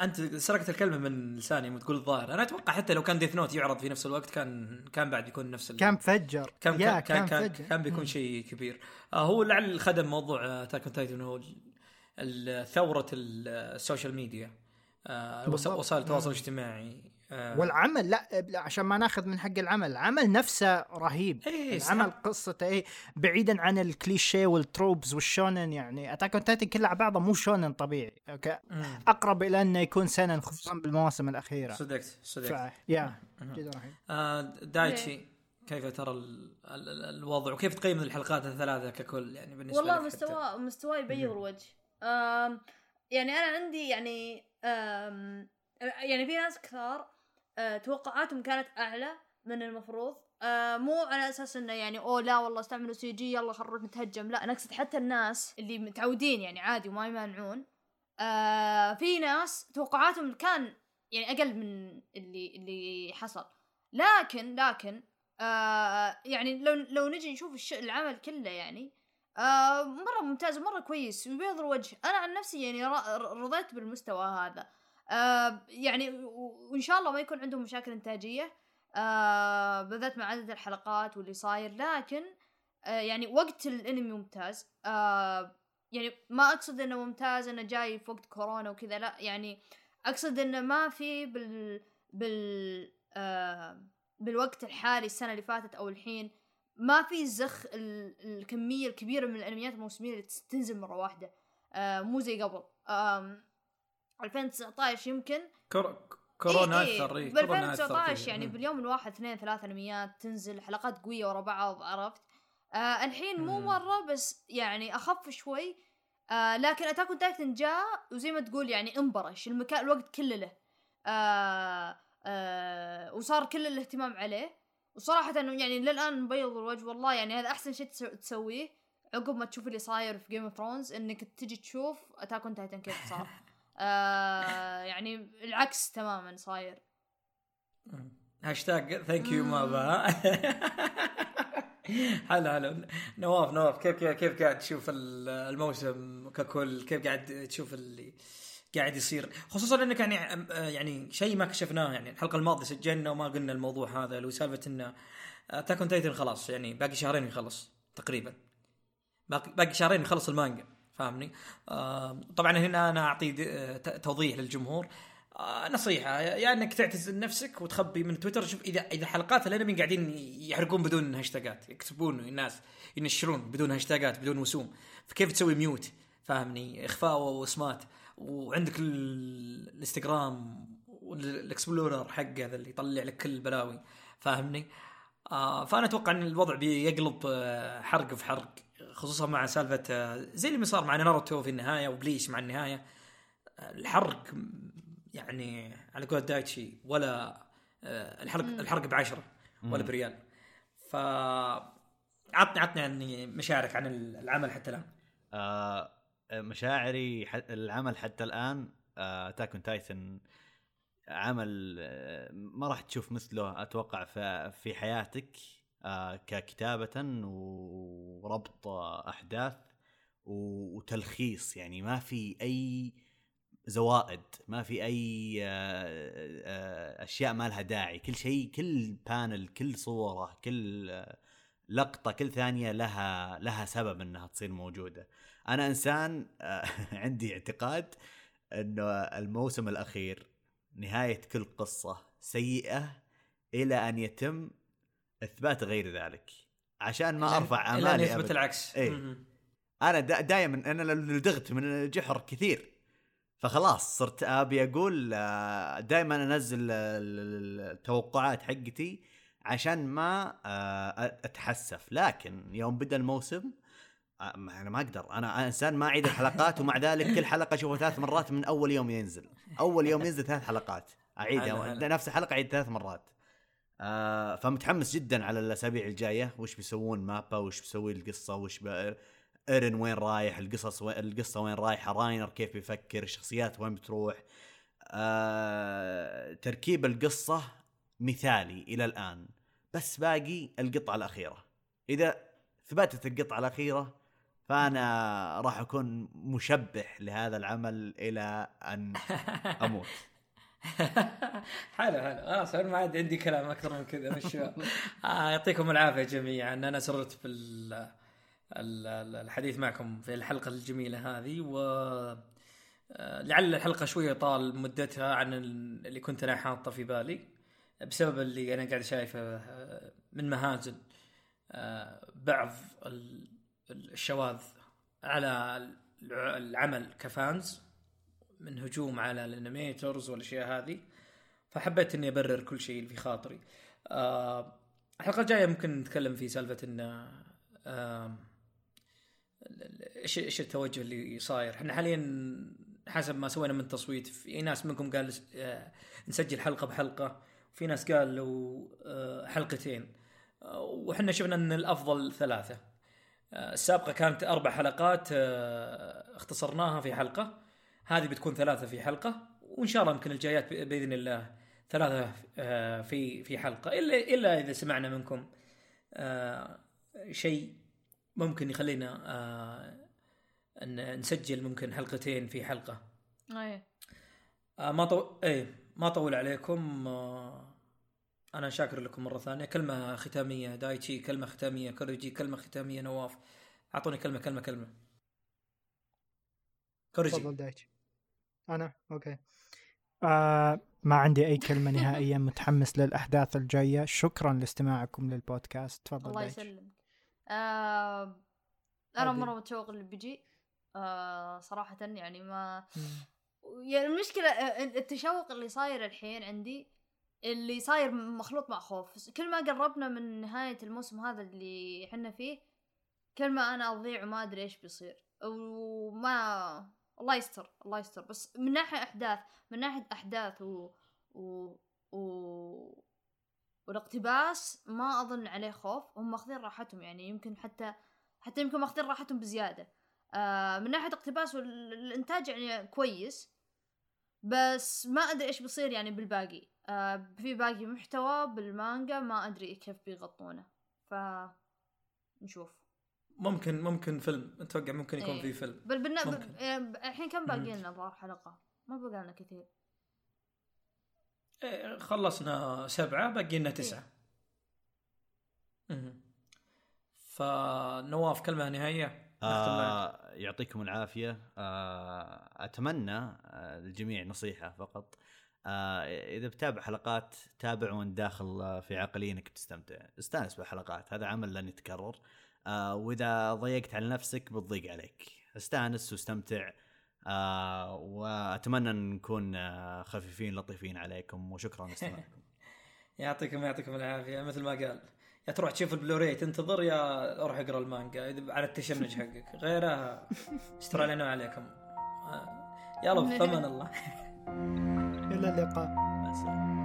أنت سرقت الكلمة من لساني وتقول الظاهر. أنا أتوقع حتى لو كان Death Note يعرض في نفس الوقت كان كان بعد يكون نفس ال... كان فجر كان كان كان, كان, فجر كان بيكون شيء كبير. آه هو لعل خدم موضوع Attack on Titan هو ثورة ال- ال social media آه. وسائل التواصل. الاجتماعي. آه. والعمل لا عشان ما ناخذ من حق العمل العمل نفسه رهيب. إيه، العمل صح. قصته إيه بعيدا عن الكليشيه وال tropes وال shonen يعني Attack on Titan كله على بعضه مو shonen طبيعي okay؟ مم. أقرب إلى أنه يكون seinen خصوصا بالمواسم الأخيرة. صدقت صدقت. ف... yeah. جدا رهيب. آه دايتشي كيف ترى ال ال ال الوضع وكيف تقيم الحلقات الثلاثة ككل؟ يعني بالنسبة والله؟ مستوى مستوى يبيض الوجه. يعني أنا عندي يعني يعني في ناس كثار توقعاتهم كانت أعلى من المفروض. آه مو على أساس إنه يعني أوه لا والله استعملوا سي جي يلا نروح نتهجم. لا أنا أقصد حتى الناس اللي متعودين يعني عادي وما يمانعون. آه في ناس توقعاتهم كان يعني أقل من اللي اللي حصل. لكن لكن آه يعني لو لو نجي نشوف. العمل كله يعني آه مرة ممتاز ومرة كويس ويبيض الوجه أنا عن نفسي يعني رضيت بالمستوى هذا. آه يعني وإن شاء الله ما يكون عندهم مشاكل إنتاجية آه بالذات مع عدد الحلقات واللي صاير لكن آه يعني وقت الأنمي ممتاز. آه يعني ما أقصد إنه ممتاز إنه جاي في وقت كورونا وكذا لا يعني أقصد إنه ما في بال بال آه بالوقت الحالي السنة اللي فاتت أو الحين ما في زخ ال- الكمية الكبيرة من الأنميات الموسمية اللي تنزل مرة واحدة. آه مو زي قبل. آم 2019 يمكن كور... كورونا إيه اثر إيه إيه ب كورونا اثر 2019 فيه. يعني. باليوم الواحد اثنين ثلاث انميات تنزل حلقات قوية ورا بعض عرفت آه الحين مو. مرة بس يعني أخف شوي آه لكن Attack Titan جاء وزي ما تقول يعني انبرش المكان الوقت كله له آه آه وصار كل الاهتمام عليه وصراحة انه يعني للآن مبيض الوجه والله يعني هذا أحسن شيء تسو- تسويه عقب ما تشوف اللي صاير في Game of Thrones إنك تجي تشوف Attack on Titan كيف صار آه يعني العكس تماما صاير. هاشتاج thank you. MAPPA حلو حلو نواف نواف كيف كيف كيف قاعد تشوف ال- الموسم ككل؟ كيف قاعد تشوف اللي قاعد يصير؟ خصوصا إنك يعني يعني شيء ما كشفناه يعني الحلقة الماضية سجلنا وما قلنا الموضوع هذا لو سالفة إنه تاكون تايتن خلاص يعني باقي شهرين يخلص تقريبا. باقي باقي شهرين يخلص المانجا. فاهمني؟ آه طبعا هنا أنا أعطي توضيح للجمهور. آه نصيحة يا يعني إنك تعتزل نفسك وتخبي من تويتر. شوف إذا إذا حلقات الأنمي قاعدين يحرقون بدون هاشتاجات يكتبون الناس ينشرون بدون هاشتاجات بدون وسوم. فكيف تسوي mute؟ فاهمني؟ إخفاء واسمات وعندك ال- الإنستغرام وال explorer حقه هذا اللي يطلع لك كل البلاوي. فاهمني؟ آه فأنا أتوقع إن الوضع بيقلب آه حرق في حرق. خصوصا مع سالفة آه زي اللي صار مع ناروتو في النهاية وبليش مع النهاية آه الحرق يعني على قول دايتشي ولا آه الحرق مم. الحرق بعشرة ولا. بريال ف عطني عطني يعني مشاعرك عن العمل حتى الآن آه مشاعري ح- العمل حتى الآن Attack on Titan عمل آه، ما راح تشوف مثله أتوقع في حياتك آه، ككتابة وربط أحداث و- وتلخيص. يعني ما في أي زوائد ما في أي آه، آه، أشياء ما لها داعي. كل شيء كل بانل كل صورة كل لقطة كل ثانية لها لها سبب إنها تصير موجودة. أنا إنسان عندي اعتقاد إنه الموسم الأخير نهاية كل قصة سيئة إلى أن يتم إثبات غير ذلك. عشان ما أرفع امالي يثبت. العكس. مهم. أنا دائما أنا لدغت من الجحر كثير. فخلاص صرت أبي أقول دائما أنزل ال- ال- التوقعات حقتي عشان ما آه، أتحسف. لكن يوم بدأ الموسم آه، أنا ما أقدر. أنا إنسان ما أعيد الحلقات ومع ذلك كل حلقة أشوفها ثلاث مرات من أول يوم ينزل. أول يوم ينزل ثلاث حلقات. أعيدها. نفس الحلقة أعيد ثلاث مرات. آه فمتحمس جدا على الأسابيع الجاية. وش بيسوون مابا؟ وش بيسوي القصة؟ وش. إيرن وين رايح؟ القصص وين القصة وين رايحة؟ راينر كيف بيفكر؟ الشخصيات وين بتروح؟ آه تركيب القصة مثالي إلى الآن. بس باقي القطعة الأخيرة. إذا ثبتت القطعة الأخيرة فأنا راح أكون مشبح لهذا العمل إلى أن أموت. حلو حلو. خلاص أنا ما عاد عندي كلام أكثر من كذا مشوا آه يعطيكم العافية جميعا. أنا سررت بال ال- الحديث معكم في الحلقة الجميلة هذه و آه، لعل الحلقة شوية طال مدتها عن ال- اللي كنت أنا حاطة في بالي بسبب اللي أنا قاعد شايفه آه، من مهازل آه، بعض ال- الشواذ على الع- العمل كفانز. من هجوم على الانيميترز والأشياء هذه فحبيت إني أبرر كل شيء اللي في خاطري. آه الحلقة الجاية ممكن نتكلم في سالفة إن آه إيش إيش التوجه اللي صاير؟ إحنا حاليا حسب ما سوينا من تصويت في ناس منكم قال آه نسجل حلقة بحلقة في ناس قالوا آه حلقتين آه وحنا شفنا إن الأفضل ثلاثة آه السابقة كانت أربع حلقات آه اختصرناها في حلقة هذه بتكون ثلاثة في حلقة وإن شاء الله يمكن الجايات بإذن الله ثلاثة آه في في حلقة. إلا إلا إذا سمعنا منكم آه شيء ممكن يخلينا آه إن نسجل ممكن حلقتين في حلقة. آه ما طو... إيه ما طول عليكم. أنا شاكر لكم مرة ثانية. كلمة ختامية دايتشي كلمة ختامية كوريجي كلمة ختامية نواف. أعطوني كلمة كلمة كلمة. كوريجي. تفضل دايتش أنا؟ أوكي. آه ما عندي أي كلمة نهائيه متحمس للأحداث الجاية. شكرا لاستماعكم للبودكاست. تفضل الله يسلمك. آه أنا. مرة متشوق اللي بيجي آه صراحة يعني ما. يعني المشكلة آه، التشوق اللي صاير الحين عندي اللي صاير مخلوط مع خوف. كل ما قربنا من نهاية الموسم هذا اللي إحنا فيه كل ما أنا أضيع وما أدري إيش بيصير. وما الله يستر الله يستر. بس من ناحية أحداث من ناحية أحداث و, و... و... والاقتباس ما أظن عليه خوف. هم ماخذين راحتهم يعني يمكن حتى حتى يمكن ماخذين راحتهم بزيادة. آه من ناحية اقتباس والانتاج يعني كويس بس ما أدري إيش بيصير يعني بالباقي. آه في باقي محتوى بالمانجا ما أدري كيف بيغطونه. ف نشوف ممكن ممكن فيلم. أتوقع ممكن يكون إيه. في فيلم. بل بالنا... ممكن. ب... آه، الحين كم باقي. لنا؟ حلقة. ما بقى لنا كثير. إيه، خلصنا سبعة باقي لنا تسعة. مهم. فنواف كلمة نهائية؟ نختم معك. آه يعطيكم العافية. آه أتمنى آه الجميع نصيحة فقط. آه إذا بتابع حلقات تابع وانت داخل آه، في عقليه انك بتستمتع. استانس بالحلقات هذا عمل لن يتكرر. آه وإذا ضيقت على نفسك بتضيق عليك. استأنس واستمتع. آه وأتمنى أن نكون آه خفيفين لطيفين عليكم وشكرا لاستماعكم. يعطيكم يعطيكم العافية. مثل ما قال يا تروح تشوف البلوراي تنتظر يا روح أقرأ المانجا. على التشنج حقك. غيرها استر علينا وعليكم آه، يلا بفمان الله. إلى اللقاء. مع السلامة.